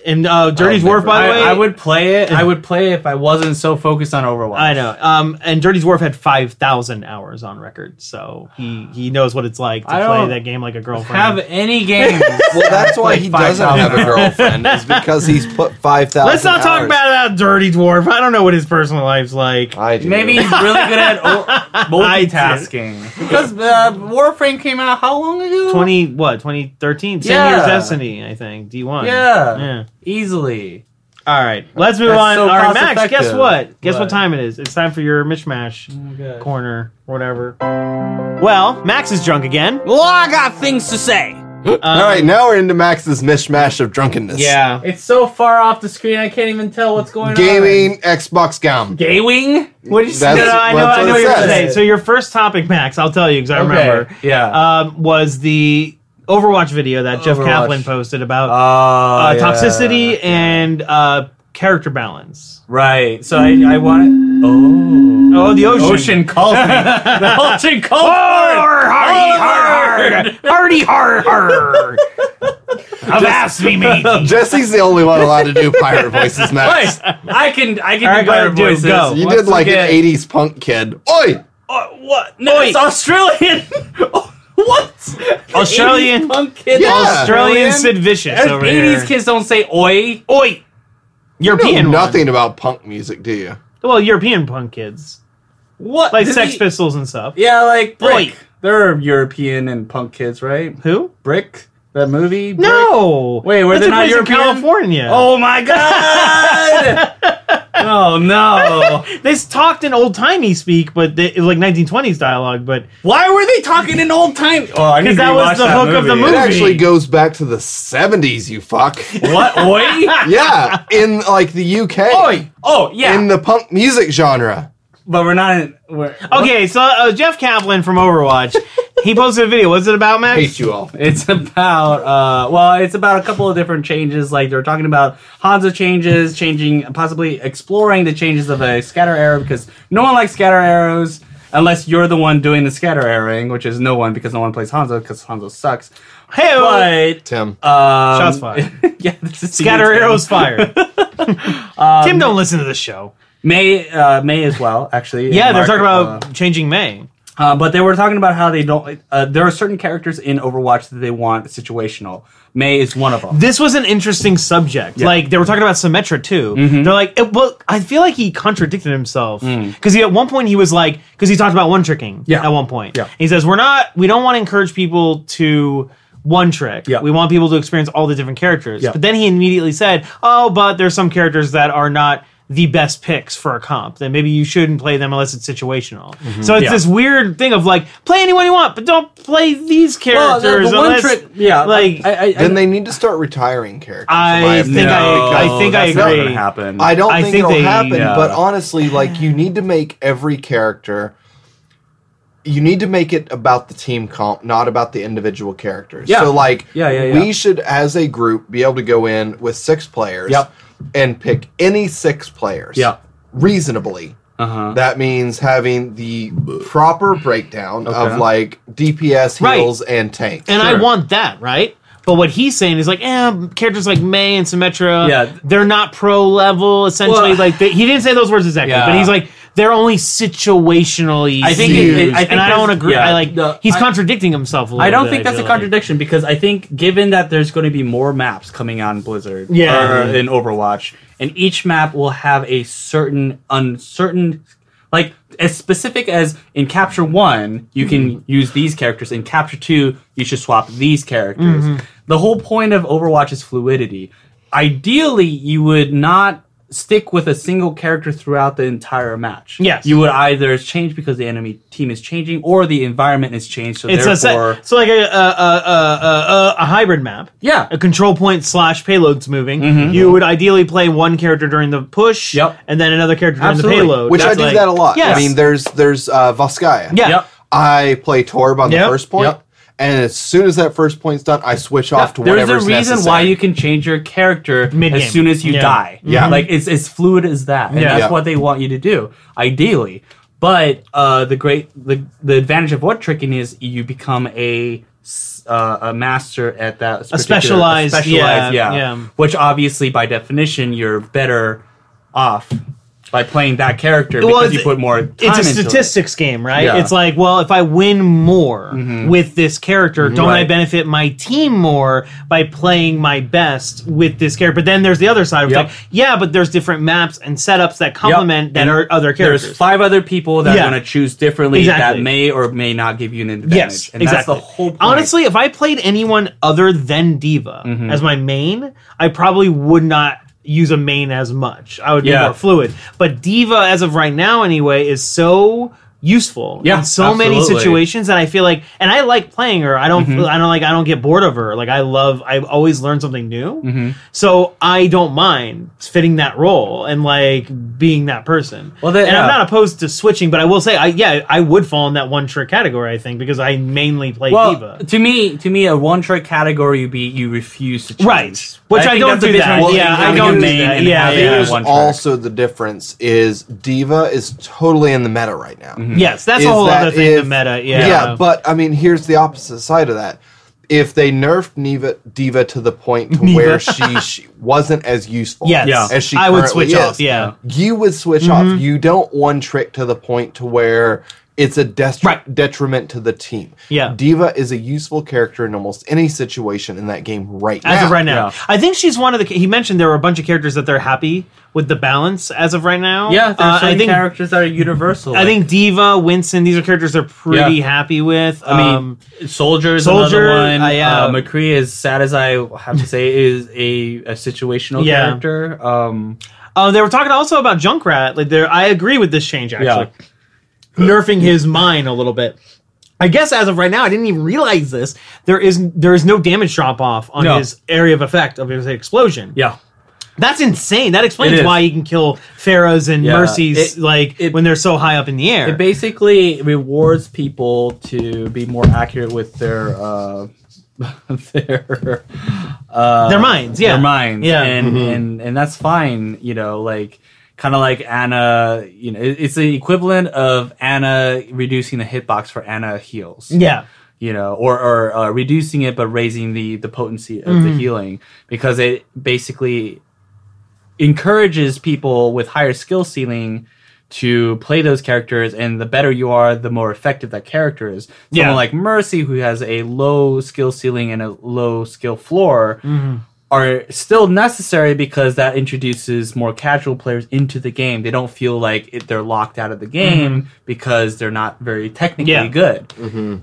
and uh, Dirty I'll Dwarf, by the way, I would play it. I would play it if I wasn't so focused on Overwatch. I know. Um, and Dirty Dwarf had five thousand hours on record, so he he knows what it's like to I play that game like a girlfriend. Have any games? Well, that's why he Like doesn't 5,000 have a girlfriend. is because he's put five thousand. Let's not talk about that Dirty Dwarf. I don't know what his personal life's like. I do. Maybe he's really good at o- I did. multitasking. because uh, Warframe came out how long ago? Twenty what? Twenty thirteen. Ten Yeah. years Destiny. I think D one. Yeah. Yeah. Easily. All right. Let's move That's on. so All right, Max. Guess what? Guess what What? time it is? It's time for your mishmash oh Okay. corner, whatever. Well, Max is drunk again. Well, I got things to say. All right, now we're into Max's mishmash of drunkenness. Yeah. It's so far off the screen, I can't even tell what's going on. gaming, Xbox gum. Gaming? What did you say? No, no, I know, I know what you're saying. So your first topic, Max, I'll tell you because I Okay, remember. Yeah. um, was the Overwatch video that Jeff Overwatch. Kaplan posted about Oh, uh, yeah. toxicity and uh, character balance. Right. So I, I want Oh. Oh, the ocean. Ocean calls me. the ocean calls Har, hardy, har, hardy, har, har. Avast me, matey. Jesse's the only one allowed to do pirate voices, Max. Wait, I can I can All right, do go better ahead, do voices. go. You Once did like again- an '80s punk kid. Oi! Oh, what? No, Oi. it's Australian. what? Australian- 80s punk kid. Yeah. Australian Sid Vicious over Eighties here. kids don't say oi. Oi. You know European one. nothing about punk music, do you? Well, European punk kids. What? Like Does Sex he- Pistols and stuff. Yeah, like Brick. Oi. They're European and punk kids, right? Who? Brick. That movie. Brick? No. Wait, were That they took not place in European? California. Oh my god! oh no! They talked in old timey speak, but they, it was like 1920s dialogue. But Why were they talking in old time? Oh, I need 'Cause to that was rewatch the hook of the movie. It movie. actually goes back to the '70s. You fuck. What? Oi? yeah, in like the UK. Oi! Oh yeah, In the punk music genre. But we're not in. We're, okay, so uh, Jeff Kaplan from Overwatch, he posted a video. What's it about, Max? Hate you all. It's about uh well, it's about a couple of different changes. Like they're talking about Hanzo changes, changing possibly exploring the changes of a scatter arrow because no one likes scatter arrows. unless you're the one doing the scatter arrowing, which is no one because no one plays Hanzo because Hanzo sucks. Hey, But Tim. um, Shots fired. yeah, this is scatter arrows fired. Um, Tim, don't listen to the show. Mei uh, Mei as well, actually. Yeah, they're Mark, talking about uh, changing Mei. Uh, but they were talking about how they don't. Uh, there are certain characters in Overwatch that they want situational. Mei is one of them. This was an interesting subject. Like they were talking about Symmetra too. They're like, it, well, I feel like he contradicted himself because he at one point he was like, because he talked about one tricking. Yeah. At one point, Yeah. he says we're not, we don't want to encourage people to one trick. Yeah. We want people to experience all the different characters. Yeah. But then he immediately said, oh, but there's some characters that are not the best picks for a comp. Then maybe you shouldn't play them unless it's situational. Mm-hmm. So it's Yeah. this weird thing of like, play anyone you want, but don't play these Well, characters. the, the one unless- trick, yeah, like I, I, I, then they need to start retiring characters. I think opinion. I- I think I that's not agree. gonna happen. I don't I think, think it'll they- happen, yeah. but honestly, like you need to make every character. You need to make it about the team comp, not about the individual characters. Yeah. So, like, Yeah, yeah, yeah. we should, as a group, be able to go in with six players Yep. And pick any six players. Yeah. Reasonably. uh-huh. That means having the proper breakdown Okay. of like DPS, Right. heals, and tanks. And I want that, right? But what he's saying is like, eh, characters like Mei and Symmetra, Yeah. they're not pro level. Essentially, Well- like they, he didn't say those words exactly, Yeah. but he's like, they're only situationally. I think it- it- I think and I don't agree. yeah, I like the- he's I- contradicting himself a little. I don't bit, think that's a like. contradiction because I think given that there's going to be more maps coming out in Blizzard Yeah. or in Overwatch, and each map will have a certain uncertain like as specific as in capture one you can Mm-hmm. use these characters in capture two you should swap these characters Mm-hmm. the whole point of overwatch is fluidity ideally you would not stick with a single character throughout the entire match Yes. you would either change because the enemy team is changing or the environment is changed so It's therefore set, so like a a, a, a, a a hybrid map. yeah A control point slash payloads moving. You would ideally play one character during the push, Mm-hmm. Yep. and then another character during Absolutely. the payload. which I do like- that a lot. Yes. I mean, there's there's uh, Volskaya. Yeah. Yep. I play Torb on Yep. the first point, Yep. And as soon as that first point's done, I switch off to There's whatever's a reason necessary. why you can change your character Mid-game. as soon as you Yeah. die. Yeah. like it's as fluid as that, and Yeah. that's Yeah. what they want you to do, ideally. But uh, the great the the advantage of what tricking is you become a s- uh, a master at that particular- specialized- yeah, yeah. Which obviously, by definition, you're better off by playing that character Well, because you put more. Time it's a into it. statistics game, right? Yeah. It's like, well, if I win more with this character, don't I benefit my team more by playing my best with this character? But then there's the other side. Of Yep. like, yeah, but there's different maps and setups that complement that are other characters. There's five other people that Yeah. are going to choose differently Exactly. that may or may not give you an advantage. Yes, and exactly. that's the whole point. Honestly, if I played anyone other than D.Va Mm-hmm. as my main, I probably would not use a main as much. I would be Yeah. more fluid. But D.Va, as of right now, anyway, is so useful Yeah, in so many absolutely. Mm-hmm. situations that I feel like, and I like playing her. I don't, feel, I don't like, I don't get bored of her. Like I love, I always learn something new. Mm-hmm. So I don't mind fitting that role and like being that person. Well, that- and I'm not opposed to switching, but I will say, I yeah, I would fall in that one trick category. I think because I mainly play well, D.Va. to me, to me, a one trick category would be you refuse to change. Right. Which I think don't that's the do that. Well, yeah, I don't a do that. Yeah, having yeah. Here's also the difference is D.Va is totally in the meta right now. Mm-hmm. Yes, that's a whole that other thing. if- the meta, yeah, Yeah, but I mean, here's the opposite side of that. If they nerfed Neva, D.Va to the point to Neva. where she, she wasn't as useful yes, Yeah. as she I would switch is, off. Yeah, you would switch off. Mm-hmm. You don't one trick to the point to where it's a dest- Right. detriment to the team. Yeah. D.Va is a useful character in almost any situation in that game right now. as of right now, Yeah. I think she's one of the. He mentioned there were a bunch of characters that they're happy with the balance as of right now. Yeah, there's Uh, certain I think. characters that are universal. I like- think D.Va, Winston, these are characters they're pretty Yeah. happy with. I mean, um, Soldier's Soldier, another one. I, uh, uh, McCree, as sad as I have to say, is a, a situational Yeah. character. Um, uh, they were talking also about Junkrat. Like, there, I agree with this change actually. Yeah. Nerfing his mine a little bit. I guess as of right now, I didn't even realize this. There is there is no damage drop off on No. his area of effect of his explosion. yeah. That's insane. That explains is. why he can kill Pharahs and Yeah. Mercies It- like it- when they're so high up in the air. It basically rewards people to be more accurate with their uh, their uh, Their minds, yeah. their minds, Yeah. and Mm-hmm. and and that's fine, you know, like kind of like Ana. You know, it's the equivalent of Ana reducing the hitbox for Ana heals. Yeah. you know, or or uh, reducing it but raising the the potency of the healing because it basically encourages people with higher skill ceiling to play those characters and the better you are the more effective that character is someone Yeah. like mercy who has a low skill ceiling and a low skill floor are still necessary because that introduces more casual players into the game they don't feel like it, they're locked out of the game because they're not very technically Yeah. good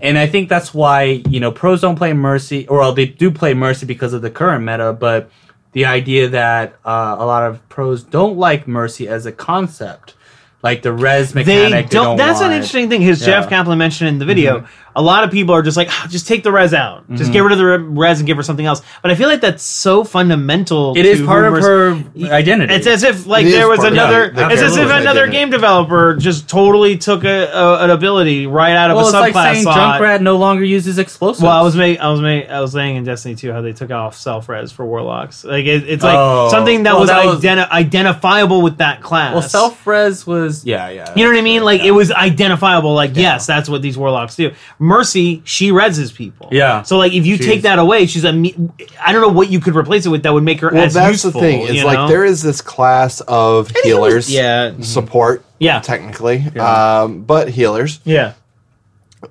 and I think that's why you know pros don't play Mercy, or well, they do play Mercy because of the current meta. But the idea that uh, a lot of pros don't like Mercy as a concept, like the res They mechanic, don't. that's an interesting thing. His Yeah. Mm-hmm. Jeff Kaplan mentioned in the video. A lot of people are just like, "Ah, just take the res out, just get rid of the re- res and give her something else. But I feel like that's so fundamental. It is to part who of her identity. It's as if like It is there was part of another. the- it's as if another Identity. game developer just totally took a, a, an ability right out of well, a it's subclass like saying slot. Junkrat no longer uses explosives. Well, I was ma- I was ma- I was saying in Destiny 2 how they took off self res for warlocks. Like it, it's like Oh. something that Well, was, that was- identi- identifiable with that class. well, self res was yeah, yeah. You know what I mean? Like yeah. it was identifiable. Like yes, that's what these warlocks do. Mercy, she reses people. Yeah. So like if you She's- take that away, she's a. me- I don't know what you could replace it with that would make her Well, as that's useful. the thing. Is you like know? there is this class of healers, yeah. support, Yeah. technically, um, but healers. Yeah.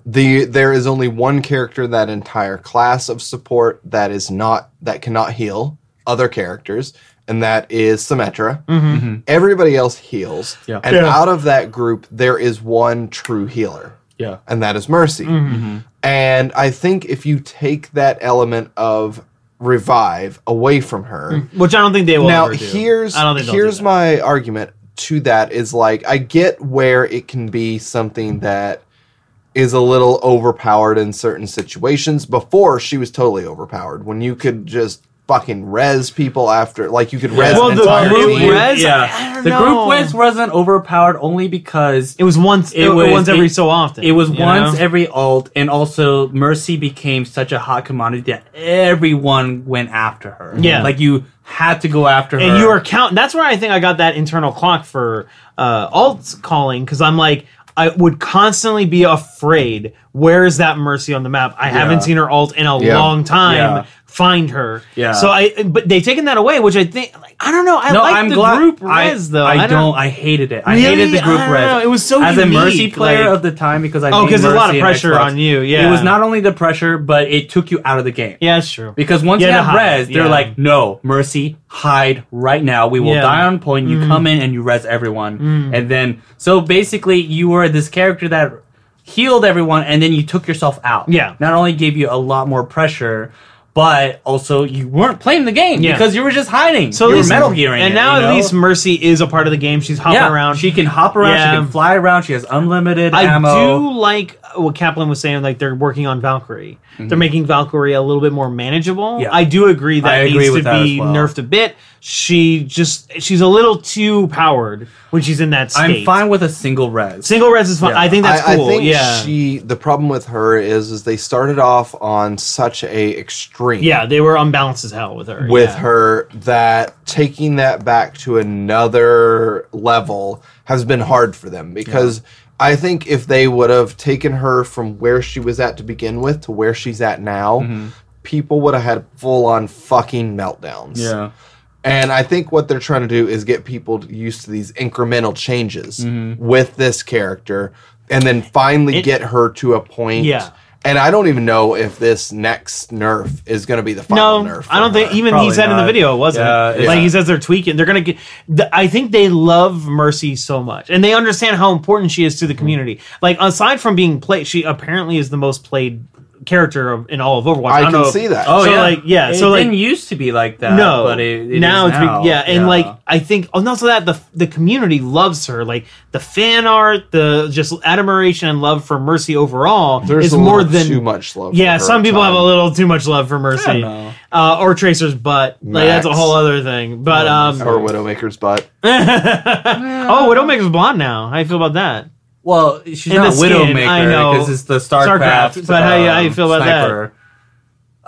The there is only one character in that entire class of support that is not that cannot heal other characters, and that is Symmetra. Everybody else heals, Mm-hmm. Yeah. and Yeah. out of that group, there is one true healer, yeah. and that is Mercy. Mm-hmm. And I think if you take that element of revive away from her, Which I don't think they will. now here's I don't think they'll do here's my argument to that is like I get where it can be something that is a little overpowered in certain situations. Before she was totally overpowered when you could just fucking res people after like you could res Well, an the entire group team. res- yeah. I don't the know. group res wasn't overpowered only because It was once. It, It was- once every it- so often. It was once know? every alt, and also Mercy became such a hot commodity that everyone went after her. Yeah. like you had to go after her. and you were counting. That's where I think I got that internal clock for uh, alt calling because I'm like I would constantly be afraid. Where is that Mercy on the map? I haven't seen her alt in a Yeah. long time. Yeah. Find her. Yeah. So I, but they've taken that away, which I think like, I don't know. I no, like I'm the glad. group I, res though. I, don't. I hated it. I Really? hated the group res. know. It was so as a Mercy player like- of the time because I Oh, made 'cause there's a lot of pressure on you, Yeah. it was not only the pressure, but it took you out of the game. Yeah, that's true. Because once Yeah, you have res, they're yeah. like, no, Mercy, hide right now. We will Yeah. Mm. die on point. You come in and you res everyone. And then, so basically, you were this character that healed everyone and then you took yourself out. Yeah. Not only gave you a lot more pressure, but also you weren't playing the game Yeah. because you were just hiding. So you at were Metal Gearing. and it, now you at least Mercy is a part of the game. She's hopping yeah, around. She can hop around. Yeah. She can fly around. She has unlimited I ammo. do like what Kaplan was saying. Like they're working on Valkyrie. They're making Valkyrie a little bit more manageable. Mm-hmm. Yeah. I do agree that I agree needs to that be well. nerfed a bit. She just she's a little too powered when she's in that state. I'm fine with a single res. Single res is fine. Yeah. I think that's I, cool. I think yeah. she. The problem with her is, is they started off on such a extreme. Yeah, they were unbalanced as hell with her. with yeah. her that taking that back to another level has been hard for them because I think if they would have taken her from where she was at to begin with to where she's at now, Mm-hmm. people would have had full on fucking meltdowns. yeah. And I think what they're trying to do is get people used to these incremental changes Mm-hmm. with this character and then finally It- get her to a point. Yeah. And I don't even know if this next nerf is going to be the final No, nerf. I don't for think her. even he Probably said in the video it wasn't. Yeah, like yeah. he says they're tweaking. They're gonna get. The, I think they love Mercy so much, and they understand how important she is to the community. Like aside from being played, she apparently is the most played character of, in all of Overwatch. I don't can know. see that. Oh So, yeah, like, yeah, It so, like- didn't used to be like that. No, but it, it now is it's be- yeah, and like I think oh, not so that the the community loves her. Like the fan art, the just admiration and love for Mercy overall There's is a more than too much love. Yeah, for her some people time. have a little too much love for Mercy, know. uh, or Tracer's butt. Like that's a whole other thing. But um, or Widowmaker's butt. oh, Widowmaker's blonde now. How you feel about that? Well, she's In not the skin, Widowmaker I know. because it's the StarCraft. StarCraft, but how you- how you um, feel about that?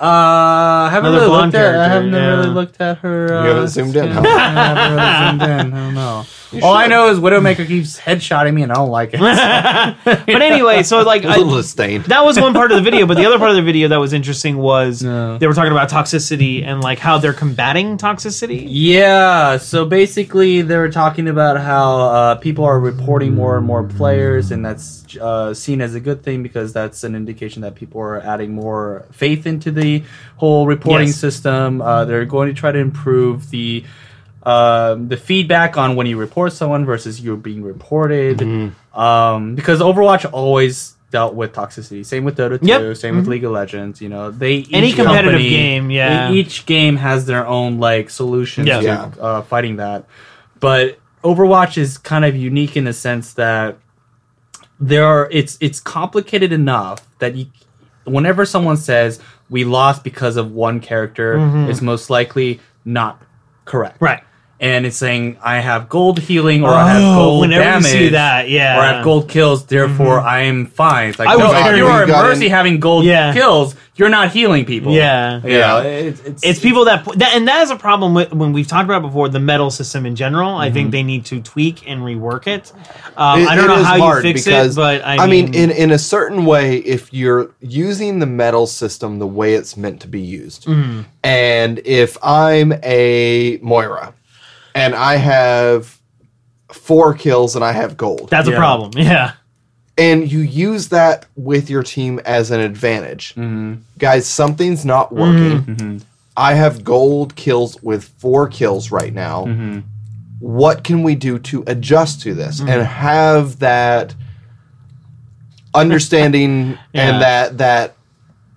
Uh, I haven't Another really looked at. I haven't yeah. really looked at her. Uh, haven't zoomed in, huh? I haven't really zoomed in. I don't know. All I know is Widowmaker keeps headshotting me, and I don't like it. But anyway, so like A I, little disdain. that was one part of the video, but the other part of the video that was interesting was No. they were talking about toxicity and like how they're combating toxicity. Yeah, so basically they were talking about how uh, people are reporting more and more players, and that's uh, seen as a good thing because that's an indication that people are adding more faith into the whole reporting Yes. system. Uh, they're going to try to improve the um, the feedback on when you report someone versus you're being reported, um, because Overwatch always dealt with toxicity. Same with Dota 2, Yep. same with League of Legends. You know, they Any competitive company- game, yeah. each game has their own like solutions Yeah. to Yeah. uh, fighting that. But Overwatch is kind of unique in the sense that there are it's it's complicated enough that you whenever someone says we lost because of one character it's most likely not correct. Right. And it's saying I have gold healing or I have Oh, gold whenever you damage. see that, yeah. Or I have gold kills, therefore I am fine. It's like, I no, if you are you Mercy in- having gold Yeah. kills, you're not healing people. Yeah. yeah, know, it's, it's, It's people that, that and that is a problem with when we've talked about before the medal system in general. I think they need to tweak and rework it. Um, It- I don't it know how you fix because, it, but I, mean, in in a certain way, if you're using the medal system the way it's meant to be used, Mm-hmm. and if I'm a Moira, and I have four kills and I have gold, that's a Yeah. problem. Yeah. and you use that with your team as an advantage, Mm-hmm. guys, something's not working. I have gold kills with four kills right now. Mm-hmm. What can we do to adjust to this and have that understanding Yeah. and that that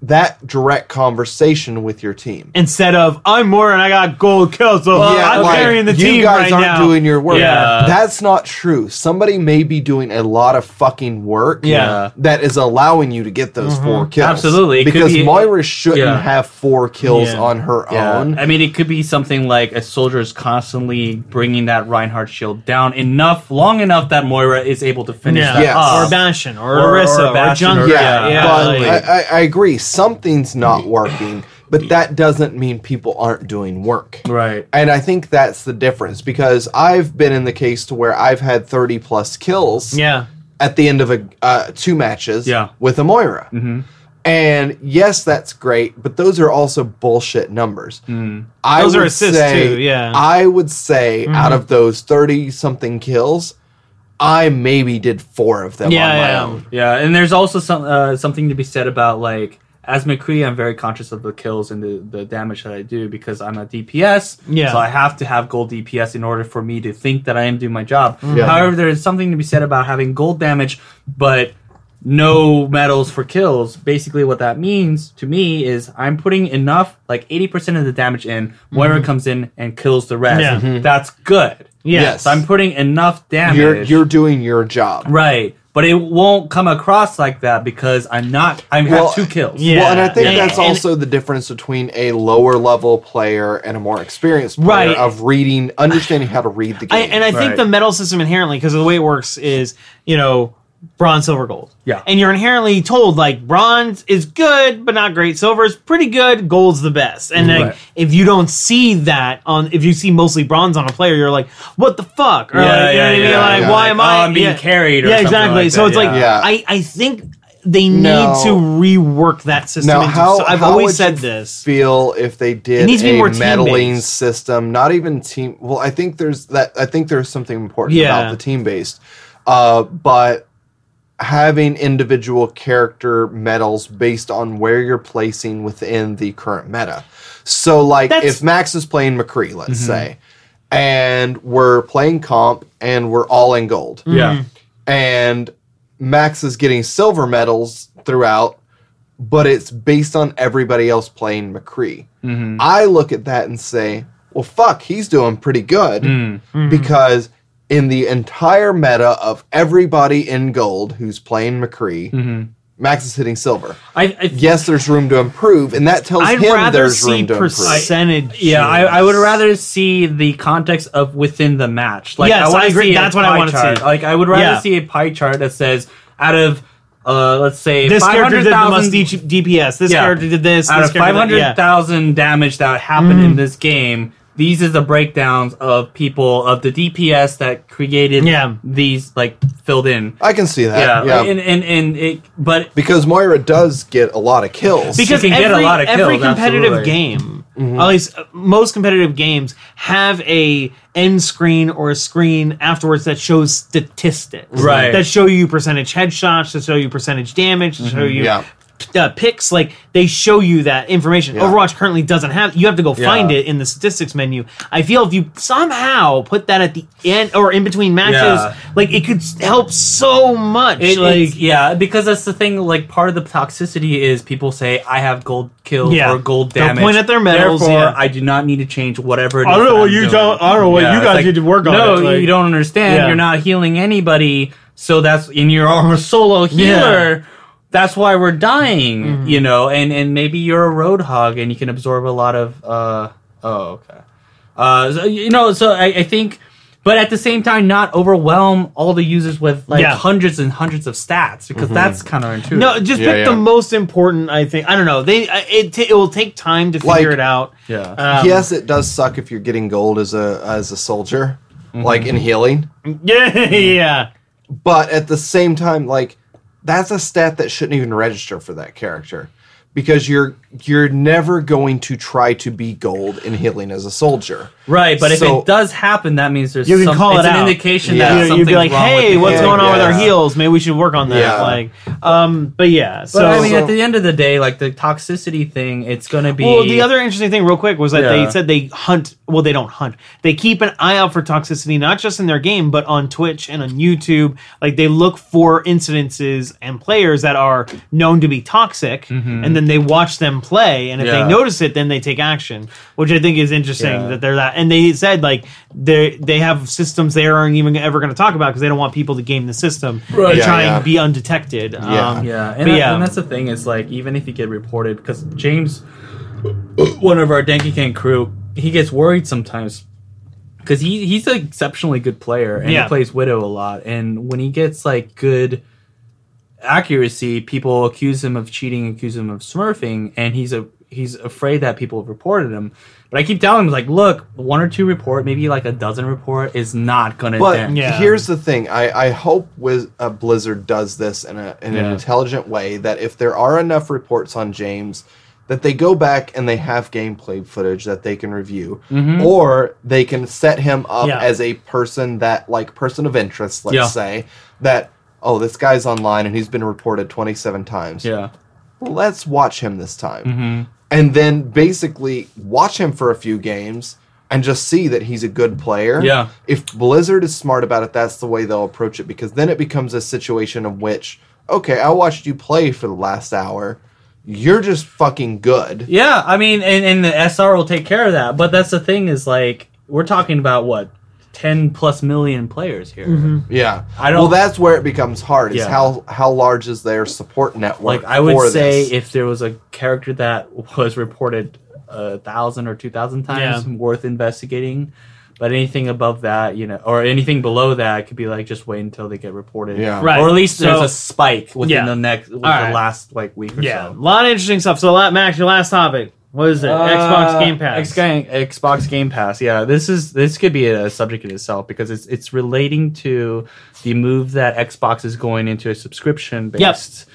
that direct conversation with your team? Instead of I'm more and I got gold kills, so yeah, I'm like, carrying the you team You guys right aren't now. doing your work. Yeah. That's not true. Somebody may be doing a lot of fucking work. Yeah. that is allowing you to get those mm-hmm. four kills. Absolutely. It because be- Moira shouldn't Yeah. have four kills Yeah. on her Yeah. own. I mean, it could be something like a soldier is constantly bringing that Reinhardt shield down enough, long enough that Moira is able to finish Yeah. that Yes. off. Or Bastion, or, Or- or Orisa, or, Bastion, or- Jungler. Yeah, Yeah, but like- I, I, I agree. Something's not working, but that doesn't mean people aren't doing work. Right. And I think that's the difference because I've been in the case to where I've had 30 plus kills yeah. at the end of a uh, two matches Yeah. with a Moira. And yes, that's great, but those are also bullshit numbers. I Those are would assists say, too, yeah. I would say out of those 30 something kills, I maybe did four of them Yeah, on my yeah. own. Yeah, and there's also some uh, something to be said about like as McCree, I'm very conscious of the kills and the, the damage that I do because I'm a DPS. Yeah. So I have to have gold DPS in order for me to think that I am doing my job. Yeah. However, there is something to be said about having gold damage, but no medals for kills. Basically, what that means to me is I'm putting enough, like 80% of the damage in. Moira comes in and kills the rest. Yeah. Mhm. That's good. Yeah. Yes. So I'm putting enough damage. You're, you're doing your job. Right. But it won't come across like that because I'm not. I Well, have two kills. yeah. Well, and I think And- that's and- also the difference between a lower level player and a more experienced player Right. of reading, understanding how to read the I, game. and I think the medal system inherently, because the way it works, is you know bronze, silver, gold. Yeah. and you're inherently told like bronze is good but not great, silver is pretty good, gold's the best. And then Right. if you don't see that on, if you see mostly bronze on a player, you're like, what the fuck? Or Yeah, like, you know yeah, what I mean? yeah, Like, yeah. why am Like, I? oh, I'm being carried or yeah, something exactly. like so that, it's like yeah. Yeah. I, I think they need Now- to rework that system. now, into- how so I've how always would said you this. Feel if they did It needs to be a more meddling team-based. system, not even team. Well, I think there's that. I think there's something important Yeah. about the team based, uh, but having individual character medals based on where you're placing within the current meta. So, like, That's- if Max is playing McCree, let's mm-hmm. say, and we're playing comp and we're all in gold, mm-hmm. Yeah. and Max is getting silver medals throughout, but it's based on everybody else playing McCree. Mm-hmm. I look at that and say, well, fuck, he's doing pretty good mm. because in the entire meta of everybody in gold who's playing McCree, Max is hitting silver. I, I Yes, there's room to improve, and that tells I'd him rather there's see room to improve. percentage. Yeah, I, I would rather see the context of within the match. Like, Yes, wanna I agree. see That's what I wanna see. Like, I would rather Yeah. see a pie chart that says out of, uh, let's say, this character did the 500,000 most D- DPS. This Yeah. character did this. out this of character five did- hundred yeah. damage that happened in this game, these is the breakdowns of people of the DPS that created Yeah. these like filled in. I can see that. Yeah, Yeah, and and and it, but because Moira does get a lot of kills. because can every, get a lot of every kills, competitive absolutely. game, at least uh, most competitive games, have a end screen or a screen afterwards that shows statistics, Right. That show you percentage headshots, that show you percentage damage, that show you. Yeah. Uh, picks like they show you that information. Yeah. Overwatch currently doesn't have. You have to go find Yeah. it in the statistics menu. I feel if you somehow put that at the end or in between matches, Yeah. like it could help so much. It, like yeah, because that's the thing. Like part of the toxicity is people say I have gold kills Yeah. or gold They'll damage. point at their medals, Therefore, yeah. I do not need to change whatever. It I don't know that what I'm you doing. don't- I don't know what you it's guys need to work on No, it, like- you don't understand. Yeah. You're not healing anybody. So that's and you're a solo healer. That's why we're dying. Mm-hmm. You know, and and maybe you're a Roadhog and you can absorb a lot of. uh Oh, okay. Uh, so, you know, so I, I think, but at the same time, not overwhelm all the users with like Yeah. Mm-hmm. hundreds and hundreds of stats because that's counterintuitive. No, just Yeah, pick the most important. I think I don't know. They it t- it will take time to figure Like- it out. yeah, Um, yes, it does suck if you're getting gold as a as a soldier, Mm-hmm. like in healing. yeah, yeah. But at the same time, like that's a stat that shouldn't even register for that character. Because you're you're never going to try to be gold in healing as a soldier. right. But if it does happen, that means there's You can some, call it's it an out. indication Yeah. that You- something's You'd be like, wrong "Hey, with what's game." going on with our Yeah. heals? Maybe we should work on that." Yeah. Like, um, but yeah. So But I mean, So- at the end of the day, like the toxicity thing, it's going to be. Well, the other interesting thing, real quick, was that they said they hunt. Well, they don't hunt. They keep an eye out for toxicity, not just in their game, but on Twitch and on YouTube. Like they look for incidences and players that are known to be toxic, and then they watch them play. And if. Yeah. they notice it, then they take action, which I think is interesting Yeah. that they're that. And they said like they they have systems they aren't even ever going to talk about because they don't want people to game the system and Yeah, try yeah. and be undetected. Yeah. Um, Yeah, and, But that- yeah. and that's the thing is like even if you get reported because James, one of our Denki King crew, he gets worried sometimes because he he's an exceptionally good player and Yeah. he plays Widow a lot, and when he gets like good accuracy, people accuse him of cheating, accuse him of smurfing, and he's a he's afraid that people have reported him. But I keep telling him like, look, one or two report, maybe like a dozen report is not gonna. But dent. Yeah. here's the thing: I, I hope Wiz, uh, Blizzard does this in a in an intelligent way. That if there are enough reports on James, that they go back and they have gameplay footage that they can review, or they can set him up Yeah. as a person that like person of interest. Let's Yeah. say that oh this guy's online and he's been reported twenty seven times. yeah, let's watch him this time. Mm-hmm. And then basically watch him for a few games and just see that he's a good player. Yeah. If Blizzard is smart about it, that's the way they'll approach it because then it becomes a situation of which, okay, I watched you play for the last hour. You're just fucking good. Yeah, I mean, and, and the SR will take care of that. But that's the thing is like we're talking about what ten plus million players here. Mm-hmm. Yeah. I don't- well, that's where it becomes hard. Is Yeah. how how large is their support network? Like I would for say, this. if there was a character that was reported a thousand or two thousand times, Yeah. worth investigating. But anything above that, you know, or anything below that, could be like just wait until they get reported. Yeah. Right. Or at least there's So- a spike within Yeah. the next, with All the last like week or Yeah, a lot of interesting stuff. So, la- Max, your last topic. What is it? Xbox Uh, Game Pass. X- Xbox Game Pass. Yeah, this is this could be a subject in itself because it's it's relating to the move that Xbox is going into a subscription based.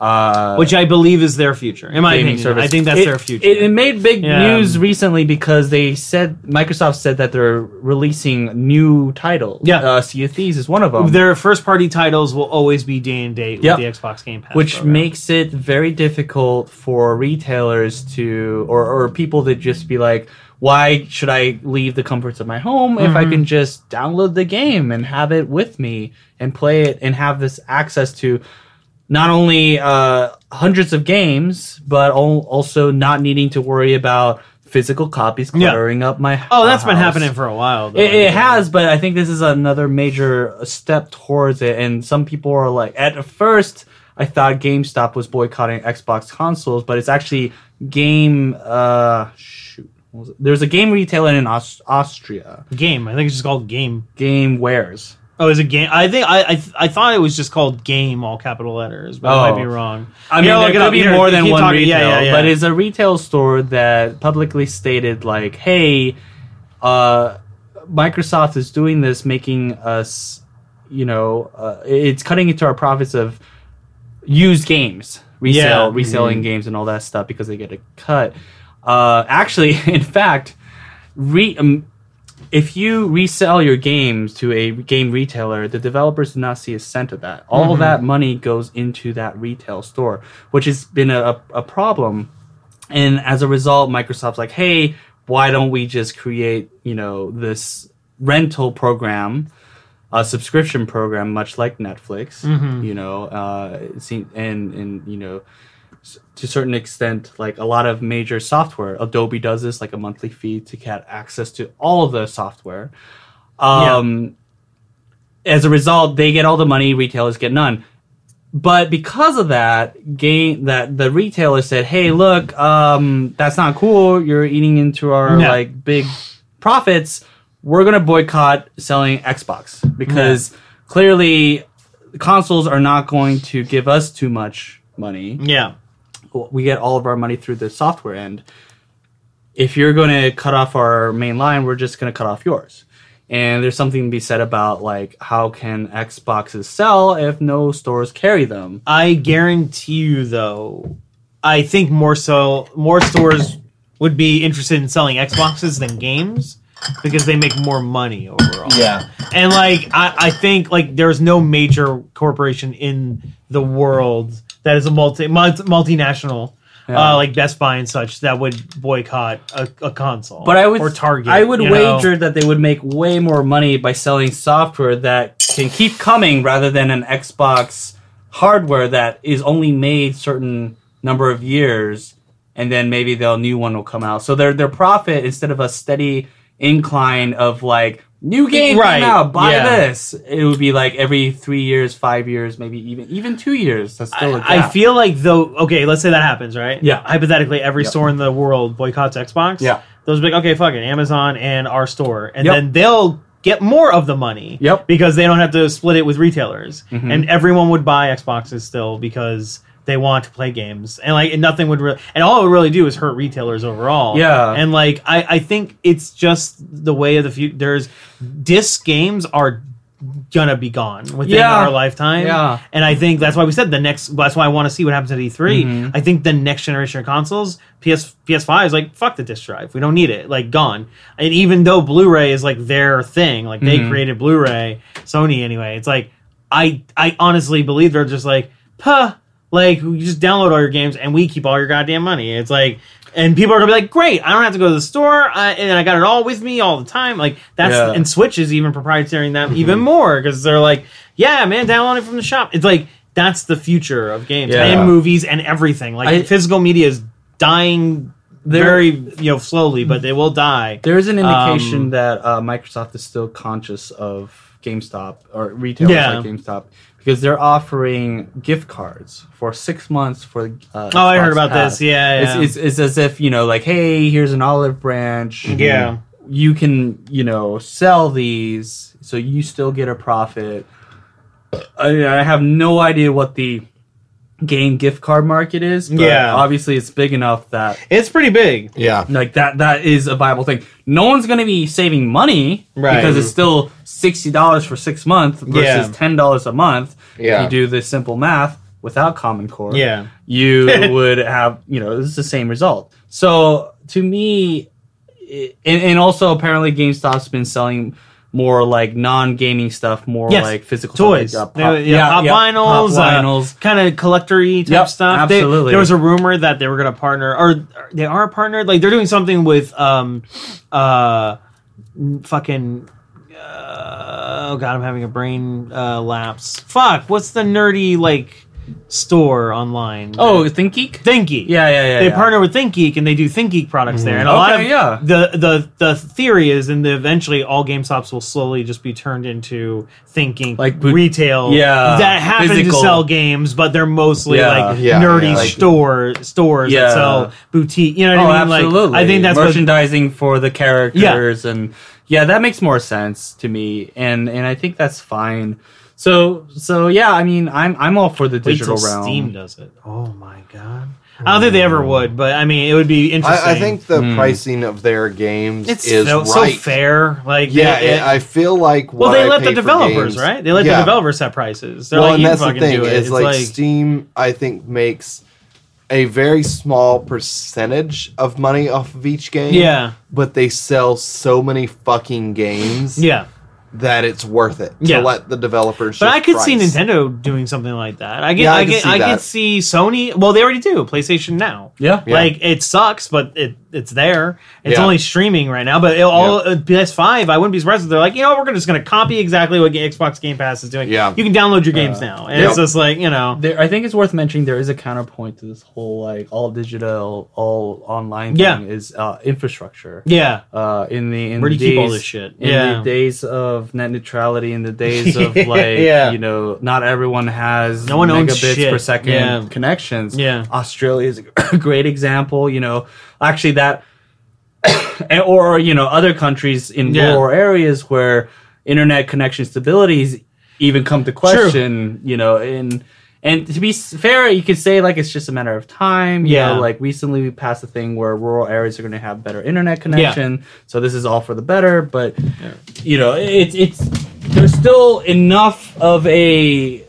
Uh, which I believe is their future. In my gaming opinion, service. I think that's It- their future. It, it made big Yeah. news recently because they said Microsoft said that they're releasing new titles. Yeah. uh, Sea of Thieves is one of them. their first party titles will always be day and date Yep. with the Xbox Game Pass, which program. makes it very difficult for retailers to or, or people to just be like why should i leave the comforts of my home if i Mm-hmm. can just download the game and have it with me and play it and have this access to not only uh, hundreds of games but al- also not needing to worry about physical copies Yeah. cluttering up my Oh, that's been happening for a while. Though. It, it has, but I think this is another major step towards it. And some people are like, at first, I thought GameStop was boycotting Xbox consoles, but it's actually game. Uh, shoot, what was it? there's a game retailer in Aus- Austria, Game. I think it's just called Game. Game Wares. Oh, is it Game? I think I, I I thought it was just called Game, all capital letters, but I Oh. might be wrong. I mean, there it could be more than one retail, Yeah, yeah, yeah. but it's a retail store that publicly stated, like, "Hey, uh, Microsoft is doing this, making us, you know, uh, it's cutting into our profits of used games, resale, Yeah. reselling games, and all that stuff because they get a cut. Uh, actually, in fact, re, um, if you resell your games to a game retailer, the developers do not see a cent of that. All of that money goes into that retail store, which has been a, a problem. And as a result, Microsoft's like, hey, why don't we just create, you know, this rental program, a subscription program, much like Netflix, you know, uh, and, and, you know, to a certain extent, like a lot of major software, Adobe does this, like a monthly fee to get access to all of the software. Um, As a result, they get all the money, retailers get none. But because of that, game that the retailer said, "Hey, look, um, that's not cool. You're eating into our like big profits. We're gonna boycott selling Xbox because clearly consoles are not going to give us too much money Yeah. We get all of our money through the software end. If you're going to cut off our main line, we're just going to cut off yours. And there's something to be said about like how can Xboxes sell if no stores carry them? I guarantee you, though, I think more so more stores would be interested in selling Xboxes than games because they make more money overall. Yeah. And like I, I think like there's no major corporation in the world that is a multi multi- multinational Yeah. uh, like Best Buy and such that would boycott a, a console. But I would or Target. I would you know? wager that they would make way more money by selling software that can keep coming rather than an Xbox hardware that is only made certain number of years and then maybe the new one will come out. So their their profit instead of a steady incline of like new game Right, came out, buy yeah. this. It would be like every three years, five years, maybe even even two years. That's still a I, I gap. I feel like though. Okay, let's say that happens, right? Yeah. Hypothetically, every store in the world boycotts Xbox. Yeah. Those big. Like, okay, fuck it. Amazon and our store, and Yep. then they'll get more of the money. Yep. Mm-hmm. Because they don't have to split it with retailers, and everyone would buy Xboxes still because they want to play games, and like and nothing would really, and all it would really do is hurt retailers overall. Yeah. And like I, I think it's just the way of the future. There's disc games are gonna be gone within Yeah. our lifetime. Yeah. And I think that's why we said the next. That's why I want to see what happens at E3. Mm-hmm. I think the next generation of consoles, PS PS5 is like fuck the disc drive. We don't need it. Like gone. And even though Blu-ray is like their thing, like they Mm-hmm. created Blu-ray, Sony anyway. It's like I I honestly believe they're just like, puh. Like you just download all your games and we keep all your goddamn money. It's like. And people are gonna be like, "Great! I don't have to go to the store, I, and I got it all with me all the time." Like that's Yeah. and Switch is even proprietary that even more because they're like, "Yeah, man, download it from the shop." It's like that's the future of games Yeah. and movies and everything. Like I- physical media is dying very you know slowly, but they will die. There is an indication Um, that uh, Microsoft is still conscious of GameStop or retailers Yeah. like GameStop because they're offering gift cards for six months for. Uh, Oh, I heard about Pass. this. Yeah, yeah. It's, it's, it's as if you know, like, hey, here's an olive branch. Yeah. you can you know sell these, so you still get a profit. I, I have no idea what the game gift card market is. But Yeah. obviously it's big enough that It's pretty big. Yeah. like that that is a viable thing. No one's gonna be saving money Right. because it's still sixty dollars for six months versus Yeah. ten dollars a month. Yeah. If you do the simple math without Common Core, Yeah. you would have you know it's the same result. So to me, i- and, and also apparently GameStop's been selling more like non-gaming stuff, more Yes. like physical Toys, stuff, like, uh, They- pop, yeah, pop yeah, vinyls, pop vinyls. kind of collectory type Yep, stuff. They- absolutely. there was a rumor that they were going to partner, or they are partnered. Like they're doing something with, um, uh, fucking. Uh, oh god, I'm having a brain uh, lapse. Fuck, what's the nerdy like store online? Oh, ThinkGeek. ThinkGeek. Yeah, yeah, yeah. they yeah. partner with ThinkGeek and they do ThinkGeek products there. And a lot of yeah. the the the theory is, and the, eventually all GameStops will slowly just be turned into ThinkGeek Like retail, yeah, that happen physical. to sell games, but they're mostly Yeah. like Yeah, nerdy like- store stores that sell boutique. You know what Oh, I mean? absolutely. Like I think that's what merchandising for the characters, and yeah, that makes more sense to me, and and I think that's fine. So so yeah, I mean, I'm I'm all for the Wait digital till realm. Steam does it. Oh my god! I don't think they ever would, but I mean, it would be interesting. I, I think the hmm. pricing of their games it's is so, so fair. Like, Yeah, it- it- I feel like well, they I let the pay for developers, games- right? They let Yeah. the developers set prices. They're well, like, and you that's the thing do it. is It's like, like, Steam. I think makes a very small percentage of money off of each game. Yeah. but they sell so many fucking games. yeah. That it's worth it Yeah. to let the developers. But just I could see. Nintendo doing something like that. I get, Yeah, I I, could get, see I that. could see Sony. Well, they already do PlayStation Now. Yeah. Yeah. Like it sucks, but it it's there. It's Yeah. only streaming right now. But it, all uh, PS5, I wouldn't be surprised if they're like, you know, we're just going to copy exactly what Xbox Game Pass is doing. Yeah. you can download your games now, and Yep. it's just like you know, There, I think it's worth mentioning there is a counterpoint to this whole like all digital, all online Yeah. thing is uh, infrastructure. yeah, Uh, in the in Where do the you keep all days- this shit? In Yeah. the days of net neutrality, in the days of like Yeah. you know, not everyone has No one owns megabits shit. per second Yeah. connections. Yeah. Australia is a great example. You know, actually that, or you know, other countries in Yeah. rural areas where internet connection stabilities even come to question. You know, in and to be fair, you could say like it's just a matter of time. You Yeah. know, like recently we passed a thing where rural areas are going to have better internet connection. So this is all for the better. But you know, it's it's there's still enough of a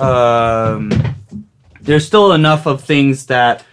um, there's still enough of things that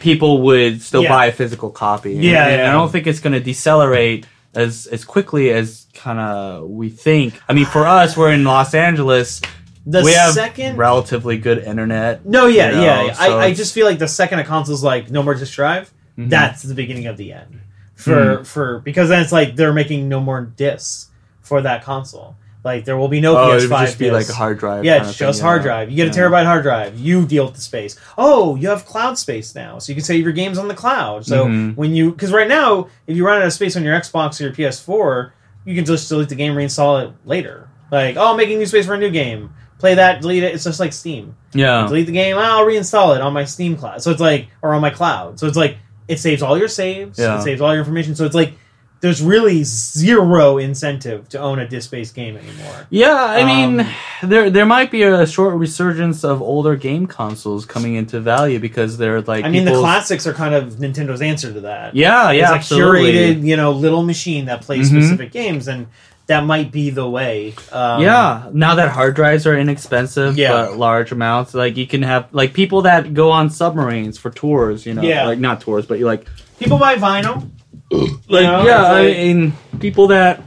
people would still Yeah. buy a physical copy. Yeah, and, yeah. I don't think it's going to decelerate as as quickly as kind of we think. I mean, for us, we're in Los Angeles. the we have second. relatively good internet. no, yeah, you know, yeah. so I, I just feel like the second a console's like no more disk drive, Mm-hmm. that's the beginning of the end for for because then it's like they're making no more discs for that console. Like there will be no Oh, PS5 it would just be like a hard drive. Yeah, kinda just thing, hard yeah. drive. You get a terabyte hard drive. You deal with the space. Oh, you have cloud space now, so you can save your games on the cloud. So Mhm. when you, because right now, if you run out of space on your Xbox or your PS4, you can just delete the game, reinstall it later. Like, oh, I'm making new space for a new game. Play that, delete it. It's just like Steam. Yeah. Delete the game. I'll reinstall it on my Steam cloud. So it's like, or on my cloud. So it's like it saves all your saves. Yeah. It saves all your information. So it's like there's really zero incentive to own a disc-based game anymore. Yeah, I mean, Um, there there might be a short resurgence of older game consoles coming into value because they're like. I mean, the classics are kind of Nintendo's answer to that. Yeah, yeah, it's a absolutely. curated, you know, little machine that plays Mhm. specific games, and that might be the way. Um, yeah, now that hard drives are inexpensive, Yeah. but large amounts, like you can have like people that go on submarines for tours, you know, Yeah. like not tours, but you like, people buy vinyl. Like know, yeah, it's I like- mean, people that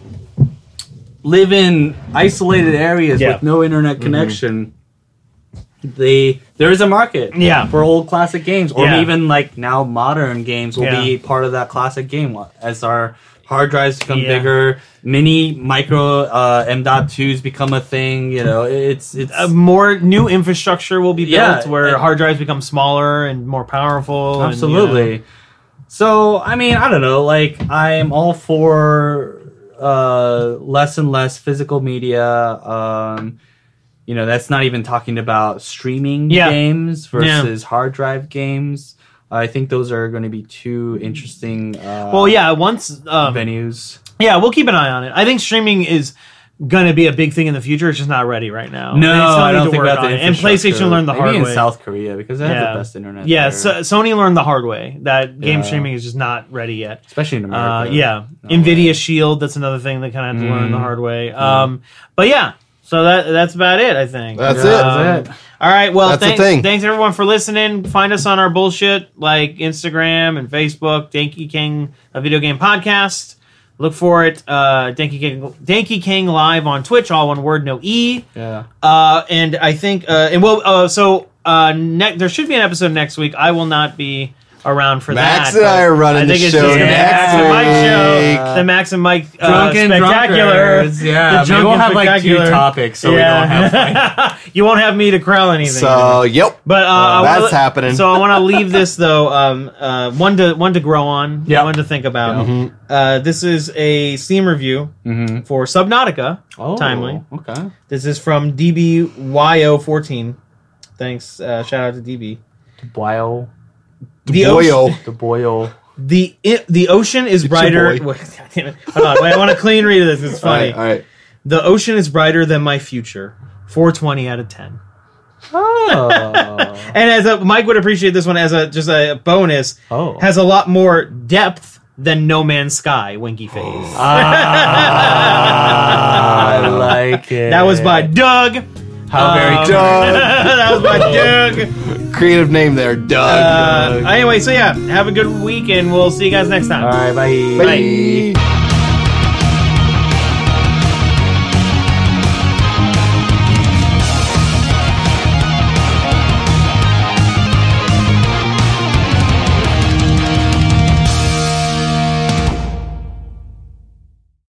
live in isolated areas Yeah. with no internet Mm-hmm. connection. They there is a market, Yeah. for old classic games, or Yeah. even like now modern games will be part of that classic game as our hard drives become Yeah. bigger, mini micro uh, M.2s become a thing. You know, it's it's Uh, more new infrastructure will be built Yeah, where and- hard drives become smaller and more powerful. and, you know, Absolutely. So, I mean, I don't know. Like, I'm all for uh, less and less physical media. Um, you know, that's not even talking about streaming Yeah. games Yeah. versus hard drive games. I think those are going to be two interesting uh, well, yeah. Once, um, venues. yeah, we'll keep an eye on it. I think streaming is going to be a big thing in the future. It's just not ready right now. No, They still I don't to think work about the it. And. PlayStation learned the Maybe hard in way. South Korea because they have Yeah. the best internet. yeah, so, Sony learned the hard way that game Yeah. streaming is just not ready yet. especially in Uh, America. yeah, No Nvidia way. Shield. That's another thing they kind of have to learn the Mm. hard way. Um, but yeah, so that that's about it. I think That's Yeah, it. Um, that's it. All right. Well, That's thanks, thing. thanks everyone for listening. Find us on our bullshit like Instagram and Facebook. Danky King, a video game podcast. Look for it. Uh, Danky King, Danky King live on Twitch. All one word, no e. Yeah. Uh, and I think, uh, and well, uh, so uh, ne- there should be an episode next week. I will not be around for Max that. and I are running I think the it's show just gonna be next Max and Mike week. show. The Max and Mike uh, Drunken spectacular. drunkards, Yeah, The maybe drunken we'll have like two spectacular. topics, so we don't have. Like, you won't have me to crown anything. So, yep. But uh, I that's wanna- happening. So I want to leave this though. Um, uh, one to one to grow on. Yeah. One to think about. Mm-hmm. Uh, this is a Steam review Mhm. for Subnautica. Oh, Timely. Okay. This is from DBYO14. Thanks. Uh, shout out to DB. Boil. The Boyo. ocean, The boil. the i the ocean is your brighter. Wait, damn it. Hold on, wait, I want to clean read this. It's funny. right, all right. The ocean is brighter than my future. 420 out of 10. Oh. And as a Mike would appreciate this one as a just a bonus, Oh. has a lot more depth than No Man's Sky. Winky face. I like it. that was by Doug. How very Um, Doug. that was by Doug. Creative name there, Doug. Uh, anyway, so yeah, have a good week, and we'll see you guys next time. All right, bye. Bye.